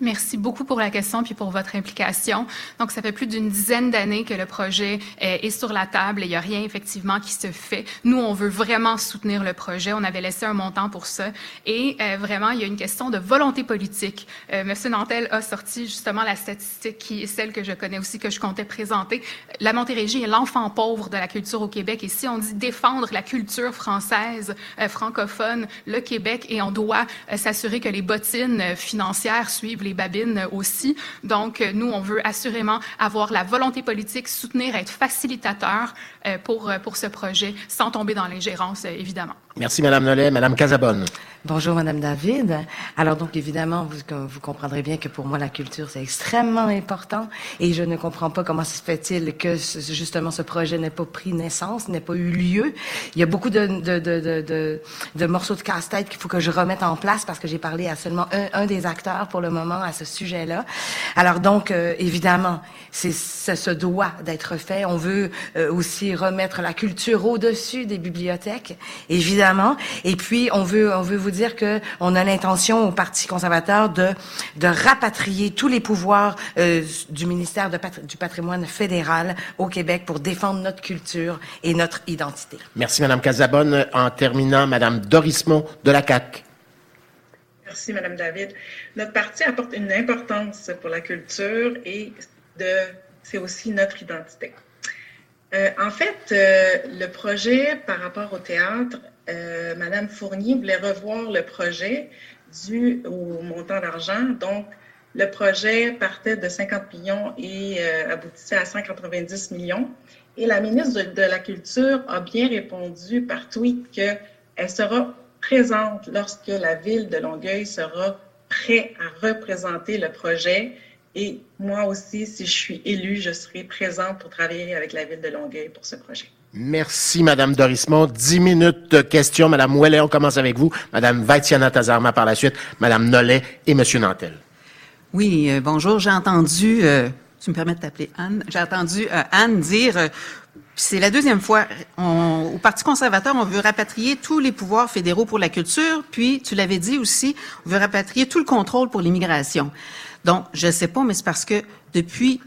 Merci beaucoup pour la question puis pour votre implication. Donc, ça fait plus d'une dizaine d'années que le projet est sur la table et il n'y a rien effectivement qui se fait. Nous, on veut vraiment soutenir le projet. On avait laissé un montant pour ça. Et euh, vraiment, il y a une question de volonté politique. Euh, Monsieur Nantel a sorti justement la statistique qui est celle que je connais aussi, que je comptais présenter. La Montérégie est l'enfant pauvre de la culture au Québec. Et si on dit défendre la culture française, euh, francophone, le Québec, et on doit euh, s'assurer que les bottines financières suivent les babines aussi. Donc, nous, on veut assurément avoir la volonté politique, soutenir, être facilitateur pour, euh, pour ce projet, sans tomber dans l'ingérence, évidemment. Merci, Madame Nollet. Madame Casabonne. Bonjour, Madame David. Alors donc, évidemment, vous, vous comprendrez bien que pour moi, la culture, c'est extrêmement important et je ne comprends pas comment se fait-il que justement ce projet n'ait pas pris naissance, n'ait pas eu lieu. Il y a beaucoup de, de, de, de, de morceaux de casse-tête qu'il faut que je remette en place parce que j'ai parlé à seulement un, un, des acteurs pour le moment à ce sujet-là. Alors donc, euh, évidemment, c'est ça se doit d'être fait. On veut euh, aussi remettre la culture au-dessus des bibliothèques. Évidemment, évidemment. Et puis, on veut, on veut vous dire que on a l'intention au Parti conservateur de, de rapatrier tous les pouvoirs euh, du ministère de du patrimoine fédéral au Québec pour défendre notre culture et notre identité. Merci, Madame Casabonne. En terminant, Madame Dorismont de la CAC. Merci, Madame David. Notre parti apporte une importance pour la culture et de, c'est aussi notre identité. Euh, en fait, euh, le projet par rapport au théâtre, euh, Madame Fournier voulait revoir le projet dû au montant d'argent. Donc, le projet partait de 50 millions et aboutissait à 190 millions. Et la ministre de, de, la Culture a bien répondu par tweet qu'elle sera présente lorsque la ville de Longueuil sera prête à représenter le projet et moi aussi, si je suis élue, je serai présente pour travailler avec la ville de Longueuil pour ce projet. Merci, Madame Dorismont. Dix minutes de questions. Madame Ouellet, on commence avec vous. Madame Vaitiana Tazarma par la suite. Madame Nollet et Monsieur Nantel. Oui, euh, bonjour. J'ai entendu, euh, tu me permets de t'appeler Anne, j'ai entendu euh, Anne dire, c'est la deuxième fois, au Parti conservateur, on veut rapatrier tous les pouvoirs fédéraux pour la culture, puis tu l'avais dit aussi, on veut rapatrier tout le contrôle pour l'immigration. Donc, je ne sais pas, mais c'est parce que depuis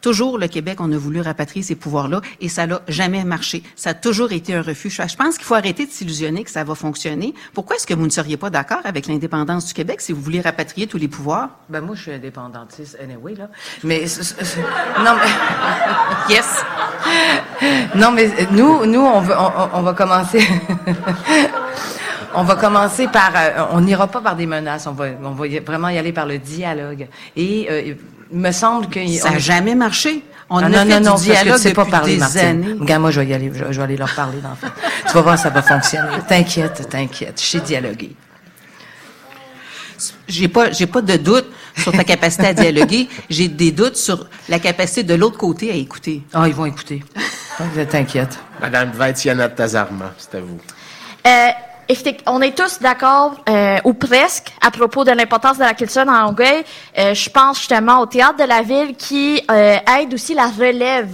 toujours, le Québec, on a voulu rapatrier ces pouvoirs-là et ça n'a jamais marché. Ça a toujours été un refus. Je pense qu'il faut arrêter de s'illusionner que ça va fonctionner. Pourquoi est-ce que vous ne seriez pas d'accord avec l'indépendance du Québec si vous voulez rapatrier tous les pouvoirs? Ben, moi, je suis indépendantiste anyway, là. Mais, non, mais, [LAUGHS] yes. Non, mais nous, nous, on, veut, on va commencer. [LAUGHS] On va commencer par, euh, on n'ira pas par des menaces, on va, on va vraiment y aller par le dialogue. Et euh, il me semble que ça n'a jamais marché. On ah, a non, fait non, du dialogue depuis pas parler, des années. Regarde, moi, je vais y aller, je, vais aller leur parler, dans fait. tu vas voir, ça va fonctionner. T'inquiète, t'inquiète. Je sais dialoguer. J'ai pas, j'ai pas de doute sur ta capacité à dialoguer. J'ai des doutes sur la capacité de l'autre côté à écouter. Ah, ils vont écouter. T'inquiète. Madame Vaitiana Tazarma, c'est à vous. Euh, on est tous d'accord, euh, ou presque, à propos de l'importance de la culture dans Longueuil. Euh, je pense justement au théâtre de la ville qui euh, aide aussi la relève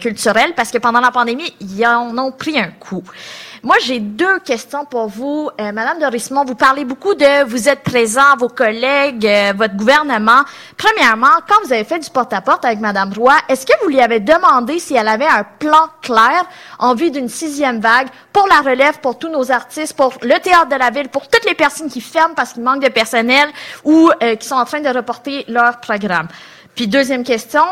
culturelle parce que pendant la pandémie, ils en ont pris un coup. Moi, j'ai deux questions pour vous. Euh, Madame Dorismont, vous parlez beaucoup de vous êtes présent, vos collègues, euh, votre gouvernement. Premièrement, quand vous avez fait du porte-à-porte avec Madame Roy, est-ce que vous lui avez demandé si elle avait un plan clair en vue d'une sixième vague pour la relève, pour tous nos artistes, pour le théâtre de la ville, pour toutes les personnes qui ferment parce qu'il manque de personnel ou euh, qui sont en train de reporter leur programme? Puis deuxième question,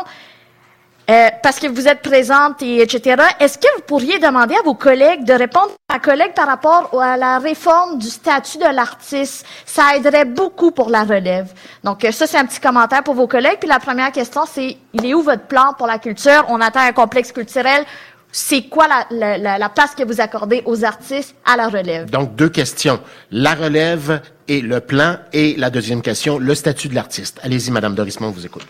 euh, parce que vous êtes présente et etc. Est-ce que vous pourriez demander à vos collègues de répondre à collègues par rapport à la réforme du statut de l'artiste? Ça aiderait beaucoup pour la relève. Donc, euh, ça, c'est un petit commentaire pour vos collègues. Puis la première question, c'est, il est où votre plan pour la culture? On attend un complexe culturel. C'est quoi la, la, la place que vous accordez aux artistes à la relève? Donc, deux questions. La relève et le plan. Et la deuxième question, le statut de l'artiste. Allez-y, Madame Dorismont, on vous écoute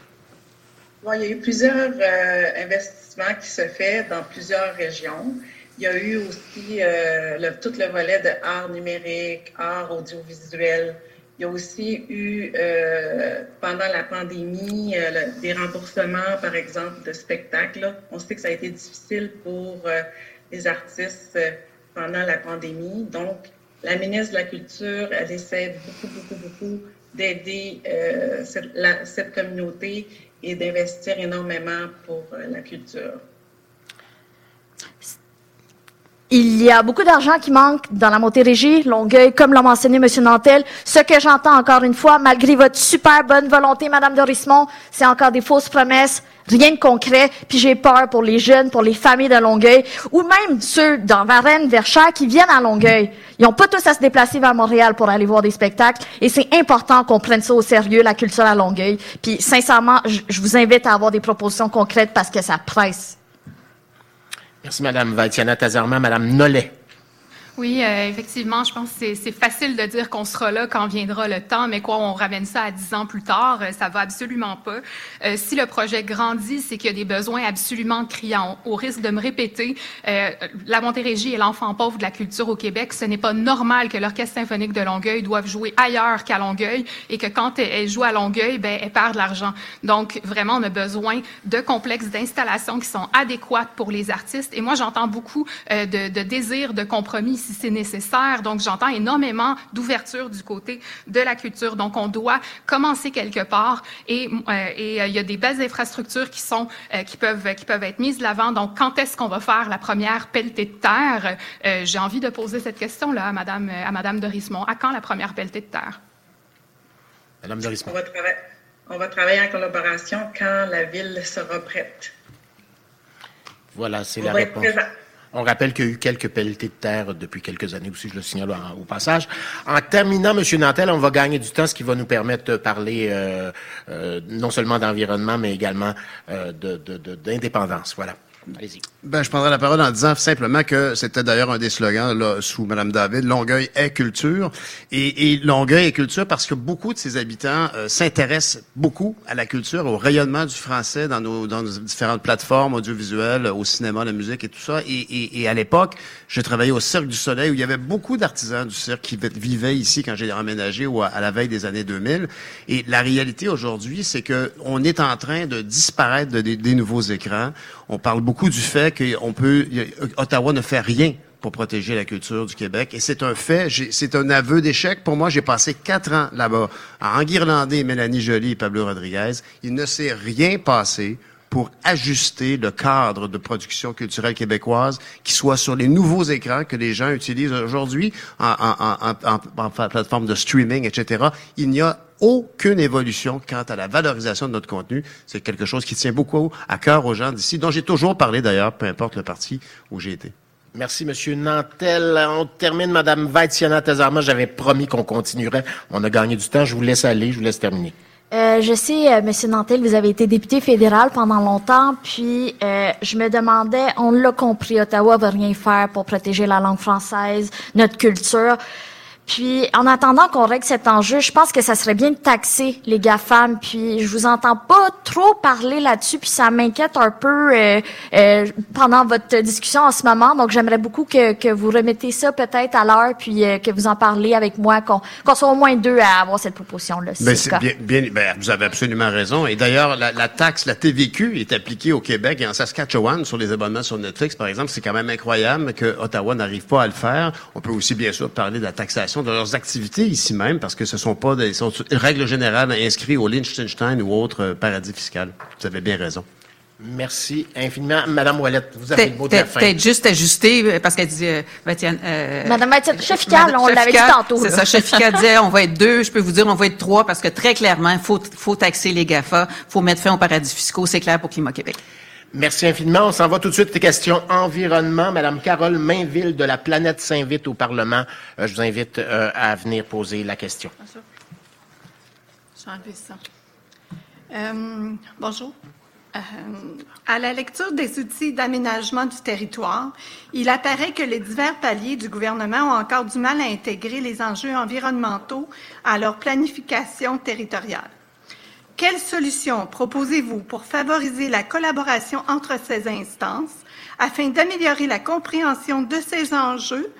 il y a eu plusieurs euh, investissements qui se font dans plusieurs régions. Il y a eu aussi euh, tout le volet de art numérique, art audiovisuel. Il y a aussi eu, euh, pendant la pandémie, des remboursements, par exemple, de spectacles. On sait que ça a été difficile pour les artistes pendant la pandémie. Donc, la ministre de la Culture, elle essaie beaucoup, beaucoup, beaucoup d'aider cette communauté et d'investir énormément pour euh, la culture. Il y a beaucoup d'argent qui manque dans la Montérégie, Longueuil, comme l'a mentionné M. Nantel. Ce que j'entends encore une fois, malgré votre super bonne volonté, Mme Dorismont, c'est encore des fausses promesses, rien de concret. Puis j'ai peur pour les jeunes, pour les familles de Longueuil, ou même ceux dans Varennes, Verchères, qui viennent à Longueuil. Ils n'ont pas tous à se déplacer vers Montréal pour aller voir des spectacles. Et c'est important qu'on prenne ça au sérieux, la culture à Longueuil. Puis sincèrement, je vous invite à avoir des propositions concrètes parce que ça presse. Merci, Madame Valtiana Tazarma. Madame Nollet. Oui, euh, effectivement, je pense que c'est facile de dire qu'on sera là quand viendra le temps, mais quoi, on ramène ça à dix ans plus tard, euh, ça va absolument pas. Euh, si le projet grandit, c'est qu'il y a des besoins absolument criants. Au risque de me répéter, la Montérégie est l'enfant pauvre de la culture au Québec. Ce n'est pas normal que l'Orchestre symphonique de Longueuil doive jouer ailleurs qu'à Longueuil et que quand elle joue à Longueuil, ben, elle perd de l'argent. Donc, vraiment, on a besoin de complexes d'installations qui sont adéquates pour les artistes. Et moi, j'entends beaucoup de, de désirs de compromis si c'est nécessaire. Donc, j'entends énormément d'ouverture du côté de la culture. Donc, on doit commencer quelque part et, et il y a des belles infrastructures qui sont qui peuvent qui peuvent être mises de l'avant. Donc, quand est-ce qu'on va faire la première pelletée de terre? J'ai envie de poser cette question là à Madame à Madame de Rismont. À quand la première pelletée de terre? Madame de Rismont. On va, on va travailler en collaboration quand la ville sera prête. Voilà, c'est la réponse. On rappelle qu'il y a eu quelques pelletés de terre depuis quelques années aussi, je le signale au passage. En terminant, M. Nantel, on va gagner du temps, ce qui va nous permettre de parler euh, euh, non seulement d'environnement, mais également euh, d'indépendance. Voilà. Ben, je prendrai la parole en disant simplement que c'était d'ailleurs un des slogans là, sous Mme David, Longueuil est culture. Et, et Longueuil est culture parce que beaucoup de ses habitants euh, s'intéressent beaucoup à la culture, au rayonnement du français dans nos, dans nos différentes plateformes audiovisuelles, au cinéma, la musique et tout ça. Et, et, et à l'époque, j'ai travaillé au Cirque du Soleil où il y avait beaucoup d'artisans du cirque qui vivaient ici quand j'ai emménagé ou à, la veille des années 2000. Et la réalité aujourd'hui, c'est que on est en train de disparaître de, des nouveaux écrans. On parle beaucoup du fait qu'on peut, Ottawa ne fait rien pour protéger la culture du Québec. Et c'est un fait, c'est un aveu d'échec. Pour moi, j'ai passé quatre ans là-bas à enguirlander Mélanie Joly et Pablo Rodriguez. Il ne s'est rien passé pour ajuster le cadre de production culturelle québécoise qui soit sur les nouveaux écrans que les gens utilisent aujourd'hui en, en, plateforme de streaming, etc. Il n'y a aucune évolution quant à la valorisation de notre contenu. C'est quelque chose qui tient beaucoup à cœur aux gens d'ici, dont j'ai toujours parlé d'ailleurs, peu importe le parti où j'ai été. Merci, Monsieur Nantel. On termine, Madame Vaitiana Tazarma. J'avais promis qu'on continuerait. On a gagné du temps. Je vous laisse aller. Je vous laisse terminer. Euh, je sais, euh, Monsieur Nantel, vous avez été député fédéral pendant longtemps, puis euh, je me demandais, on l'a compris, Ottawa veut rien faire pour protéger la langue française, notre culture. Puis, en attendant qu'on règle cet enjeu, je pense que ça serait bien de taxer les GAFAM. Puis, je vous entends pas trop parler là-dessus, puis ça m'inquiète un peu euh, euh, pendant votre discussion en ce moment. Donc, j'aimerais beaucoup que, que vous remettez ça peut-être à l'heure, puis euh, que vous en parlez avec moi, qu'on soit au moins deux à avoir cette proposition-là. Ben, c'est bien, bien ben, vous avez absolument raison. Et d'ailleurs, la, la, taxe, la TVQ, est appliquée au Québec et en Saskatchewan sur les abonnements sur Netflix, par exemple. C'est quand même incroyable que Ottawa n'arrive pas à le faire. On peut aussi, bien sûr, parler de la taxation de leurs activités ici même, parce que ce sont pas des sont, règles générales inscrits au Liechtenstein ou autre euh, paradis fiscal. Vous avez bien raison. Merci infiniment. Madame Ouellette, vous avez le mot de la fin. Peut-être juste ajusté, euh, parce qu'elle dit, euh, euh, Madame Mathieu, chef on l'avait dit tantôt. C'est ça, chef [LAUGHS] disait, on va être deux, je peux vous dire, on va être trois, parce que très clairement, il faut, faut taxer les GAFA, il faut mettre fin aux paradis fiscaux, c'est clair pour Climat Québec. Merci infiniment. On s'en va tout de suite aux questions environnement. Madame Carole Mainville de la Planète s'invite au Parlement. Euh, je vous invite euh, à venir poser la question. ça. Euh, bonjour. Euh, à la lecture des outils d'aménagement du territoire, il apparaît que les divers paliers du gouvernement ont encore du mal à intégrer les enjeux environnementaux à leur planification territoriale. Quelles solutions proposez-vous pour favoriser la collaboration entre ces instances afin d'améliorer la compréhension de ces enjeux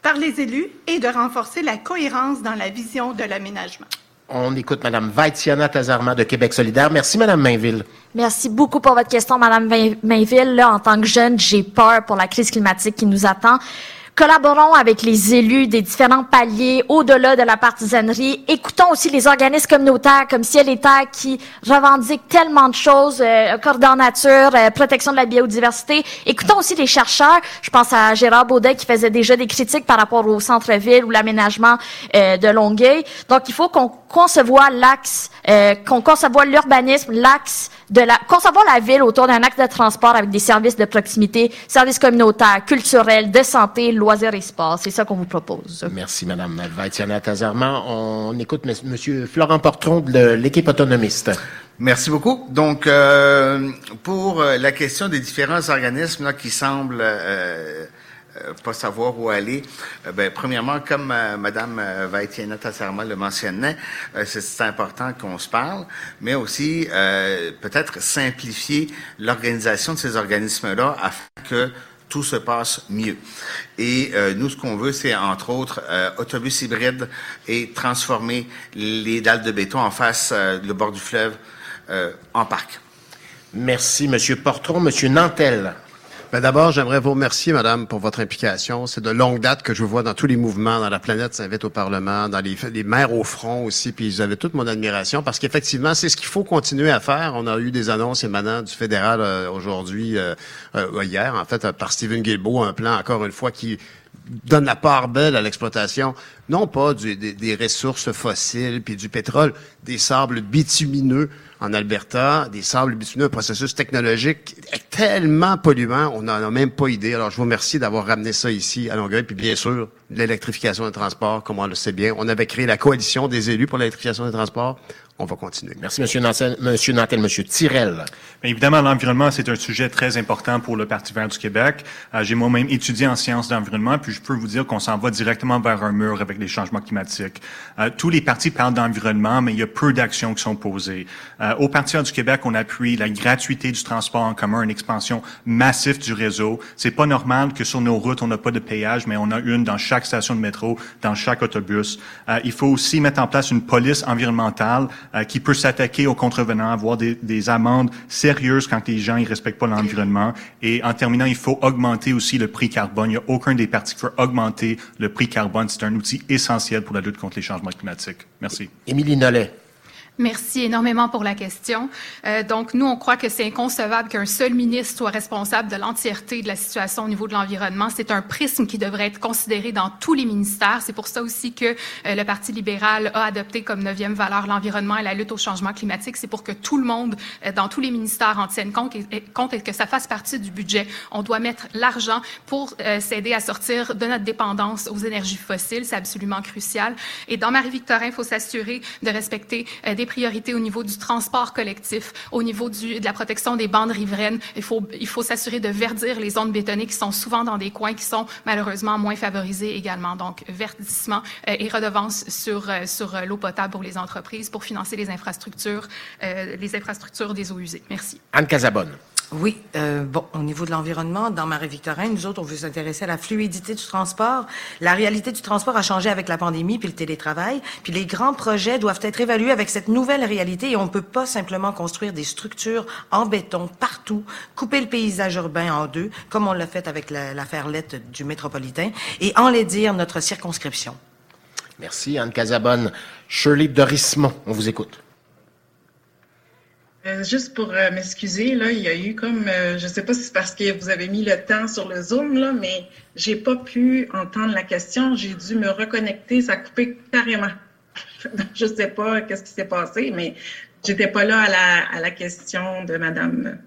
par les élus et de renforcer la cohérence dans la vision de l'aménagement? On écoute Mme Vaitiana Tazarma de Québec solidaire. Merci, Mme Mainville. Merci beaucoup pour votre question, Mme Mainville. Là, en tant que jeune, j'ai peur pour la crise climatique qui nous attend. Collaborons avec les élus des différents paliers au-delà de la partisanerie. Écoutons aussi les organismes communautaires comme Ciel et Terre qui revendiquent tellement de choses, euh, nature, euh, protection de la biodiversité. Écoutons aussi les chercheurs. Je pense à Gérard Baudet qui faisait déjà des critiques par rapport au centre-ville ou l'aménagement euh, de Longueuil. Donc, il faut qu'on concevoir l'axe, euh, qu'on concevoir l'urbanisme, l'axe de la, concevoir la ville autour d'un axe de transport avec des services de proximité, services communautaires, culturels, de santé, loisirs et sport. C'est ça qu'on vous propose. Merci, Madame Vaitiana Tazarman. On écoute Monsieur Florent Portron de l'équipe autonomiste. Merci beaucoup. Donc, euh, pour la question des différents organismes là, qui semblent euh, pas savoir où aller. Euh, ben, premièrement, comme euh, Madame Vaitiana Tassarma le mentionnait, c'est important qu'on se parle, mais aussi peut-être simplifier l'organisation de ces organismes-là afin que tout se passe mieux. Et nous, ce qu'on veut, c'est entre autres autobus hybrides et transformer les dalles de béton en face le bord du fleuve en parc. Merci, Monsieur Portron. Monsieur Nantel. Ben d'abord, j'aimerais vous remercier, Madame, pour votre implication. C'est de longue date que je vous vois dans tous les mouvements, dans la planète s'invite au Parlement, dans les, maires au front aussi, puis vous avez toute mon admiration parce qu'effectivement, c'est ce qu'il faut continuer à faire. On a eu des annonces émanant du fédéral euh, aujourd'hui, euh, euh, hier, en fait, par Stephen Guilbeault, un plan, encore une fois, qui donne la part belle à l'exploitation, non pas des, des, ressources fossiles puis du pétrole, des sables bitumineux en Alberta, des sables bitumineux, un processus technologique tellement polluant, on n'en a même pas idée. Alors, je vous remercie d'avoir ramené ça ici à Longueuil. Puis, bien sûr, l'électrification des transports, comme on le sait bien. On avait créé la coalition des élus pour l'électrification des transports on va continuer. Merci, Monsieur Nantel. Monsieur Nantel, Monsieur Tirel. Bien, évidemment, l'environnement, c'est un sujet très important pour le Parti vert du Québec. Euh, J'ai moi-même étudié en sciences d'environnement, puis je peux vous dire qu'on s'en va directement vers un mur avec les changements climatiques. Euh, tous les partis parlent d'environnement, mais il y a peu d'actions qui sont posées. Euh, au Parti vert du Québec, on appuie la gratuité du transport en commun, une expansion massive du réseau. C'est pas normal que sur nos routes, on n'a pas de péage, mais on a une dans chaque station de métro, dans chaque autobus. Euh, il faut aussi mettre en place une police environnementale euh, qui peut s'attaquer aux contrevenants, avoir des, des, amendes sérieuses quand les gens ne respectent pas l'environnement. Et en terminant, il faut augmenter aussi le prix carbone. Il n'y a aucun des partis qui veut augmenter le prix carbone. C'est un outil essentiel pour la lutte contre les changements climatiques. Merci. Émilie Nollet. Merci énormément pour la question. Euh, donc, nous, on croit que c'est inconcevable qu'un seul ministre soit responsable de l'entièreté de la situation au niveau de l'environnement. C'est un prisme qui devrait être considéré dans tous les ministères. C'est pour ça aussi que euh, le Parti libéral a adopté comme neuvième valeur l'environnement et la lutte au changement climatique. C'est pour que tout le monde, euh, dans tous les ministères, en tienne compte et, compte et que ça fasse partie du budget. On doit mettre l'argent pour euh, s'aider à sortir de notre dépendance aux énergies fossiles. C'est absolument crucial. Et dans Marie-Victorin, il faut s'assurer de respecter euh, des priorités au niveau du transport collectif, au niveau de la protection des bandes riveraines. Il faut, il faut s'assurer de verdir les zones bétonnées qui sont souvent dans des coins qui sont malheureusement moins favorisés également. Donc, verdissement euh, et redevances sur, euh, sur l'eau potable pour les entreprises pour financer les infrastructures, euh, les infrastructures des eaux usées. Merci. Anne Casabonne. Oui, euh, bon, au niveau de l'environnement, dans Marie-Victorin, nous autres, on veut s'intéresser à la fluidité du transport. La réalité du transport a changé avec la pandémie puis le télétravail. Puis les grands projets doivent être évalués avec cette nouvelle réalité et on peut pas simplement construire des structures en béton partout, couper le paysage urbain en deux, comme on l'a fait avec l'affaire Lette du métropolitain, et enlaidir notre circonscription. Merci, Anne Casabonne. Shirley Dorismont, on vous écoute. Euh, juste pour euh, m'excuser, là, il y a eu comme, euh, je sais pas si c'est parce que vous avez mis le temps sur le Zoom, là, mais j'ai pas pu entendre la question. J'ai dû me reconnecter, ça a coupé carrément. [LAUGHS] je sais pas qu'est-ce qui s'est passé, mais j'étais pas là à la, à la question de Madame.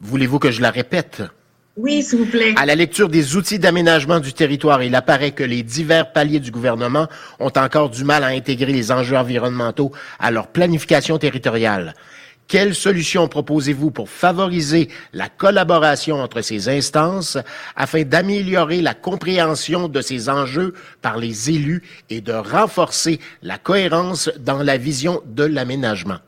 Voulez-vous que je la répète? Oui, s'il vous plaît. À la lecture des outils d'aménagement du territoire, il apparaît que les divers paliers du gouvernement ont encore du mal à intégrer les enjeux environnementaux à leur planification territoriale. Quelles solutions proposez-vous pour favoriser la collaboration entre ces instances afin d'améliorer la compréhension de ces enjeux par les élus et de renforcer la cohérence dans la vision de l'aménagement?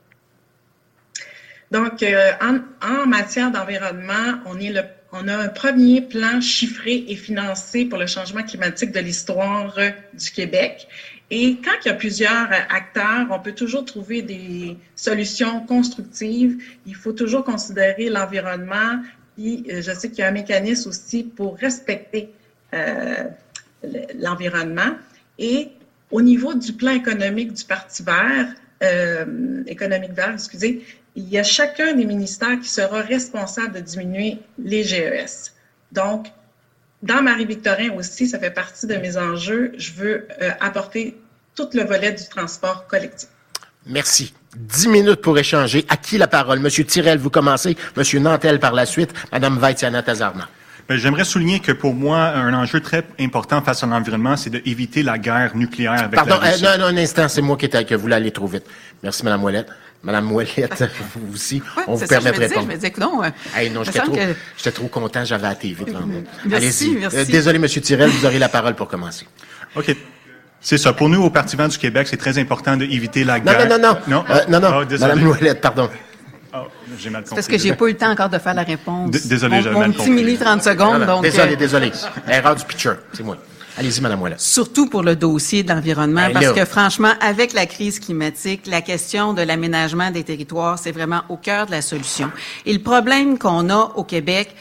Donc, euh, en, matière d'environnement, on a un premier plan chiffré et financé pour le changement climatique de l'histoire du Québec. Et quand il y a plusieurs acteurs, on peut toujours trouver des solutions constructives. Il faut toujours considérer l'environnement. Puis, je sais qu'il y a un mécanisme aussi pour respecter euh, l'environnement. Et au niveau du plan économique du Parti vert, euh, économique vert, excusez, il y a chacun des ministères qui sera responsable de diminuer les GES. Donc, dans Marie-Victorin aussi, ça fait partie de mes enjeux. Je veux euh, apporter tout le volet du transport collectif. Merci. Dix minutes pour échanger. À qui la parole? Monsieur Tirel, vous commencez. Monsieur Nantel par la suite. Madame Vaitiana Tazarna. Ben, J'aimerais souligner que pour moi, un enjeu très important face à l'environnement, c'est d'éviter la guerre nucléaire avec Pardon, la Russie. Euh, non, non, un instant, c'est moi qui, étais, qui voulais aller trop vite. Merci, Madame Ouellette. Madame Ouellette, [LAUGHS] vous aussi, ouais, on vous permet de répondre. Je me disais que non. Euh, hey, non, j'étais trop, que... trop content, j'avais la TV devant moi. Merci, merci. Euh, désolé, Monsieur Tirel, vous aurez la parole pour commencer. OK. C'est ça. Pour nous, au Parti vert du Québec, c'est très important d'éviter la non, guerre. Non, non, non? Non, euh, non, non. Oh, désolé. Madame Ouellette, pardon. Oh, j'ai mal compris. Parce que j'ai pas eu le temps encore de faire la réponse. D désolé, j'ai mal compris. Mon petit mini 30 secondes, non, non, donc. Désolé, euh... désolé. Erreur du pitcher, c'est moi. Allez-y, Madame Ouellette. Surtout pour le dossier de l'environnement, Ben parce là. que franchement, avec la crise climatique, la question de l'aménagement des territoires, c'est vraiment au cœur de la solution. Et le problème qu'on a au Québec,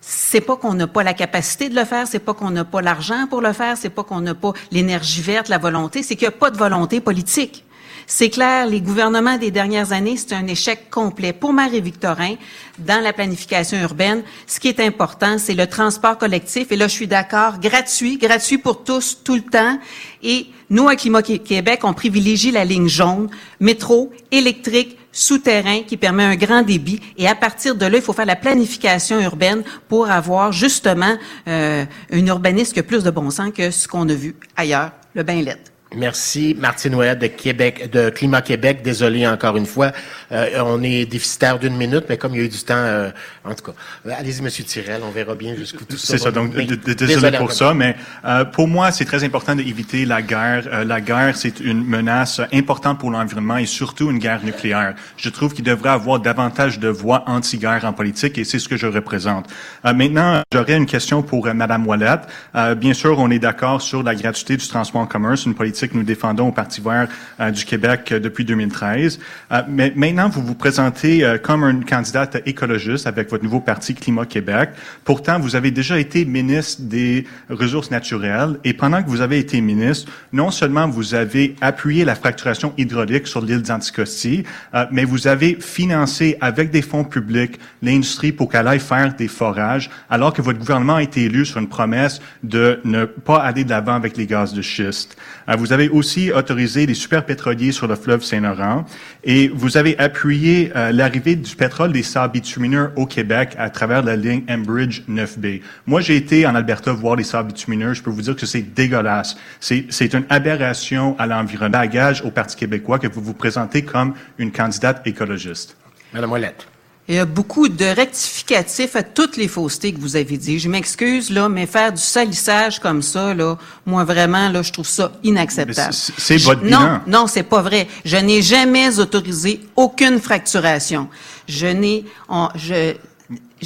c'est pas qu'on n'a pas la capacité de le faire, c'est pas qu'on n'a pas l'argent pour le faire, c'est pas qu'on n'a pas l'énergie verte, la volonté, c'est qu'il n'y a pas de volonté politique. C'est clair, les gouvernements des dernières années, c'est un échec complet. Pour Marie-Victorin, dans la planification urbaine, ce qui est important, c'est le transport collectif. Et là, je suis d'accord, gratuit, gratuit pour tous, tout le temps. Et nous, à Climat Québec, on privilégie la ligne jaune, métro, électrique, souterrain qui permet un grand débit. Et à partir de là, il faut faire la planification urbaine pour avoir justement euh, une urbaniste qui a plus de bon sens que ce qu'on a vu ailleurs, le bain LED. Merci, Martine Ouellet de Québec, de Climat Québec. Désolé encore une fois. Euh, on est déficitaire d'une minute, mais comme il y a eu du temps, euh, en tout cas. Euh, allez-y, Monsieur Tirel, on verra bien jusqu'où tout ça C'est ça, donc désolé, pour ça, mais pour moi, c'est très important d'éviter la guerre. la guerre, c'est une menace importante pour l'environnement et surtout une guerre nucléaire. Je trouve qu'il devrait avoir davantage de voix anti-guerre en politique et c'est ce que je représente. maintenant, j'aurais une question pour Madame Ouellet. bien sûr, on est d'accord sur la gratuité du transport en commun, une politique que nous défendons au Parti vert euh, du Québec euh, depuis 2013. Euh, mais maintenant, vous vous présentez comme une candidate écologiste avec votre nouveau parti Climat Québec. Pourtant, vous avez déjà été ministre des Ressources naturelles et pendant que vous avez été ministre, non seulement vous avez appuyé la fracturation hydraulique sur l'île d'Anticosti, mais vous avez financé avec des fonds publics l'industrie pour qu'elle aille faire des forages, alors que votre gouvernement a été élu sur une promesse de ne pas aller de l'avant avec les gaz de schiste. Vous avez aussi autorisé les superpétroliers sur le fleuve Saint-Laurent et vous avez appuyé euh, l'arrivée du pétrole des sables bitumineux au Québec à travers la ligne Enbridge 9B. Moi, j'ai été en Alberta voir les sables bitumineux. Je peux vous dire que c'est dégueulasse. C'est une aberration à l'environnement. Bagage au Parti québécois que vous vous présentez comme une candidate écologiste. Madame Ouellette. Il y a beaucoup de rectificatifs à toutes les faussetés que vous avez dit. Je m'excuse, là, mais faire du salissage comme ça, là, moi, vraiment, là, je trouve ça inacceptable. C'est votre bilan. Non, non, c'est pas vrai. Je n'ai jamais autorisé aucune fracturation. Je n'ai, je,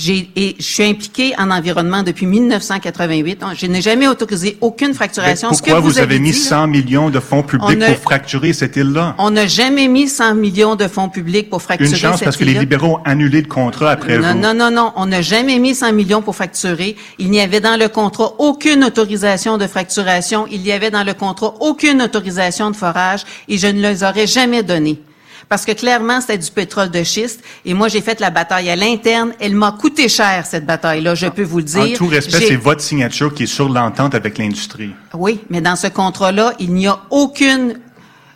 j'ai, et je suis impliqué en environnement depuis 1988. Je n'ai jamais autorisé aucune fracturation. pourquoi Ce que vous, avez, mis 100 millions de fonds publics pour fracturer cette île-là? On n'a jamais mis 100 millions de fonds publics pour fracturer cette île Une chance parce que les libéraux ont annulé le contrat après non, vous. Non, non, non. On n'a jamais mis 100 millions pour fracturer. Il n'y avait dans le contrat aucune autorisation de fracturation. Il y avait dans le contrat aucune autorisation de forage et je ne les aurais jamais données parce que clairement, c'était du pétrole de schiste. Et moi, j'ai fait la bataille à l'interne. Elle m'a coûté cher, cette bataille-là, je peux vous le dire. En tout respect, c'est votre signature qui est sur l'entente avec l'industrie. Oui, mais dans ce contrat-là, il n'y a aucune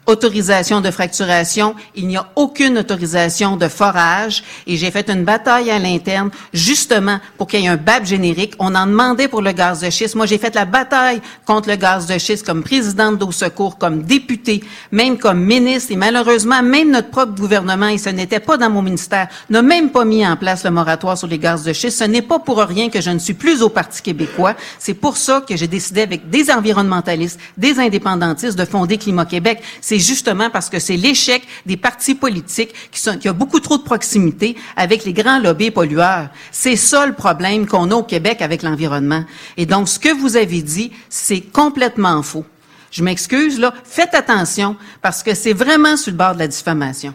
autorisation de fracturation, il n'y a aucune autorisation de forage et j'ai fait une bataille à l'interne justement pour qu'il y ait un BAP générique. On en demandait pour le gaz de schiste. Moi, j'ai fait la bataille contre le gaz de schiste comme présidente d'Au Secours, comme députée, même comme ministre et malheureusement, même notre propre gouvernement, et ce n'était pas dans mon ministère, n'a même pas mis en place le moratoire sur les gaz de schiste. Ce n'est pas pour rien que je ne suis plus au Parti québécois. C'est pour ça que j'ai décidé avec des environnementalistes, des indépendantistes de fonder Climat Québec justement parce que c'est l'échec des partis politiques qui sont, qui a beaucoup trop de proximité avec les grands lobbies pollueurs. C'est ça le problème qu'on a au Québec avec l'environnement. Et donc, ce que vous avez dit, c'est complètement faux. Je m'excuse, là. Faites attention parce que c'est vraiment sur le bord de la diffamation.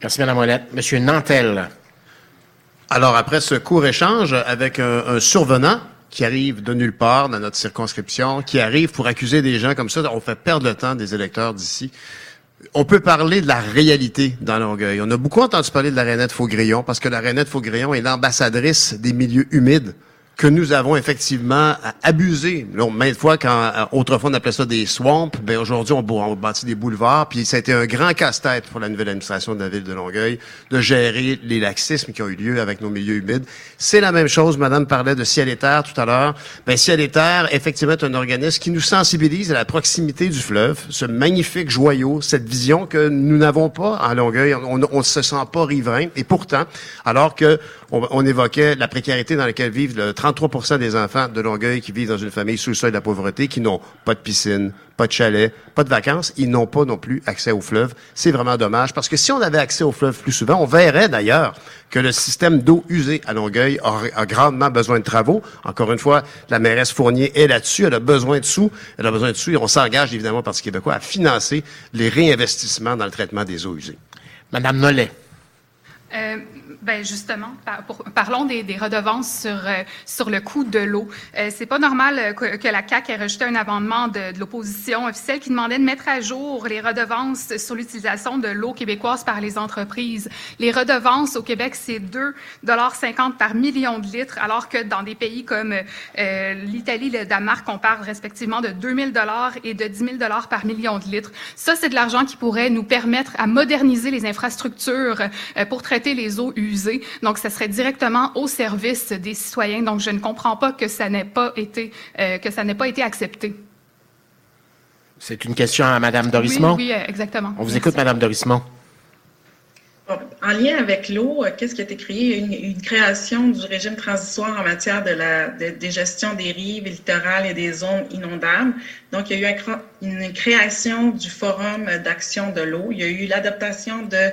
Merci, Mme Ouellette. Monsieur Nantel. Alors, après ce court échange avec un survenant, qui arrive de nulle part dans notre circonscription, qui arrive pour accuser des gens comme ça. On fait perdre le temps des électeurs d'ici. On peut parler de la réalité dans Longueuil. On a beaucoup entendu parler de la Rainette Faugrillon parce que la Rainette Faugrillon est l'ambassadrice des milieux humides que nous avons effectivement abusé. Maintes fois, quand euh, autrefois on appelait ça des swamps, ben aujourd'hui on, on bâtit des boulevards, puis ça a été un grand casse-tête pour la nouvelle administration de la ville de Longueuil de gérer les laxismes qui ont eu lieu avec nos milieux humides. C'est la même chose, Madame parlait de Ciel et Terre tout à l'heure. Ben, Ciel et Terre, effectivement, est un organisme qui nous sensibilise à la proximité du fleuve, ce magnifique joyau, cette vision que nous n'avons pas à Longueuil. On ne se sent pas riverain. Et pourtant, alors que on, évoquait la précarité dans laquelle vivent le 33 des enfants de Longueuil qui vivent dans une famille sous le seuil de la pauvreté, qui n'ont pas de piscine, pas de chalet, pas de vacances. Ils n'ont pas non plus accès au fleuve. C'est vraiment dommage parce que si on avait accès au fleuve plus souvent, on verrait d'ailleurs que le système d'eau usée à Longueuil a, grandement besoin de travaux. Encore une fois, la mairesse Fournier est là-dessus. Elle a besoin de sous. Elle a besoin de sous et on s'engage évidemment, Parti québécois, à financer les réinvestissements dans le traitement des eaux usées. Madame Nollet. Euh, ben justement, parlons des, redevances sur euh, sur le coût de l'eau. Euh, c'est pas normal que, la CAC ait rejeté un amendement de, l'opposition officielle qui demandait de mettre à jour les redevances sur l'utilisation de l'eau québécoise par les entreprises. Les redevances au Québec, c'est 2,50 par million de litres, alors que dans des pays comme l'Italie, le Danemark, on parle respectivement de 2 000 et de 10 000 par million de litres. Ça, c'est de l'argent qui pourrait nous permettre à moderniser les infrastructures pour traiter les eaux usées. Donc, ça serait directement au service des citoyens. Donc, je ne comprends pas que ça n'ait pas été, euh, que ça n'ait pas été accepté. C'est une question à Mme Dorismont? Oui, oui, exactement. On vous écoute, Mme Dorismont. En lien avec l'eau, euh, qu'est-ce qui a été créé? Une, création du régime transitoire en matière de la de, gestion des rives littorales et des zones inondables. Donc, il y a eu une création du Forum d'action de l'eau. Il y a eu l'adaptation de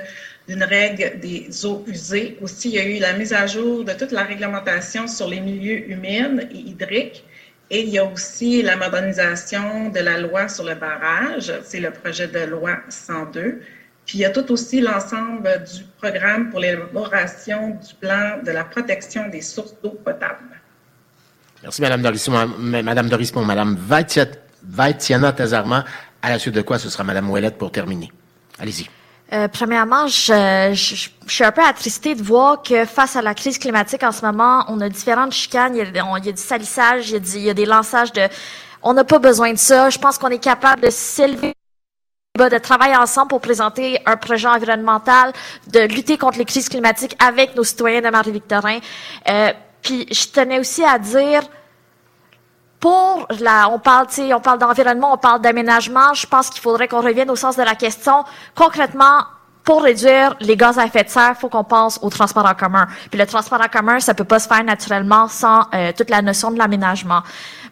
d'une règle des eaux usées. Aussi, il y a eu la mise à jour de toute la réglementation sur les milieux humides et hydriques. Et il y a aussi la modernisation de la loi sur le barrage, c'est le projet de loi 102. Puis il y a tout aussi l'ensemble du programme pour l'élaboration du plan de la protection des sources d'eau potable. Merci, Mme Dorismont. Mme Dorismont, Mme Vaitiana Tazarma. À la suite de quoi, ce sera Mme Ouellette pour terminer. Allez-y. Euh, premièrement, je, je, suis un peu attristée de voir que face à la crise climatique en ce moment, on a différentes chicanes. Il y a, il y a du salissage, il y a, il y a des lançages de... On n'a pas besoin de ça. Je pense qu'on est capable de s'élever de travailler ensemble pour présenter un projet environnemental, de lutter contre les crises climatiques avec nos citoyens de Marie-Victorin. Euh, puis je tenais aussi à dire, pour la, on parle, on parle d'environnement, on parle d'aménagement. Je pense qu'il faudrait qu'on revienne au sens de la question. Concrètement, pour réduire les gaz à effet de serre, faut qu'on pense au transport en commun. Puis le transport en commun, ça peut pas se faire naturellement sans euh, toute la notion de l'aménagement.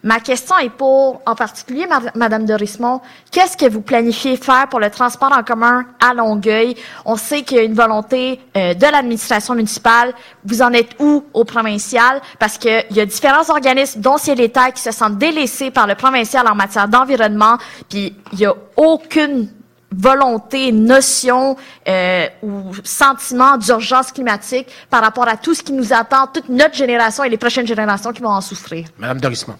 Ma question est pour, en particulier, Madame de Rismont, qu'est-ce que vous planifiez faire pour le transport en commun à Longueuil? On sait qu'il y a une volonté euh, de l'administration municipale. Vous en êtes où au provincial? Parce qu'il y a différents organismes, dont c'est l'État, qui se sentent délaissés par le provincial en matière d'environnement, puis il y a aucune volonté, notion euh, ou sentiment d'urgence climatique par rapport à tout ce qui nous attend, toute notre génération et les prochaines générations qui vont en souffrir. Madame Dorisman.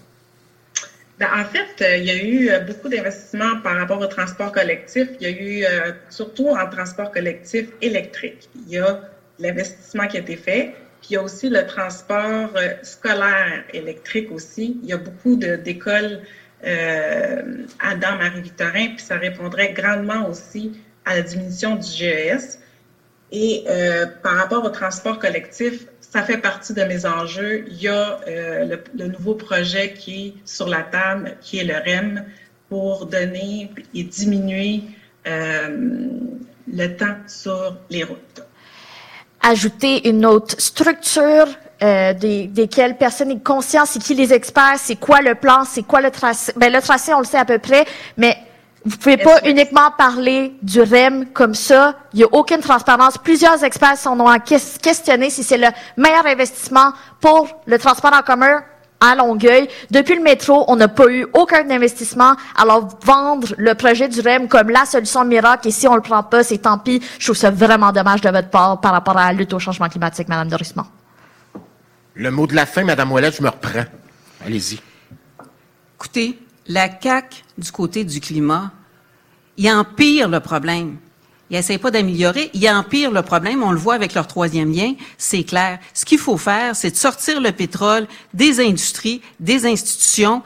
Ben, en fait, euh, il y a eu euh, beaucoup d'investissements par rapport au transport collectif. Il y a eu surtout en transport collectif électrique. Il y a l'investissement qui a été fait. Puis il y a aussi le transport scolaire électrique aussi. Il y a beaucoup d'écoles euh, Adam Marie-Victorin, puis ça répondrait grandement aussi à la diminution du GES. Et euh, par rapport au transport collectif, ça fait partie de mes enjeux. Il y a euh, le, nouveau projet qui est sur la table, qui est le REM, pour donner et diminuer le temps sur les routes. Ajouter une autre structure euh, des, desquels personne n'est conscient, c'est qui les experts, c'est quoi le plan, c'est quoi le tracé. Ben, le tracé, on le sait à peu près, mais vous pouvez pas uniquement parler du REM comme ça. Il n'y a aucune transparence. Plusieurs experts sont ont questionné si c'est le meilleur investissement pour le transport en commun à Longueuil. Depuis le métro, on n'a pas eu aucun investissement. Alors, vendre le projet du REM comme la solution miracle, et si on le prend pas, c'est tant pis. Je trouve ça vraiment dommage de votre part par rapport à la lutte au changement climatique, Madame Dorisman. Le mot de la fin, Madame Ouellette, je me reprends. Allez-y. Écoutez, la CAQ, du côté du climat, il empire le problème. Il n'essaie pas d'améliorer, il empire le problème. On le voit avec leur troisième lien, c'est clair. Ce qu'il faut faire, c'est de sortir le pétrole des industries, des institutions,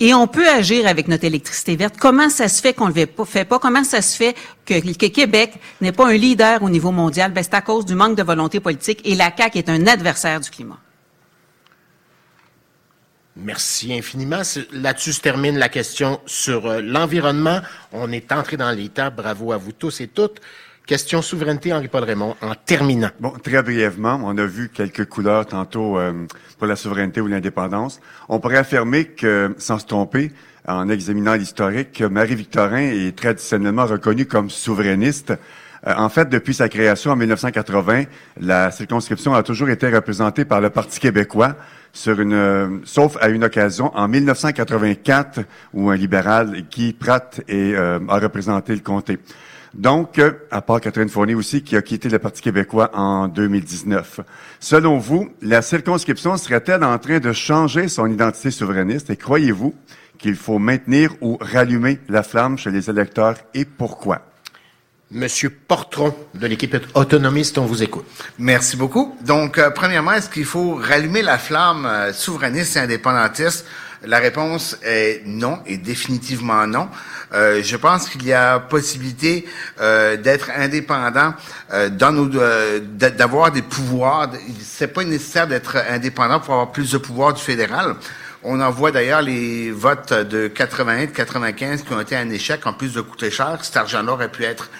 et on peut agir avec notre électricité verte. Comment ça se fait qu'on ne le fait pas? Comment ça se fait que, que Québec n'est pas un leader au niveau mondial? Ben, c'est à cause du manque de volonté politique et la CAQ est un adversaire du climat. Merci infiniment. Là-dessus se termine la question sur euh, l'environnement. On est entré dans l'état. Bravo à vous tous et toutes. Question souveraineté, Henri-Paul Raymond, en terminant. Bon, très brièvement, on a vu quelques couleurs tantôt euh, pour la souveraineté ou l'indépendance. On pourrait affirmer que, sans se tromper, en examinant l'historique, que Marie-Victorin est traditionnellement reconnue comme souverainiste. Euh, en fait, depuis sa création en 1980, la circonscription a toujours été représentée par le Parti québécois sur une, euh, sauf à une occasion en 1984 où un libéral, Guy Pratt, est, euh, a représenté le comté. Donc, euh, à part Catherine Fournier aussi, qui a quitté le Parti québécois en 2019. Selon vous, la circonscription serait-elle en train de changer son identité souverainiste? Et croyez-vous qu'il faut maintenir ou rallumer la flamme chez les électeurs? Et pourquoi? Monsieur Portron, de l'équipe autonomiste, on vous écoute. Merci beaucoup. Donc, euh, premièrement, est-ce qu'il faut rallumer la flamme euh, souverainiste et indépendantiste? La réponse est non, et définitivement non. Euh, je pense qu'il y a possibilité euh, d'être indépendant dans nos, d'avoir des pouvoirs. C'est pas nécessaire d'être indépendant pour avoir plus de pouvoir du fédéral. On en voit d'ailleurs les votes de 81 de 95 qui ont été un échec en plus de coûter cher. Cet argent-là aurait pu être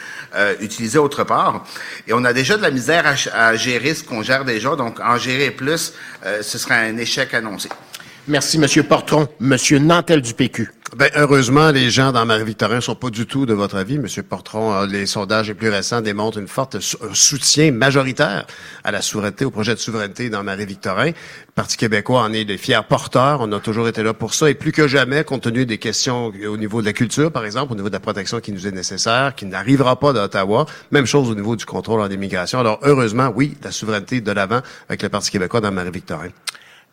utilisé autre part. Et on a déjà de la misère à, gérer ce qu'on gère déjà. Donc, en gérer plus, ce serait un échec annoncé. Merci, Monsieur Portron. Monsieur Nantel du PQ. Ben, heureusement, les gens dans Marie-Victorin sont pas du tout de votre avis, Monsieur Portron. Euh, les sondages les plus récents démontrent une forte soutien majoritaire à la souveraineté, au projet de souveraineté dans Marie-Victorin. Le Parti québécois en est des fiers porteurs. On a toujours été là pour ça. Et plus que jamais, compte tenu des questions au niveau de la culture, par exemple, au niveau de la protection qui nous est nécessaire, qui n'arrivera pas d'Ottawa. Même chose au niveau du contrôle en immigration. Alors, heureusement, oui, la souveraineté de l'avant avec le Parti québécois dans Marie-Victorin.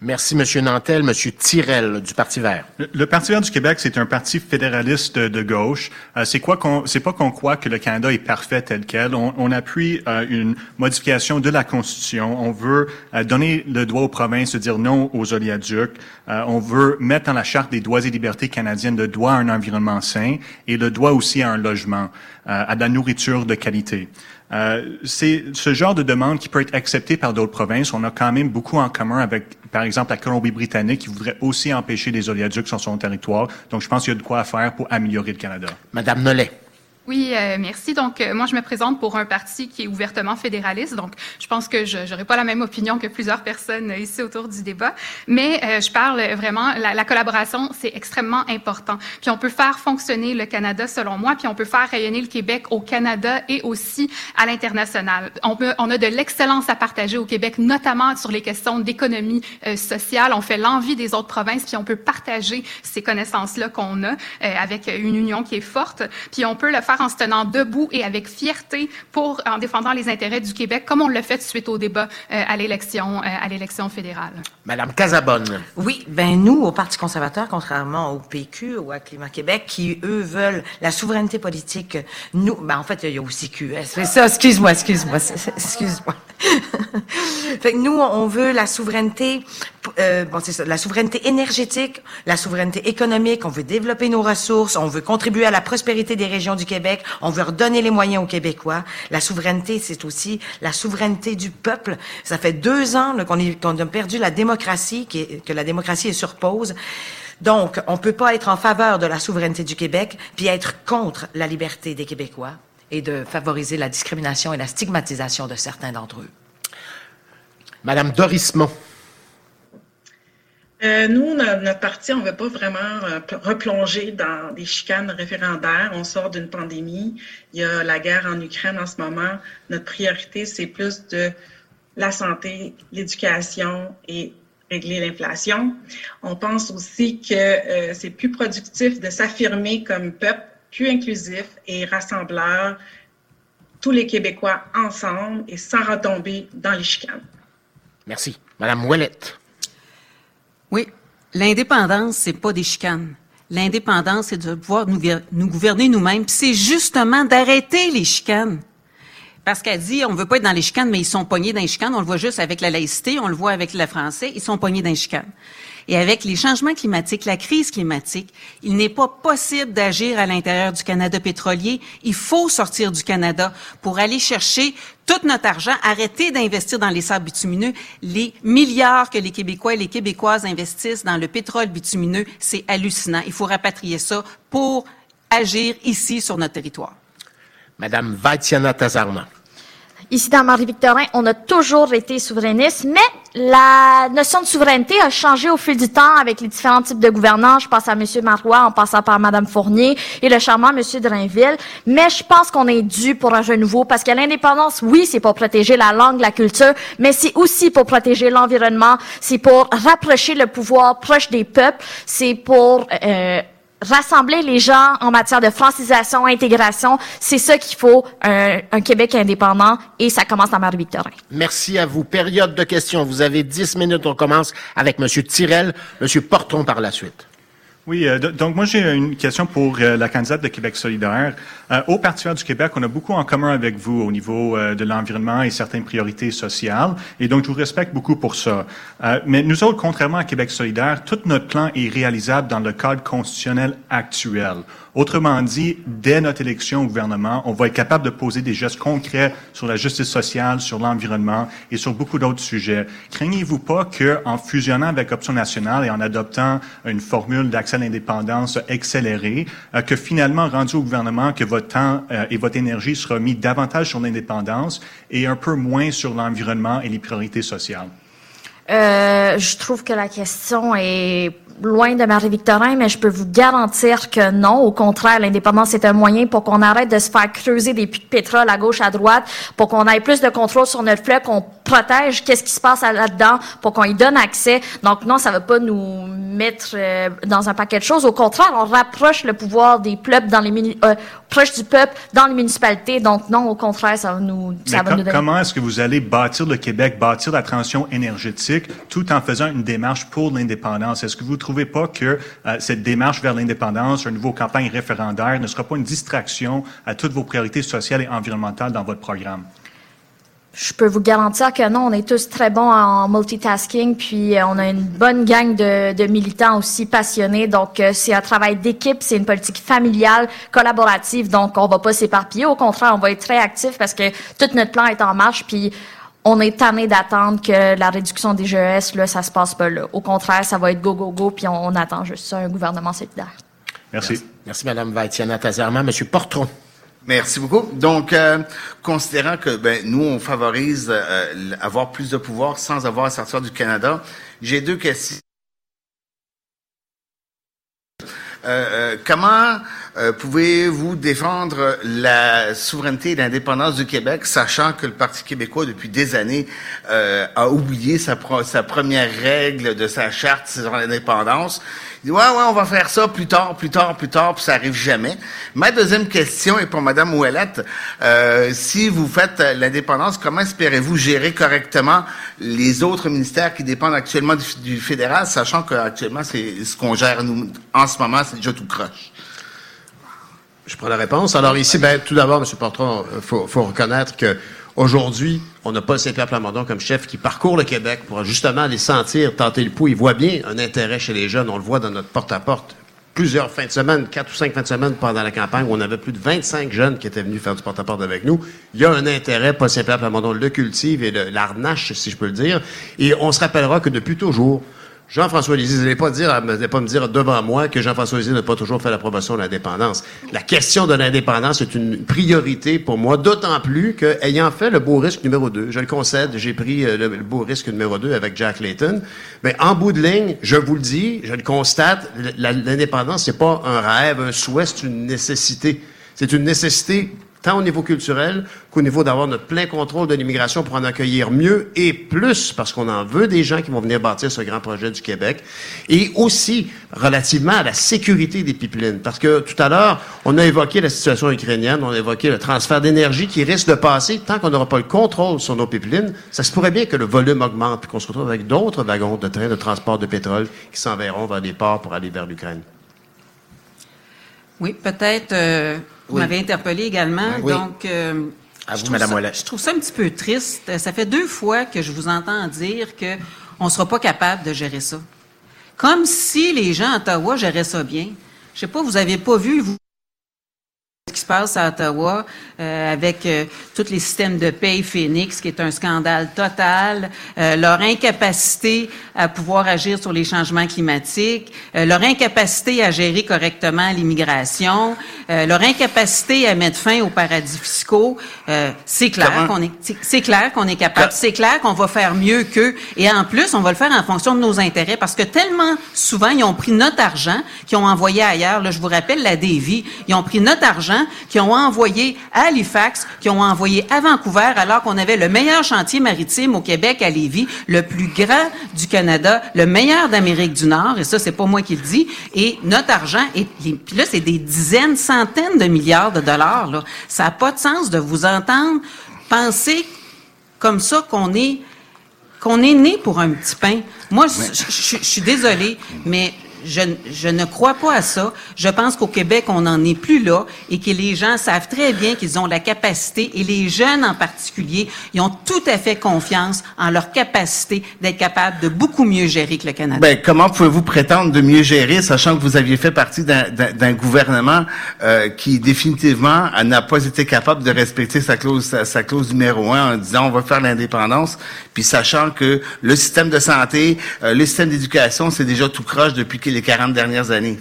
Merci, Monsieur Nantel. Monsieur Tirel, du Parti vert. Le, Parti vert du Québec, c'est un parti fédéraliste de, gauche. Euh, c'est quoi qu'on, c'est pas qu'on croit que le Canada est parfait tel quel. On, on appuie euh, une modification de la Constitution. On veut euh, donner le droit aux provinces de dire non aux oléoducs. on veut mettre dans la Charte des droits et libertés canadiennes le droit à un environnement sain et le droit aussi à un logement, à de la nourriture de qualité. Euh, c'est ce genre de demande qui peut être accepté par d'autres provinces. On a quand même beaucoup en commun avec, par exemple, la Colombie-Britannique qui voudrait aussi empêcher des oléoducs sur son territoire. Donc, je pense qu'il y a de quoi faire pour améliorer le Canada. Madame Nollet. Oui, euh, merci. Donc, euh, moi, je me présente pour un parti qui est ouvertement fédéraliste. Donc, je pense que je n'aurai pas la même opinion que plusieurs personnes ici autour du débat. Mais euh, je parle vraiment, la, la collaboration, c'est extrêmement important. Puis, on peut faire fonctionner le Canada, selon moi, puis on peut faire rayonner le Québec au Canada et aussi à l'international. On, on a de l'excellence à partager au Québec, notamment sur les questions d'économie sociale. On fait l'envie des autres provinces, puis on peut partager ces connaissances-là qu'on a avec une union qui est forte. Puis, on peut le faire en se tenant debout et avec fierté pour en défendant les intérêts du Québec, comme on l'a fait suite au débat euh, à l'élection euh, à l'élection fédérale. Madame Casabonne. Oui, ben nous au Parti conservateur, contrairement au PQ ou à Climat Québec, qui eux veulent la souveraineté politique, nous, ben en fait il y a aussi QS. C'est ça, excuse-moi, excuse-moi, excuse-moi. [LAUGHS] fait que nous, on veut la souveraineté, euh, la souveraineté énergétique, la souveraineté économique. On veut développer nos ressources, on veut contribuer à la prospérité des régions du Québec, on veut redonner les moyens aux Québécois. La souveraineté, c'est aussi la souveraineté du peuple. Ça fait deux ans qu'on a perdu la démocratie, que la démocratie est sur pause. Donc, on peut pas être en faveur de la souveraineté du Québec puis être contre la liberté des Québécois et de favoriser la discrimination et la stigmatisation de certains d'entre eux. Madame Dorismont. Euh, nous, notre, parti, on ne veut pas vraiment euh, replonger dans des chicanes référendaires. On sort d'une pandémie. Il y a la guerre en Ukraine en ce moment. Notre priorité, c'est plus de la santé, l'éducation et régler l'inflation. On pense aussi que euh, c'est plus productif de s'affirmer comme peuple plus inclusif et rassembleur, tous les Québécois ensemble et sans retomber dans les chicanes. Merci. Madame Ouellette. Oui, l'indépendance, c'est pas des chicanes. L'indépendance, c'est de pouvoir nous, gouverner nous-mêmes. c'est justement d'arrêter les chicanes. Parce qu'elle dit, on veut pas être dans les chicanes, mais ils sont pognés dans les. On le voit juste avec la laïcité, on le voit avec le français, ils sont pognés dans les chicanes. Et avec les changements climatiques, la crise climatique, il n'est pas possible d'agir à l'intérieur du Canada pétrolier. Il faut sortir du Canada pour aller chercher tout notre argent, arrêter d'investir dans les sables bitumineux. Les milliards que les Québécois et les Québécoises investissent dans le pétrole bitumineux, c'est hallucinant. Il faut rapatrier ça pour agir ici sur notre territoire. Madame Vaitiana Tazarna. Ici, dans Marie-Victorin, on a toujours été souverainiste, mais la notion de souveraineté a changé au fil du temps avec les différents types de gouvernants. Je pense à M. Marois, en passant par Mme Fournier et le charmant M. Drainville. Mais je pense qu'on est dû pour un renouveau parce que l'indépendance, oui, c'est pour protéger la langue, la culture, mais c'est aussi pour protéger l'environnement. C'est pour rapprocher le pouvoir proche des peuples. C'est pour euh, rassembler les gens en matière de francisation, intégration. C'est ça qu'il faut, un, un, Québec indépendant, et ça commence dans Marie-Victorin. Merci à vous. Période de questions. Vous avez dix minutes. On commence avec M. Tirel, M. Portron par la suite. Oui, euh, donc moi j'ai une question pour euh, la candidate de Québec solidaire. Euh, au Parti vert du Québec, on a beaucoup en commun avec vous au niveau euh, de l'environnement et certaines priorités sociales, et donc je vous respecte beaucoup pour ça. Euh, mais nous autres, contrairement à Québec solidaire, tout notre plan est réalisable dans le cadre constitutionnel actuel. Autrement dit, dès notre élection au gouvernement, on va être capable de poser des gestes concrets sur la justice sociale, sur l'environnement et sur beaucoup d'autres sujets. Craignez-vous pas que, en fusionnant avec Option nationale et en adoptant une formule d'accès à l'indépendance accélérée, euh, que finalement, rendu au gouvernement, que votre temps euh, et votre énergie sera mis davantage sur l'indépendance et un peu moins sur l'environnement et les priorités sociales? Euh, je trouve que la question est loin de Marie-Victorin, mais je peux vous garantir que non. Au contraire, l'indépendance est un moyen pour qu'on arrête de se faire creuser des puits de pétrole à gauche, à droite, pour qu'on ait plus de contrôle sur notre fleuve, qu'on protège qu'est-ce qui se passe là-dedans, pour qu'on y donne accès. Donc non, ça ne va pas nous mettre euh, dans un paquet de choses. Au contraire, on rapproche le pouvoir des peuples dans les euh, proche du peuple dans les municipalités. Donc non, au contraire, ça va nous, ça va nous donner. Comment est-ce que vous allez bâtir le Québec, bâtir la transition énergétique, tout en faisant une démarche pour l'indépendance? Est-ce que vous trouvez pas que euh, cette démarche vers l'indépendance, une nouvelle campagne référendaire, ne sera pas une distraction à toutes vos priorités sociales et environnementales dans votre programme? Je peux vous garantir que non, on est tous très bons en multitasking, puis euh, on a une bonne gang de, militants aussi passionnés. Donc, euh, c'est un travail d'équipe, c'est une politique familiale, collaborative. Donc, on va pas s'éparpiller. Au contraire, on va être très actif parce que tout notre plan est en marche. Puis, on est tanné d'attendre que la réduction des GES, là, ça se passe pas là. Au contraire, ça va être go, go, go, puis on, on attend juste ça, un gouvernement solidaire. Merci. Merci, Merci Mme Vaitiana Tazerman. Monsieur Portron. Merci beaucoup. Donc, euh, considérant que ben, nous, on favorise euh, avoir plus de pouvoir sans avoir à sortir du Canada, j'ai deux questions. Euh, comment euh, pouvez-vous défendre la souveraineté et l'indépendance du Québec, sachant que le Parti québécois, depuis des années, euh, a oublié sa, sa première règle de sa charte sur l'indépendance? Il ouais, ouais, on va faire ça plus tard, plus tard, plus tard, puis ça arrive jamais. Ma deuxième question est pour Madame Ouellette. Euh, si vous faites l'indépendance, comment espérez-vous gérer correctement les autres ministères qui dépendent actuellement du, fédéral, sachant qu'actuellement, c'est ce qu'on gère nous en ce moment, c'est déjà tout croche? Je prends la réponse. Alors ici, ben, tout d'abord, M. Portron, il faut, faut, reconnaître que aujourd'hui, on n'a pas Saint-Pierre Plamondon comme chef qui parcourt le Québec pour justement aller sentir, tenter le pouls. Il voit bien un intérêt chez les jeunes. On le voit dans notre porte-à-porte. Plusieurs fins de semaine, quatre ou cinq fins de semaine pendant la campagne, où on avait plus de 25 jeunes qui étaient venus faire du porte-à-porte avec nous. Il y a un intérêt, pas Saint-Pierre Plamondon le cultive et l'arnache, si je peux le dire. Et on se rappellera que depuis toujours, Jean-François Lisée, vous n'allez pas dire, pas me dire devant moi que Jean-François Lisée n'a pas toujours fait la promotion de l'indépendance. La question de l'indépendance est une priorité pour moi, d'autant plus que, ayant fait le beau risque numéro 2, je le concède, j'ai pris euh, le, beau risque numéro 2 avec Jack Layton, mais en bout de ligne, je vous le dis, je le constate, l'indépendance, c'est pas un rêve, un souhait, c'est une nécessité. C'est une nécessité tant au niveau culturel qu'au niveau d'avoir notre plein contrôle de l'immigration pour en accueillir mieux et plus, parce qu'on en veut des gens qui vont venir bâtir ce grand projet du Québec, et aussi relativement à la sécurité des pipelines. Parce que tout à l'heure, on a évoqué la situation ukrainienne, on a évoqué le transfert d'énergie qui risque de passer tant qu'on n'aura pas le contrôle sur nos pipelines. Ça se pourrait bien que le volume augmente, puis qu'on se retrouve avec d'autres wagons de train de transport de pétrole qui s'enverront vers des ports pour aller vers l'Ukraine. Oui, peut-être... Euh vous m'avez interpellé également. Oui. Donc, euh, à vous, Madame ça, je trouve ça un petit peu triste. Ça fait deux fois que je vous entends dire que on ne sera pas capable de gérer ça. Comme si les gens à Ottawa géraient ça bien. Je sais pas, vous avez pas vu, vous, ce qui se passe à Ottawa euh, avec euh, tous les systèmes de paye Phoenix, qui est un scandale total, euh, leur incapacité à pouvoir agir sur les changements climatiques, euh, leur incapacité à gérer correctement l'immigration, euh, leur incapacité à mettre fin aux paradis fiscaux. c'est clair qu'on est, c'est clair qu'on est capable, c'est clair qu'on va faire mieux qu'eux, et en plus, on va le faire en fonction de nos intérêts, parce que tellement souvent, ils ont pris notre argent, qu'ils ont envoyé ailleurs. Là, je vous rappelle la Davy, ils ont pris notre argent argent qu'ils ont envoyé à Halifax, qu'ils ont envoyé à Vancouver, alors qu'on avait le meilleur chantier maritime au Québec, à Lévis, le plus grand du Canada, le meilleur d'Amérique du Nord, et ça, c'est pas moi qui le dis, et notre argent, et puis là, c'est des dizaines, centaines de milliards de dollars, là. Ça n'a pas de sens de vous entendre penser comme ça qu'on est qu'on est né pour un petit pain. Moi, je, je- je suis désolée, mais je, ne crois pas à ça. Je pense qu'au Québec, on n'en est plus là et que les gens savent très bien qu'ils ont la capacité, et les jeunes en particulier, ils ont tout à fait confiance en leur capacité d'être capables de beaucoup mieux gérer que le Canada. Ben, comment pouvez-vous prétendre de mieux gérer, sachant que vous aviez fait partie d'un- gouvernement euh, qui définitivement n'a pas été capable de respecter sa clause, sa clause numéro un en disant on va faire l'indépendance, puis sachant que le système de santé, euh, le système d'éducation, c'est déjà tout croche depuis les 40 dernières années.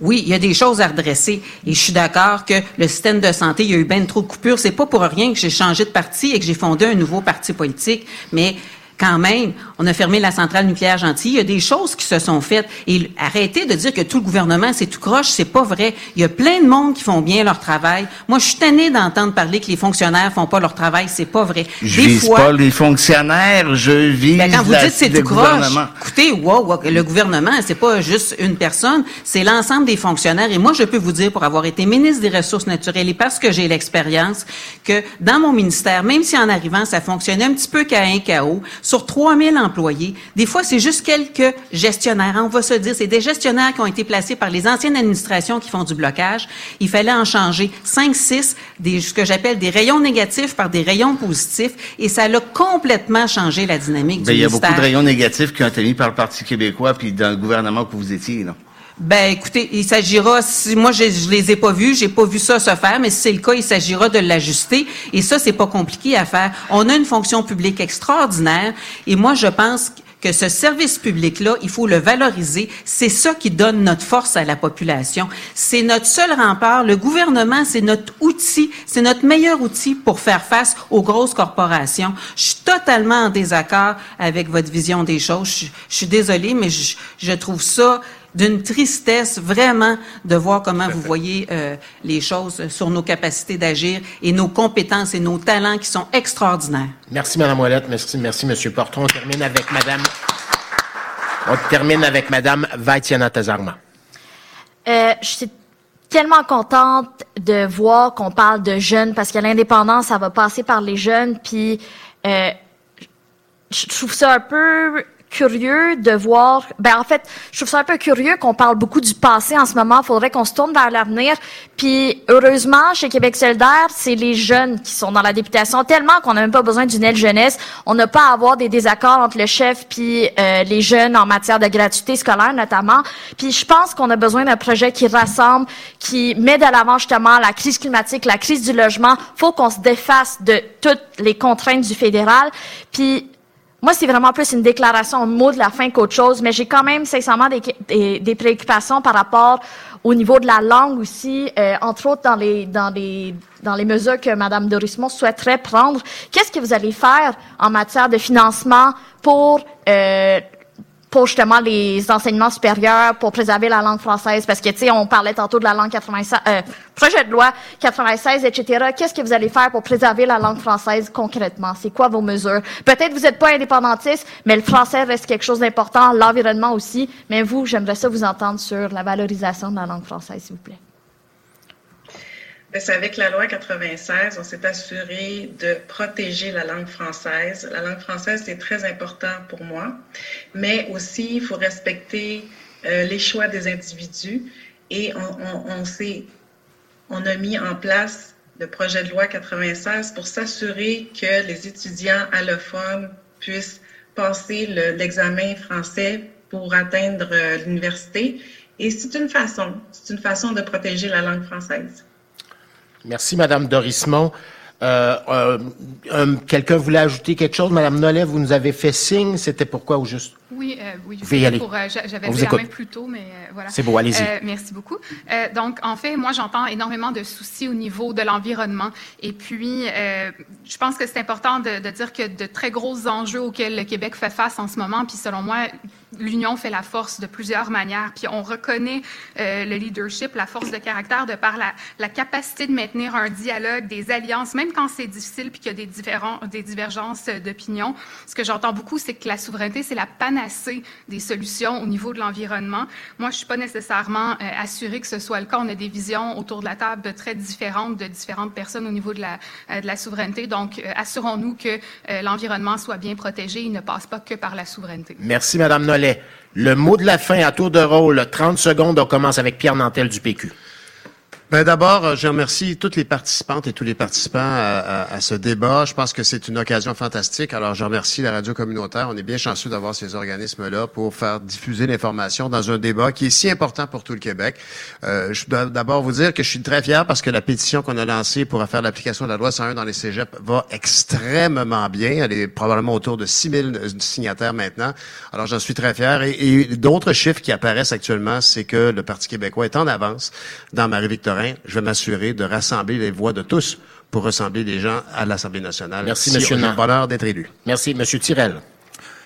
Oui, il y a des choses à redresser et je suis d'accord que le système de santé, il y a eu bien trop de coupures. C'est pas pour rien que j'ai changé de parti et que j'ai fondé un nouveau parti politique, mais quand même, on a fermé la centrale nucléaire gentille. Il y a des choses qui se sont faites. Et arrêtez de dire que tout le gouvernement, c'est tout croche. C'est pas vrai. Il y a plein de monde qui font bien leur travail. Moi, je suis tannée d'entendre parler que les fonctionnaires font pas leur travail. C'est pas vrai. Je Des vise fois, pas les fonctionnaires, je vise ben, quand vous la- dites c'est tout croche, écoutez, wow, wow, le gouvernement, c'est pas juste une personne, c'est l'ensemble des fonctionnaires. Et moi, je peux vous dire, pour avoir été ministre des Ressources naturelles et parce que j'ai l'expérience, que dans mon ministère, même si en arrivant, ça fonctionnait un petit peu qu'à un chaos, sur 3000 employés, des fois, c'est juste quelques gestionnaires. on va se dire, c'est des gestionnaires qui ont été placés par les anciennes administrations qui font du blocage. Il fallait en changer 5, 6, des, ce que j'appelle des rayons négatifs par des rayons positifs. Et ça a complètement changé la dynamique Ben, du il y a ministère. beaucoup de rayons négatifs qui ont été mis par le Parti québécois puis dans le gouvernement que vous étiez. Ben, écoutez, il s'agira, si moi je, je les ai pas vus, j'ai pas vu ça se faire, mais si c'est le cas, il s'agira de l'ajuster. Et ça, c'est pas compliqué à faire. On a une fonction publique extraordinaire, et moi, je pense que ce service public-là, il faut le valoriser. C'est ça qui donne notre force à la population. C'est notre seul rempart. Le gouvernement, c'est notre outil, c'est notre meilleur outil pour faire face aux grosses corporations. Je suis totalement en désaccord avec votre vision des choses. Je, je suis désolée, mais je, je trouve ça d'une tristesse vraiment de voir comment vous voyez euh, les choses sur nos capacités d'agir et nos compétences et nos talents qui sont extraordinaires. Merci, Mme Ouellette. Merci, merci, M. Porton. On termine avec Mme... On termine avec Mme Vaitiana Tazarma. Euh, je suis tellement contente de voir qu'on parle de jeunes parce que l'indépendance, ça va passer par les jeunes. Puis, euh, je trouve ça un peu curieux de voir. Ben en fait, je trouve ça un peu curieux qu'on parle beaucoup du passé en ce moment. Il faudrait qu'on se tourne vers l'avenir. Puis heureusement, chez Québec solidaire, c'est les jeunes qui sont dans la députation tellement qu'on n'a même pas besoin d'une aide jeunesse. On n'a pas à avoir des désaccords entre le chef puis euh, les jeunes en matière de gratuité scolaire notamment. Puis je pense qu'on a besoin d'un projet qui rassemble, qui met de l'avant justement la crise climatique, la crise du logement. Faut qu'on se défasse de toutes les contraintes du fédéral. Puis moi, c'est vraiment plus une déclaration, un mot de la fin qu'autre chose, mais j'ai quand même sincèrement des, des, des préoccupations par rapport au niveau de la langue aussi, euh, entre autres dans les dans les dans les mesures que Mme Dorismont souhaiterait prendre. Qu'est-ce que vous allez faire en matière de financement pour euh, pour justement les enseignements supérieurs, pour préserver la langue française, parce que, tu sais, on parlait tantôt de la langue 96, euh, projet de loi 96, etc. Qu'est-ce que vous allez faire pour préserver la langue française concrètement? C'est quoi vos mesures? Peut-être vous n'êtes pas indépendantiste, mais le français reste quelque chose d'important, l'environnement aussi. Mais vous, j'aimerais ça vous entendre sur la valorisation de la langue française, s'il vous plaît. C'est avec la loi 96, on s'est assuré de protéger la langue française. La langue française, c'est très important pour moi, mais aussi, il faut respecter euh, les choix des individus et on, on, on, a mis en place le projet de loi 96 pour s'assurer que les étudiants allophones puissent passer le, l'examen français pour atteindre euh, l'université. Et c'est une façon, c'est une façon de protéger la langue française. Merci, Madame Dorismont. Euh, euh, euh, quelqu'un voulait ajouter quelque chose? Madame Nollet, vous nous avez fait signe. C'était pourquoi ou juste? Oui, euh, oui. Pour, euh, j'avais vous la écoute. main plus tôt, mais euh, voilà. C'est beau, allez-y. Euh, merci beaucoup. Euh, donc, en fait, moi, j'entends énormément de soucis au niveau de l'environnement. Et puis, je pense que c'est important de, de dire que de très gros enjeux auxquels le Québec fait face en ce moment, puis selon moi, l'union fait la force de plusieurs manières. Puis on reconnaît le leadership, la force de caractère de par la, la, capacité de maintenir un dialogue, des alliances, même quand c'est difficile puis qu'il y a des, différents, des divergences d'opinion. Ce que j'entends beaucoup, c'est que la souveraineté, c'est la panacée des solutions au niveau de l'environnement. Moi, je suis pas nécessairement euh, assurée que ce soit le cas. On a des visions autour de la table très différentes de différentes personnes au niveau de la, euh, de la souveraineté. Donc, euh, assurons-nous que l'environnement soit bien protégé. Il ne passe pas que par la souveraineté. Merci, Madame Nollet. Le mot de la fin à tour de rôle, 30 secondes. On commence avec Pierre Nantel du PQ. Ben d'abord, euh, je remercie toutes les participantes et tous les participants à, ce débat. Je pense que c'est une occasion fantastique. Alors, je remercie la radio communautaire. On est bien chanceux d'avoir ces organismes-là pour faire diffuser l'information dans un débat qui est si important pour tout le Québec. Euh, je dois d'abord vous dire que je suis très fier parce que la pétition qu'on a lancée pour faire l'application de la loi 101 dans les cégeps va extrêmement bien. Elle est probablement autour de 6000 euh, signataires maintenant. Alors, j'en suis très fier. Et, et d'autres chiffres qui apparaissent actuellement, c'est que le Parti québécois est en avance dans Marie-Victorin je vais m'assurer de rassembler les voix de tous pour rassembler les gens à l'Assemblée nationale. Merci, si Monsieur. le bonheur d'être élu. Merci, Monsieur Tirel.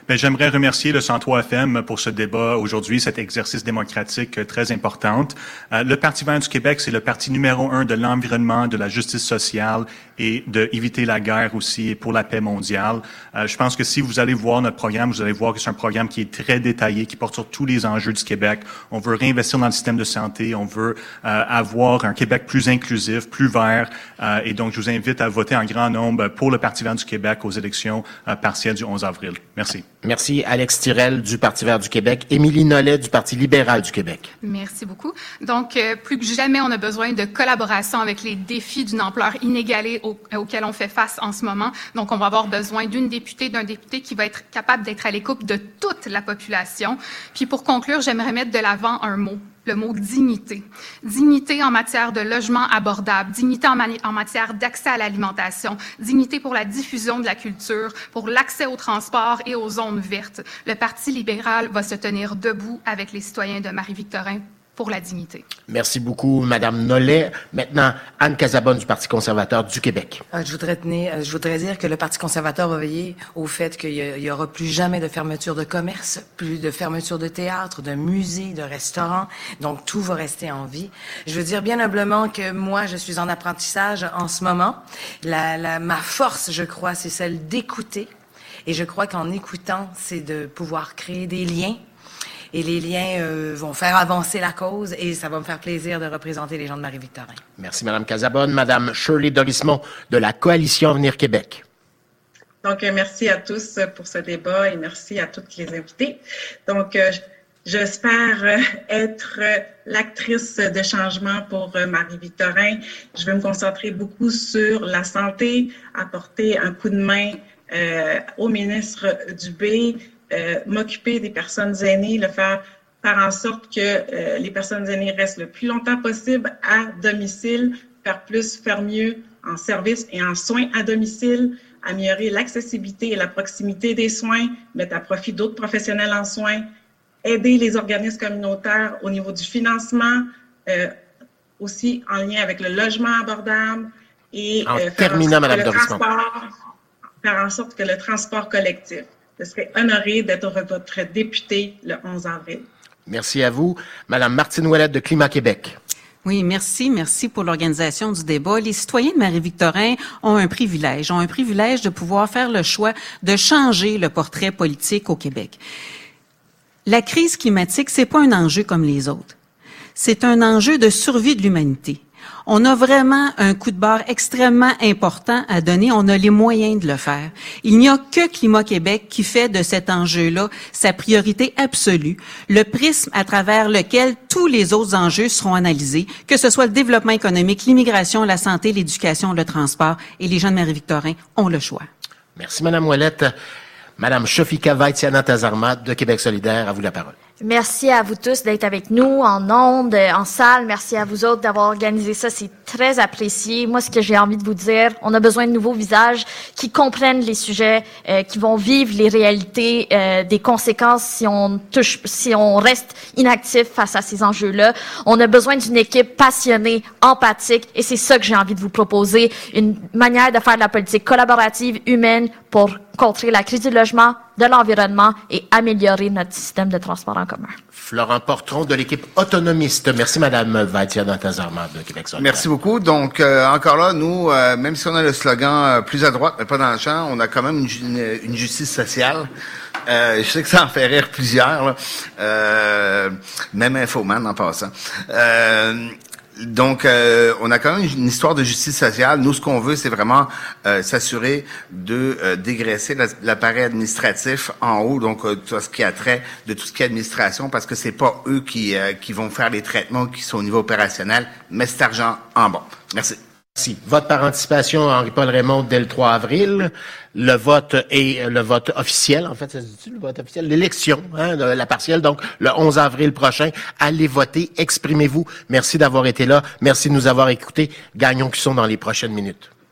Ben, j'aimerais remercier le 103 FM pour ce débat aujourd'hui, cet exercice démocratique très important. Euh, le Parti vert du Québec, c'est le parti numéro un de l'environnement, de la justice sociale et d'éviter la guerre aussi pour la paix mondiale. Euh, je pense que si vous allez voir notre programme, vous allez voir que c'est un programme qui est très détaillé, qui porte sur tous les enjeux du Québec. On veut réinvestir dans le système de santé, on veut euh, avoir un Québec plus inclusif, plus vert, euh, et donc je vous invite à voter en grand nombre pour le Parti vert du Québec aux élections euh, partielles du 11 avril. Merci. Merci Alex Tirel du Parti vert du Québec, Émilie Nollet du Parti libéral du Québec. Merci beaucoup. Donc, euh, plus que jamais, on a besoin de collaboration avec les défis d'une ampleur inégalée auxquels on fait face en ce moment. Donc, on va avoir besoin d'une députée, d'un député qui va être capable d'être à l'écoute de toute la population. Puis, pour conclure, j'aimerais mettre de l'avant un mot le mot dignité. Dignité en matière de logement abordable, dignité en, matière d'accès à l'alimentation, dignité pour la diffusion de la culture, pour l'accès au transport et aux zones vertes. Le Parti libéral va se tenir debout avec les citoyens de Marie-Victorin pour la dignité. Merci beaucoup, Madame Nollet. Maintenant, Anne Casabonne du Parti conservateur du Québec. Euh, je voudrais tenir, euh, je voudrais dire que le Parti conservateur va veiller au fait qu'il y, aura plus jamais de fermeture de commerce, plus de fermeture de théâtre, de musées, de restaurants. Donc tout va rester en vie. Je veux dire bien humblement que moi, je suis en apprentissage en ce moment. La, la, ma force, je crois, c'est celle d'écouter. Et je crois qu'en écoutant, c'est de pouvoir créer des liens et les liens euh, vont faire avancer la cause et ça va me faire plaisir de représenter les gens de Marie-Victorin. Merci, Madame Casabonne. Madame Shirley Dorismont de la Coalition Avenir Québec. Donc, euh, merci à tous pour ce débat et merci à toutes les invités. Donc, euh, J'espère être l'actrice de changement pour Marie-Victorin. Je vais me concentrer beaucoup sur la santé, apporter un coup de main au ministre Dubé euh, m'occuper des personnes aînées, le faire faire en sorte que euh, les personnes aînées restent le plus longtemps possible à domicile, faire plus, faire mieux en service et en soins à domicile, améliorer l'accessibilité et la proximité des soins, mettre à profit d'autres professionnels en soins, aider les organismes communautaires au niveau du financement, euh, aussi en lien avec le logement abordable et en terminant, Madame faire en sorte que le transport collectif je serais honorée d'être votre députée le 11 avril. Merci à vous. Madame Martine Ouellette de Climat Québec. Oui, merci, merci pour l'organisation du débat. Les citoyens de Marie-Victorin ont un privilège, ont un privilège de pouvoir faire le choix de changer le portrait politique au Québec. La crise climatique, c'est pas un enjeu comme les autres. C'est un enjeu de survie de l'humanité. On a vraiment un coup de barre extrêmement important à donner. On a les moyens de le faire. Il n'y a que Climat Québec qui fait de cet enjeu-là sa priorité absolue, le prisme à travers lequel tous les autres enjeux seront analysés, que ce soit le développement économique, l'immigration, la santé, l'éducation, le transport. Et les gens de Marie-Victorin ont le choix. Merci, Madame Ouellette. Madame Shofika Vaitiana Tazarmat de Québec solidaire, à vous la parole. Merci à vous tous d'être avec nous en ondes, en salle. Merci à vous autres d'avoir organisé ça. C'est très apprécié. Moi, ce que j'ai envie de vous dire, on a besoin de nouveaux visages qui comprennent les sujets, euh, qui vont vivre les réalités euh, des conséquences si on touche, si on reste inactif face à ces enjeux-là. On a besoin d'une équipe passionnée, empathique, et c'est ça que j'ai envie de vous proposer. Une manière de faire de la politique collaborative, humaine, pour contrer la crise du logement, de l'environnement et améliorer notre système de transport en commun. Florent Portron de l'équipe autonomiste. Merci, Madame Vatia Dantazarmar de Québec solidaire. Merci beaucoup. Donc, euh, encore là, nous, euh, même si on a le slogan euh, plus à droite, mais pas dans le champ, on a quand même une, une- une justice sociale. Euh, je sais que ça en fait rire plusieurs, là. Euh, même Infoman en passant. Donc, euh, on a quand même une histoire de justice sociale. Nous, ce qu'on veut, c'est vraiment euh, s'assurer de euh, dégraisser la- l'appareil administratif en haut, donc tout ce qui a trait de tout ce qui est administration, parce que c'est pas eux qui, qui vont faire les traitements qui sont au niveau opérationnel, mais cet argent en bas. Merci. Merci. Vote par anticipation, Henri-Paul Raymond, dès le 3 avril. Le vote est euh, le vote officiel, en fait, ça se dit le vote officiel? L'élection, hein, la partielle, donc le 11 avril prochain. Allez voter, exprimez-vous. Merci d'avoir été là. Merci de nous avoir écoutés. Gagnons qui sont dans les prochaines minutes.